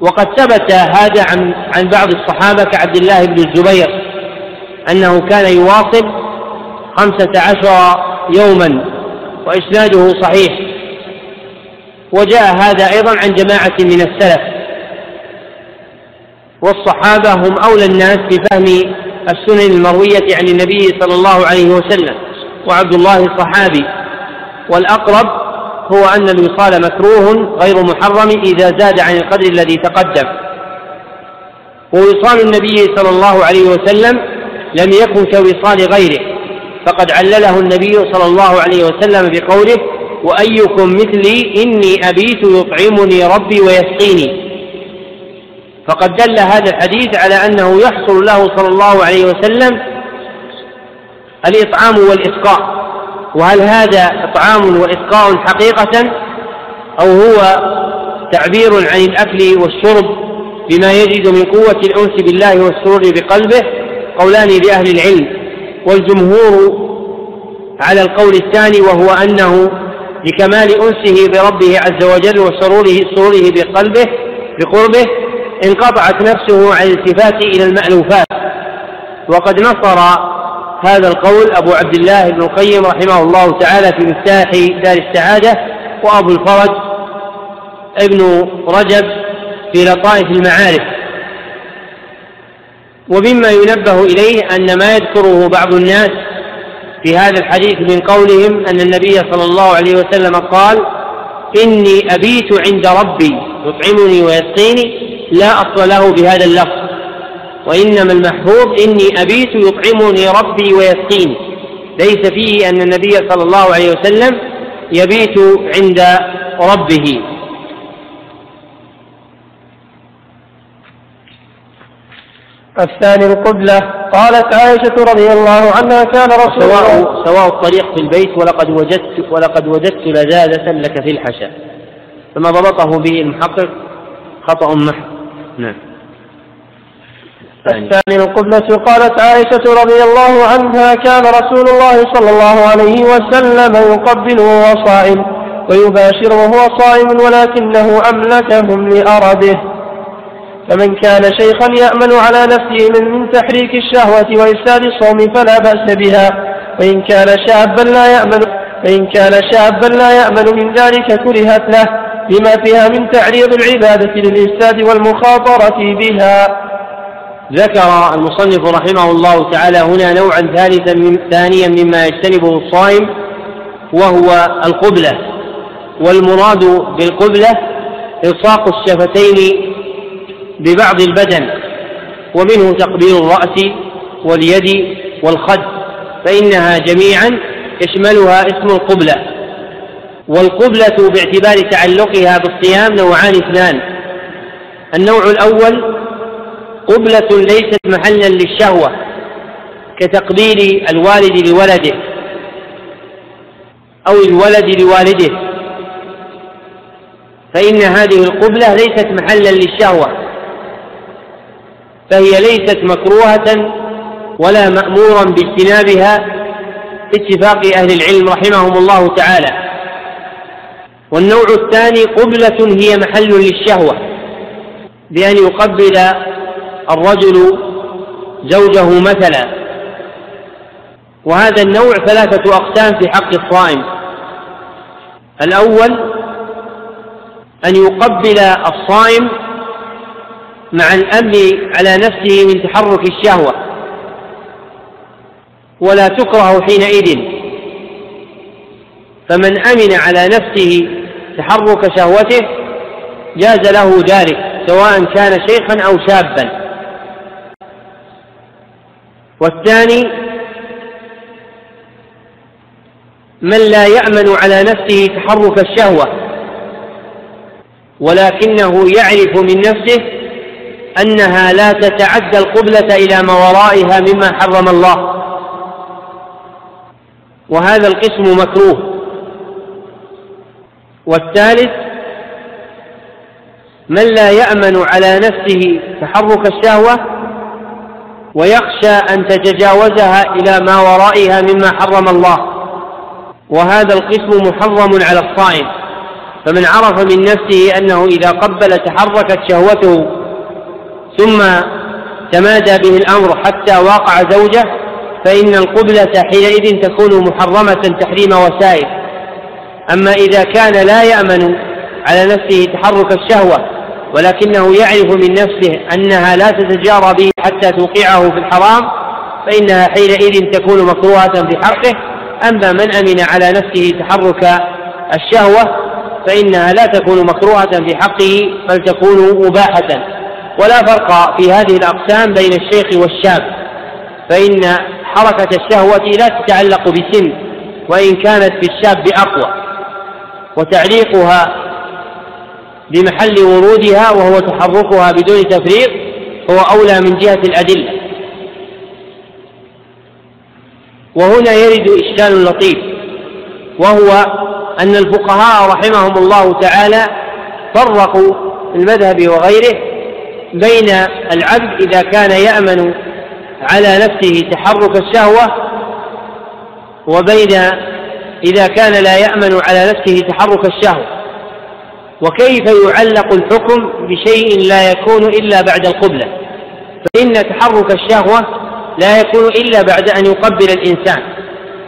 وقد ثبت هذا عن عن بعض الصحابة كعبد الله بن الزبير أنه كان يواصل خمسة عشر يوما وإسناده صحيح. وجاء هذا أيضا عن جماعة من السلف. والصحابة هم أولى الناس بفهم السنن المروية عن النبي صلى الله عليه وسلم وعبد الله صحابي والأقرب هو أن الوصال مكروه غير محرم إذا زاد عن القدر الذي تقدم. ووصال النبي صلى الله عليه وسلم لم يكن كوصال غيره فقد علله النبي صلى الله عليه وسلم بقوله وأيكم مثلي إني أبيت يطعمني ربي ويسقيني. فقد دل هذا الحديث على أنه يحصل له صلى الله عليه وسلم الإطعام والإسقاء. وهل هذا إطعام وإسقاء حقيقة أو هو تعبير عن الأكل والشرب بما يجد من قوة الأنس بالله والسرور بقلبه؟ قولان لأهل العلم. والجمهور على القول الثاني وهو أنه لكمال أنسه بربه عز وجل وسروره سروره بقلبه بقربه انقطعت نفسه عن الالتفات إلى المألوفات. وقد نصر هذا القول أبو عبد الله بن القيم رحمه الله تعالى في مفتاح دار السعادة وأبو الفرج ابن رجب في لطائف المعارف. ومما ينبه إليه أن ما يذكره بعض الناس في هذا الحديث من قولهم أن النبي صلى الله عليه وسلم قال إني أبيت عند ربي يطعمني ويسقيني لا أصل له بهذا اللفظ. وإنما المحفوظ إني أبيت يطعمني ربي ويسقيني. ليس فيه أن النبي صلى الله عليه وسلم يبيت عند ربه. الثاني القبلة. قالت عائشة رضي الله عنها كان رسول سواء الله سواء الطريق في البيت ولقد وجدت ولقد وجدت لذاذة لك في الحشا. فما ضبطه به المحقق خطأ محض. نعم. الثاني القبلة قالت عائشة رضي الله عنها كان رسول الله صلى الله عليه وسلم يقبل وهو صائم ويباشر وهو صائم ولكنه أملكهم لأربه فمن كان شيخا يأمن على نفسه من, من تحريك الشهوة وإفساد الصوم فلا بأس بها. وإن كان شابا لا يأمن فإن كان شابا لا يأمن من ذلك كرهت له لما فيها من تعريض العبادة للإفساد والمخاطرة بها. ذكر المصنف رحمه الله تعالى هنا نوعا ثالثا من ثانيا مما يجتنبه الصائم وهو القبلة. والمراد بالقبلة إلصاق الشفتين ببعض البدن ومنه تقبيل الرأس واليد والخد فإنها جميعا يشملها اسم القبلة. والقبلة باعتبار تعلقها بالصيام نوعان اثنان. النوع الأول قبلة ليست محلا للشهوة كتقبيل الوالد لولده أو الولد لوالده. فإن هذه القبلة ليست محلا للشهوة فهي ليست مكروهة ولا مأمورا باجتنابها باتفاق أهل العلم رحمهم الله تعالى. والنوع الثاني قبلة هي محل للشهوة بأن يقبل الرجل زوجه مثلا. وهذا النوع ثلاثة أقسام في حق الصائم. الأول أن يقبل الصائم مع الأمن على نفسه من تحرك الشهوة. ولا تكره حينئذ. فمن أمن على نفسه تحرك شهوته جاز له ذلك سواء كان شيخا أو شابا. والثاني من لا يأمن على نفسه تحرك الشهوة ولكنه يعرف من نفسه أنها لا تتعدى القبلة إلى ما ورائها مما حرم الله. وهذا القسم مكروه. والثالث من لا يأمن على نفسه تحرك الشهوة ويخشى أن تتجاوزها إلى ما ورائها مما حرم الله. وهذا القسم محرم على الصائم. فمن عرف من نفسه أنه إذا قبل تحركت شهوته ثم تمادى به الأمر حتى واقع زوجه فإن القبلة حينئذ تكون محرمة تحريم وسائل. أما إذا كان لا يأمن على نفسه تحرك الشهوة ولكنه يعرف من نفسه أنها لا تتجارى به حتى توقعه في الحرام فإنها حينئذ تكون مكروهة في حقه أما من أمن على نفسه تحرك الشهوة فإنها لا تكون مكروهة في حقه بل تكون مباحة. ولا فرق في هذه الأقسام بين الشيخ والشاب فإن حركة الشهوة لا تتعلق بسن وإن كانت في الشاب أقوى. وتعليقها بمحل ورودها وهو تحركها بدون تفريق هو أولى من جهة الأدلة. وهنا يرد إشكال لطيف وهو أن الفقهاء رحمهم الله تعالى فرقوا المذهب وغيره بين العبد إذا كان يأمن على نفسه تحرك الشهوة وبين إذا كان لا يأمن على نفسه تحرك الشهوة. وكيف يعلق الحكم بشيء لا يكون إلا بعد القبلة؟ فإن تحرك الشهوة لا يكون إلا بعد أن يقبل الإنسان.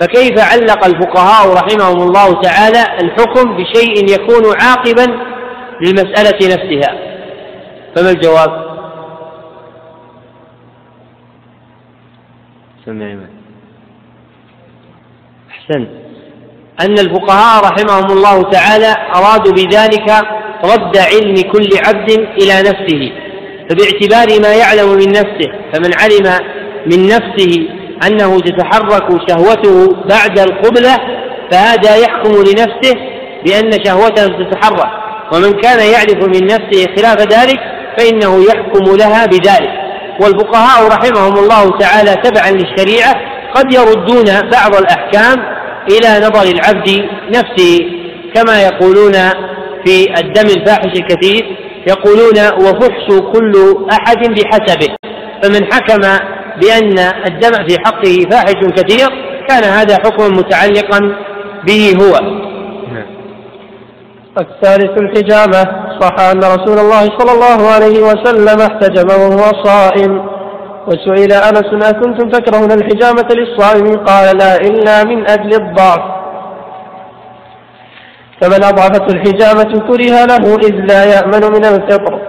فكيف علق الفقهاء رحمهم الله تعالى الحكم بشيء يكون عاقبا للمسألة نفسها؟ فما الجواب؟ سمع أحسنت. أن الفقهاء رحمهم الله تعالى أرادوا بذلك رد علم كل عبد إلى نفسه فباعتبار ما يعلم من نفسه فمن علم من نفسه أنه تتحرك شهوته بعد القبلة فهذا يحكم لنفسه بأن شهوته تتحرك ومن كان يعرف من نفسه خلاف ذلك فإنه يحكم لها بذلك. والفقهاء رحمهم الله تعالى تبعا للشريعة قد يردون بعض الأحكام إلى نظر العبد نفسه كما يقولون في الدم الفاحش الكثير يقولون وفحش كل أحد بحسبه. فمن حكم بأن الدم في حقه فاحش كثير كان هذا حكما متعلقا به هو. الثالث الحجامة صح أن رسول الله صلى الله عليه وسلم احتجم وهو صائم وسئل أنس أكنتم تكرهون الحجامة للصائم؟ قال لا إلا من أجل الضعف. فمن أضعفته الحجامة كره له إذ لا يأمن من الفطر.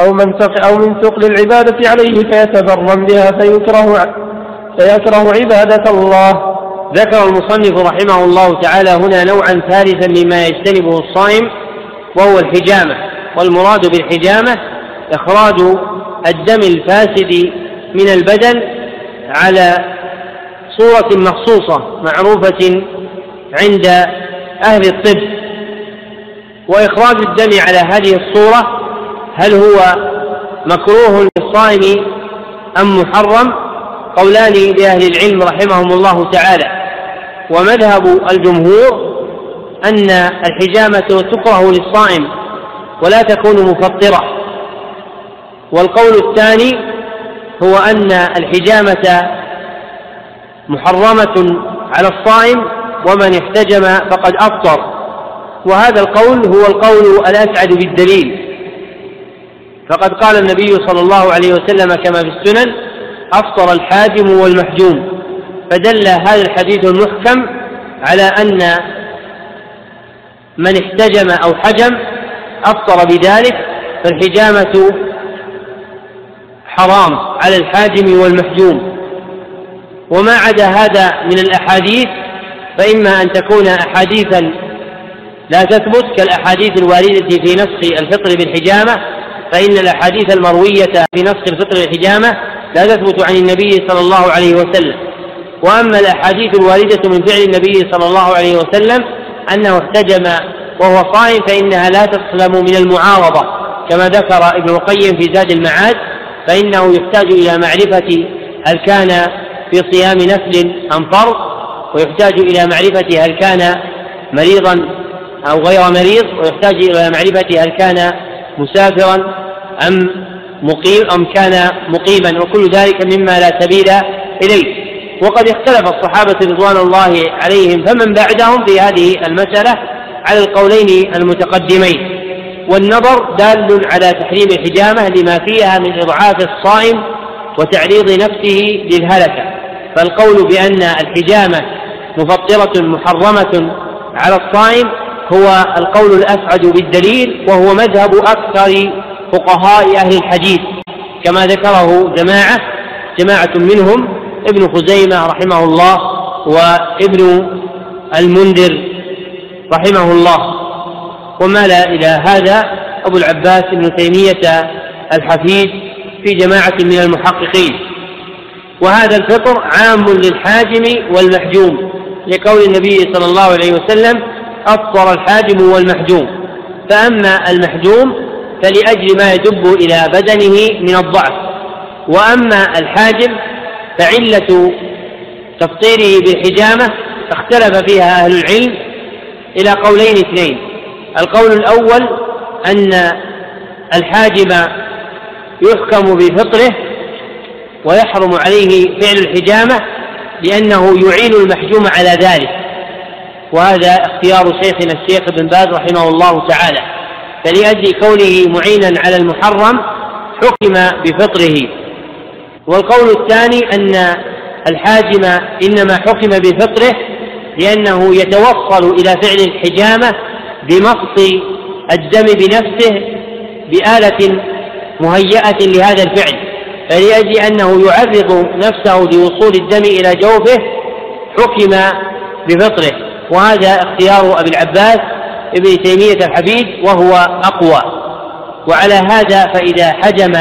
أو من أو من ثقل العبادة عليه فيتبرم بها فيكره فيكره عبادة الله. ذكر المصنف رحمه الله تعالى هنا نوعا ثالثا مما يجتنبه الصائم وهو الحجامة. والمراد بالحجامة إخراج الدم الفاسد من البدن على صورة مخصوصة معروفة عند أهل الطب. وإخراج الدم على هذه الصورة هل هو مكروه للصائم أم محرم؟ قولان لأهل العلم رحمهم الله تعالى. ومذهب الجمهور أن الحجامة تكره للصائم ولا تكون مفطرة. والقول الثاني هو أن الحجامة محرمة على الصائم ومن احتجم فقد أفطر. وهذا القول هو القول الأسعد بالدليل. فقد قال النبي صلى الله عليه وسلم كما في السنن أفطر الحاجم والمحجوم. فدل هذا الحديث المحكم على أن من احتجم أو حجم أفطر بذلك فالحجامة حرام على الحاجم والمحجوم. وما عدا هذا من الأحاديث فإما أن تكون أحاديثا لا تثبت كالأحاديث الواردة في نسخ الفطر بالحجامة فإن الأحاديث المروية في نسخ الفطر بالحجامة لا تثبت عن النبي صلى الله عليه وسلم. وأما الأحاديث الواردة من فعل النبي صلى الله عليه وسلم أنه احتجم وهو صائم فإنها لا تسلم من المعارضة كما ذكر ابن القيم في زاد المعاد فإنه يحتاج إلى معرفة هل كان في صيام نفل أم فرض ويحتاج إلى معرفة هل كان مريضا أو غير مريض ويحتاج إلى معرفة هل كان مسافرا أم مقيم أم كان مقيما وكل ذلك مما لا سبيل إليه. وقد اختلف الصحابة رضوان الله عليهم فمن بعدهم في هذه المسألة على القولين المتقدمين. والنظر دال على تحريم الحجامة لما فيها من إضعاف الصائم وتعريض نفسه للهلكة. فالقول بأن الحجامة مفطرة محرمة على الصائم هو القول الأسعد بالدليل وهو مذهب أكثر فقهاء أهل الحديث. كما ذكره جماعة جماعة منهم ابن خزيمة رحمه الله وابن المنذر رحمه الله. ومال إلى هذا أبو العباس ابن تيمية الحفيد في جماعة من المحققين. وهذا الفطر عام للحاجم والمحجوم لقول النبي صلى الله عليه وسلم أفطر الحاجم والمحجوم. فأما المحجوم فلأجل ما يدب إلى بدنه من الضعف. وأما الحاجم فعلة تفطيره بالحجامة اختلف فيها أهل العلم إلى قولين اثنين. القول الأول أن الحاجم يحكم بفطره ويحرم عليه فعل الحجامة لأنه يعين المحجوم على ذلك وهذا اختيار شيخنا الشيخ ابن باز رحمه الله تعالى فلأجل كونه معينا على المحرم حكم بفطره. والقول الثاني أن الحاجم إنما حكم بفطره لأنه يتوصل إلى فعل الحجامة بمص الدم بنفسه بآلة مهيئة لهذا الفعل فلأجل أنه يعرض نفسه لوصول الدم إلى جوفه حكم بفطره. وهذا اختيار أبي العباس ابن تيمية الحبيب وهو أقوى. وعلى هذا فإذا حجم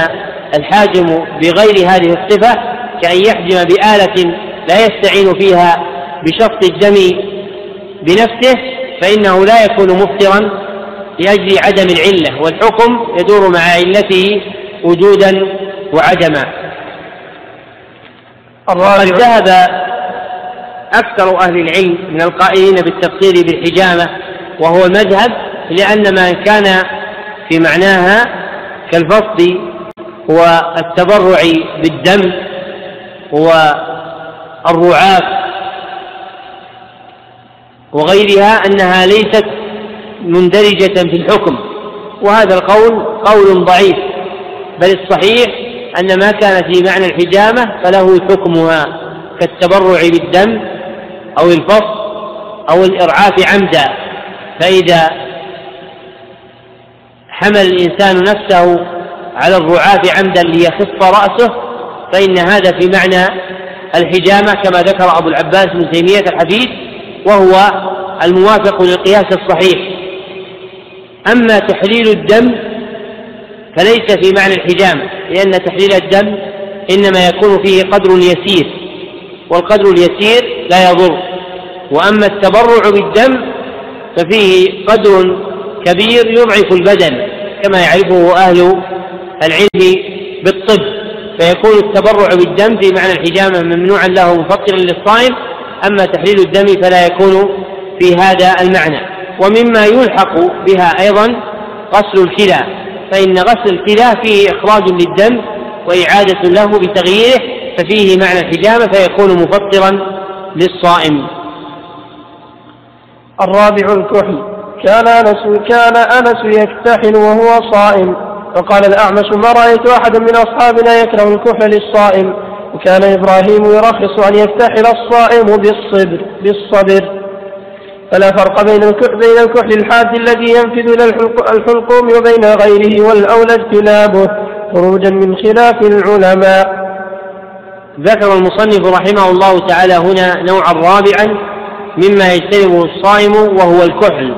الحاجم بغير هذه الصفة كأن يحجم بآلة لا يستعين فيها بشفط الدم بنفسه فإنه لا يكون مفطرا لأجل عدم العلة والحكم يدور مع علته وجودا وعدما. قد ذهب أكثر أهل العلم من القائلين بالتفسير بالحجامة وهو المذهب لأن ما كان في معناها كالفصل والتبرع بالدم والرعاف وغيرها أنها ليست مندرجة في الحكم. وهذا القول قول ضعيف بل الصحيح أن ما كان في معنى الحجامة فله حكمها كالتبرع بالدم أو الفصل أو الإرعاف عمدا. فإذا حمل الإنسان نفسه على الرعاف عمدا ليخف رأسه فإن هذا في معنى الحجامة كما ذكر أبو العباس بن تيمية الحديث وهو الموافق للقياس الصحيح. أما تحليل الدم فليس في معنى الحجامة لأن تحليل الدم إنما يكون فيه قدر يسير والقدر اليسير لا يضر. وأما التبرع بالدم ففيه قدر كبير يضعف البدن كما يعرفه أهل العلم بالطب. فيكون التبرع بالدم في معنى الحجامة ممنوعا له مفطرا للصائم أما تحليل الدم فلا يكون في هذا المعنى. ومما يلحق بها أيضا غسل الكلى. فإن غسل الكلى فيه إخراج للدم وإعادة له بتغييره ففيه معنى الحجامة فيكون مفطرا للصائم. الرابع الكحل. كان أنس كان أنس يكتحل وهو صائم. وقال الأعمش ما رأيت أحدا من أصحابنا يكره الكحل للصائم. وكان إبراهيم يرخص أن يكتحل الصائم بالصبر بالصبر. فلا فرق بين بين الكحل الحاد الذي ينفذ إلى الحلقوم وبين غيره والأولى اجتنابه. خروجا من خلاف العلماء. ذكر المصنف رحمه الله تعالى هنا نوعا رابعا مما يجتنبه الصائم وهو الكحل.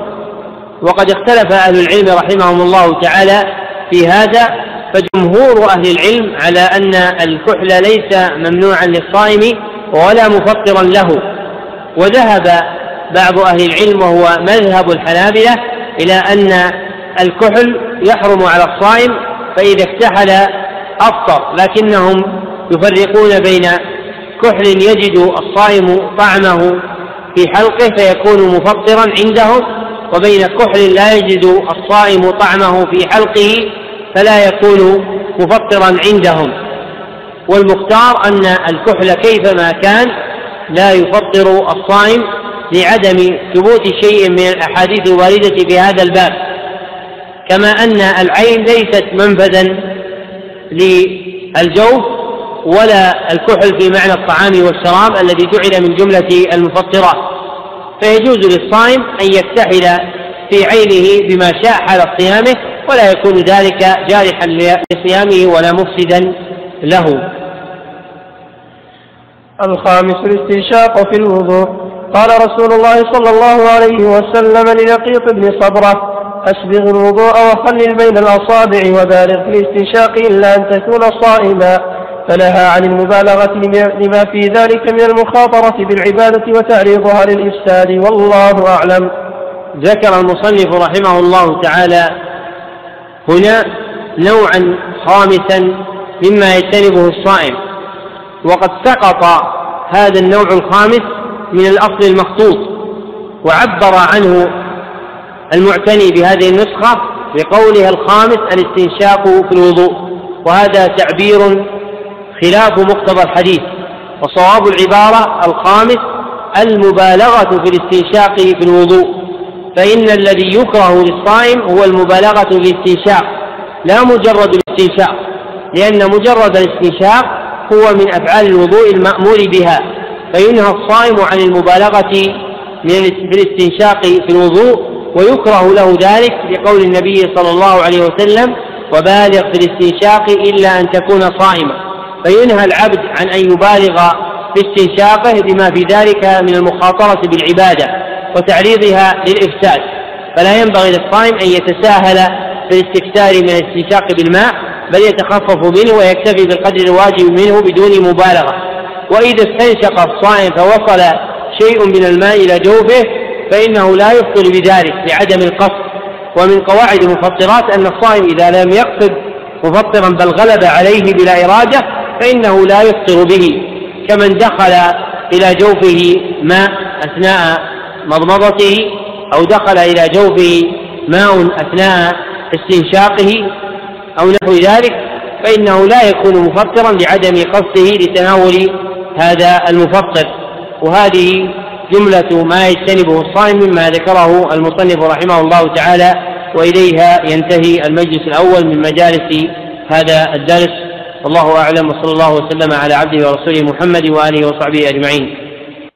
وقد اختلف أهل العلم رحمهم الله تعالى في هذا فجمهور أهل العلم على أن الكحل ليس ممنوعا للصائم ولا مفطرا له. وذهب بعض أهل العلم وهو مذهب الحنابلة إلى أن الكحل يحرم على الصائم فإذا اكتحل أفطر لكنهم يفرقون بين كحل يجد الصائم طعمه في حلقه فيكون مفطرا عندهم وبين كحل لا يجد الصائم طعمه في حلقه فلا يكون مفطرا عندهم. والمختار أن الكحل كيفما كان لا يفطر الصائم لعدم ثبوت شيء من الأحاديث الواردة في هذا الباب. كما أن العين ليست منفذا للجوف ولا الكحل في معنى الطعام والشراب الذي جعل من جملة المفطرات فيجوز للصائم أن يكتحل في عينه بما شاء حال صيامه ولا يكون ذلك جارحا لصيامه ولا مفسدا له. الخامس الاستنشاق في الوضوء. قال رسول الله صلى الله عليه وسلم للقيط بن صبرة أسبغ الوضوء وخلل بين الأصابع وبالغ في الاستنشاق إلا أن تكون صائما. فنهى عن المبالغة لما في ذلك من المخاطرة بالعبادة وتعريضها للإفساد والله أعلم. ذكر المصنف رحمه الله تعالى هنا نوعا خامسا مما يجتنبه الصائم. وقد سقط هذا النوع الخامس من الأصل المخطوط وعبر عنه المعتني بهذه النسخة بقولها الخامس الاستنشاق في الوضوء. وهذا تعبير خلاف مقتضى الحديث. وصواب العبارة الخامس المبالغة في الاستنشاق في الوضوء. فإن الذي يكره للصائم هو المبالغة في الاستنشاق لا مجرد الاستنشاق لأن مجرد الاستنشاق هو من أفعال الوضوء المأمور بها فينهى الصائم عن المبالغة في الاستنشاق في الوضوء ويكره له ذلك لقول النبي صلى الله عليه وسلم وبالغ في الاستنشاق إلا أن تكون صائما فينهى العبد عن أن يبالغ في استنشاقه بما في ذلك من المخاطرة بالعبادة. وتعريضها للإفساد. فلا ينبغي للصائم أن يتساهل في الاستكثار من الاستنشاق بالماء بل يتخفف منه ويكتفي بالقدر الواجب منه بدون مبالغة. وإذا استنشق الصائم فوصل شيء من الماء إلى جوفه فإنه لا يفطر بذلك لعدم القصد. ومن قواعد المفطرات أن الصائم إذا لم يقصد مفطرا بل غلب عليه بلا إرادة فإنه لا يفطر به كمن دخل إلى جوفه ماء أثناء مضمضته أو دخل إلى جوفه ماء أثناء استنشاقه أو نحو ذلك فإنه لا يكون مفطرا لعدم قصده لتناول هذا المفطر. وهذه جملة ما يجتنبه الصائم مما ذكره المصنف رحمه الله تعالى وإليها ينتهي المجلس الأول من مجالس هذا الدرس. والله أعلم وصلى الله وسلم على عبده ورسوله محمد وآله وصحبه أجمعين.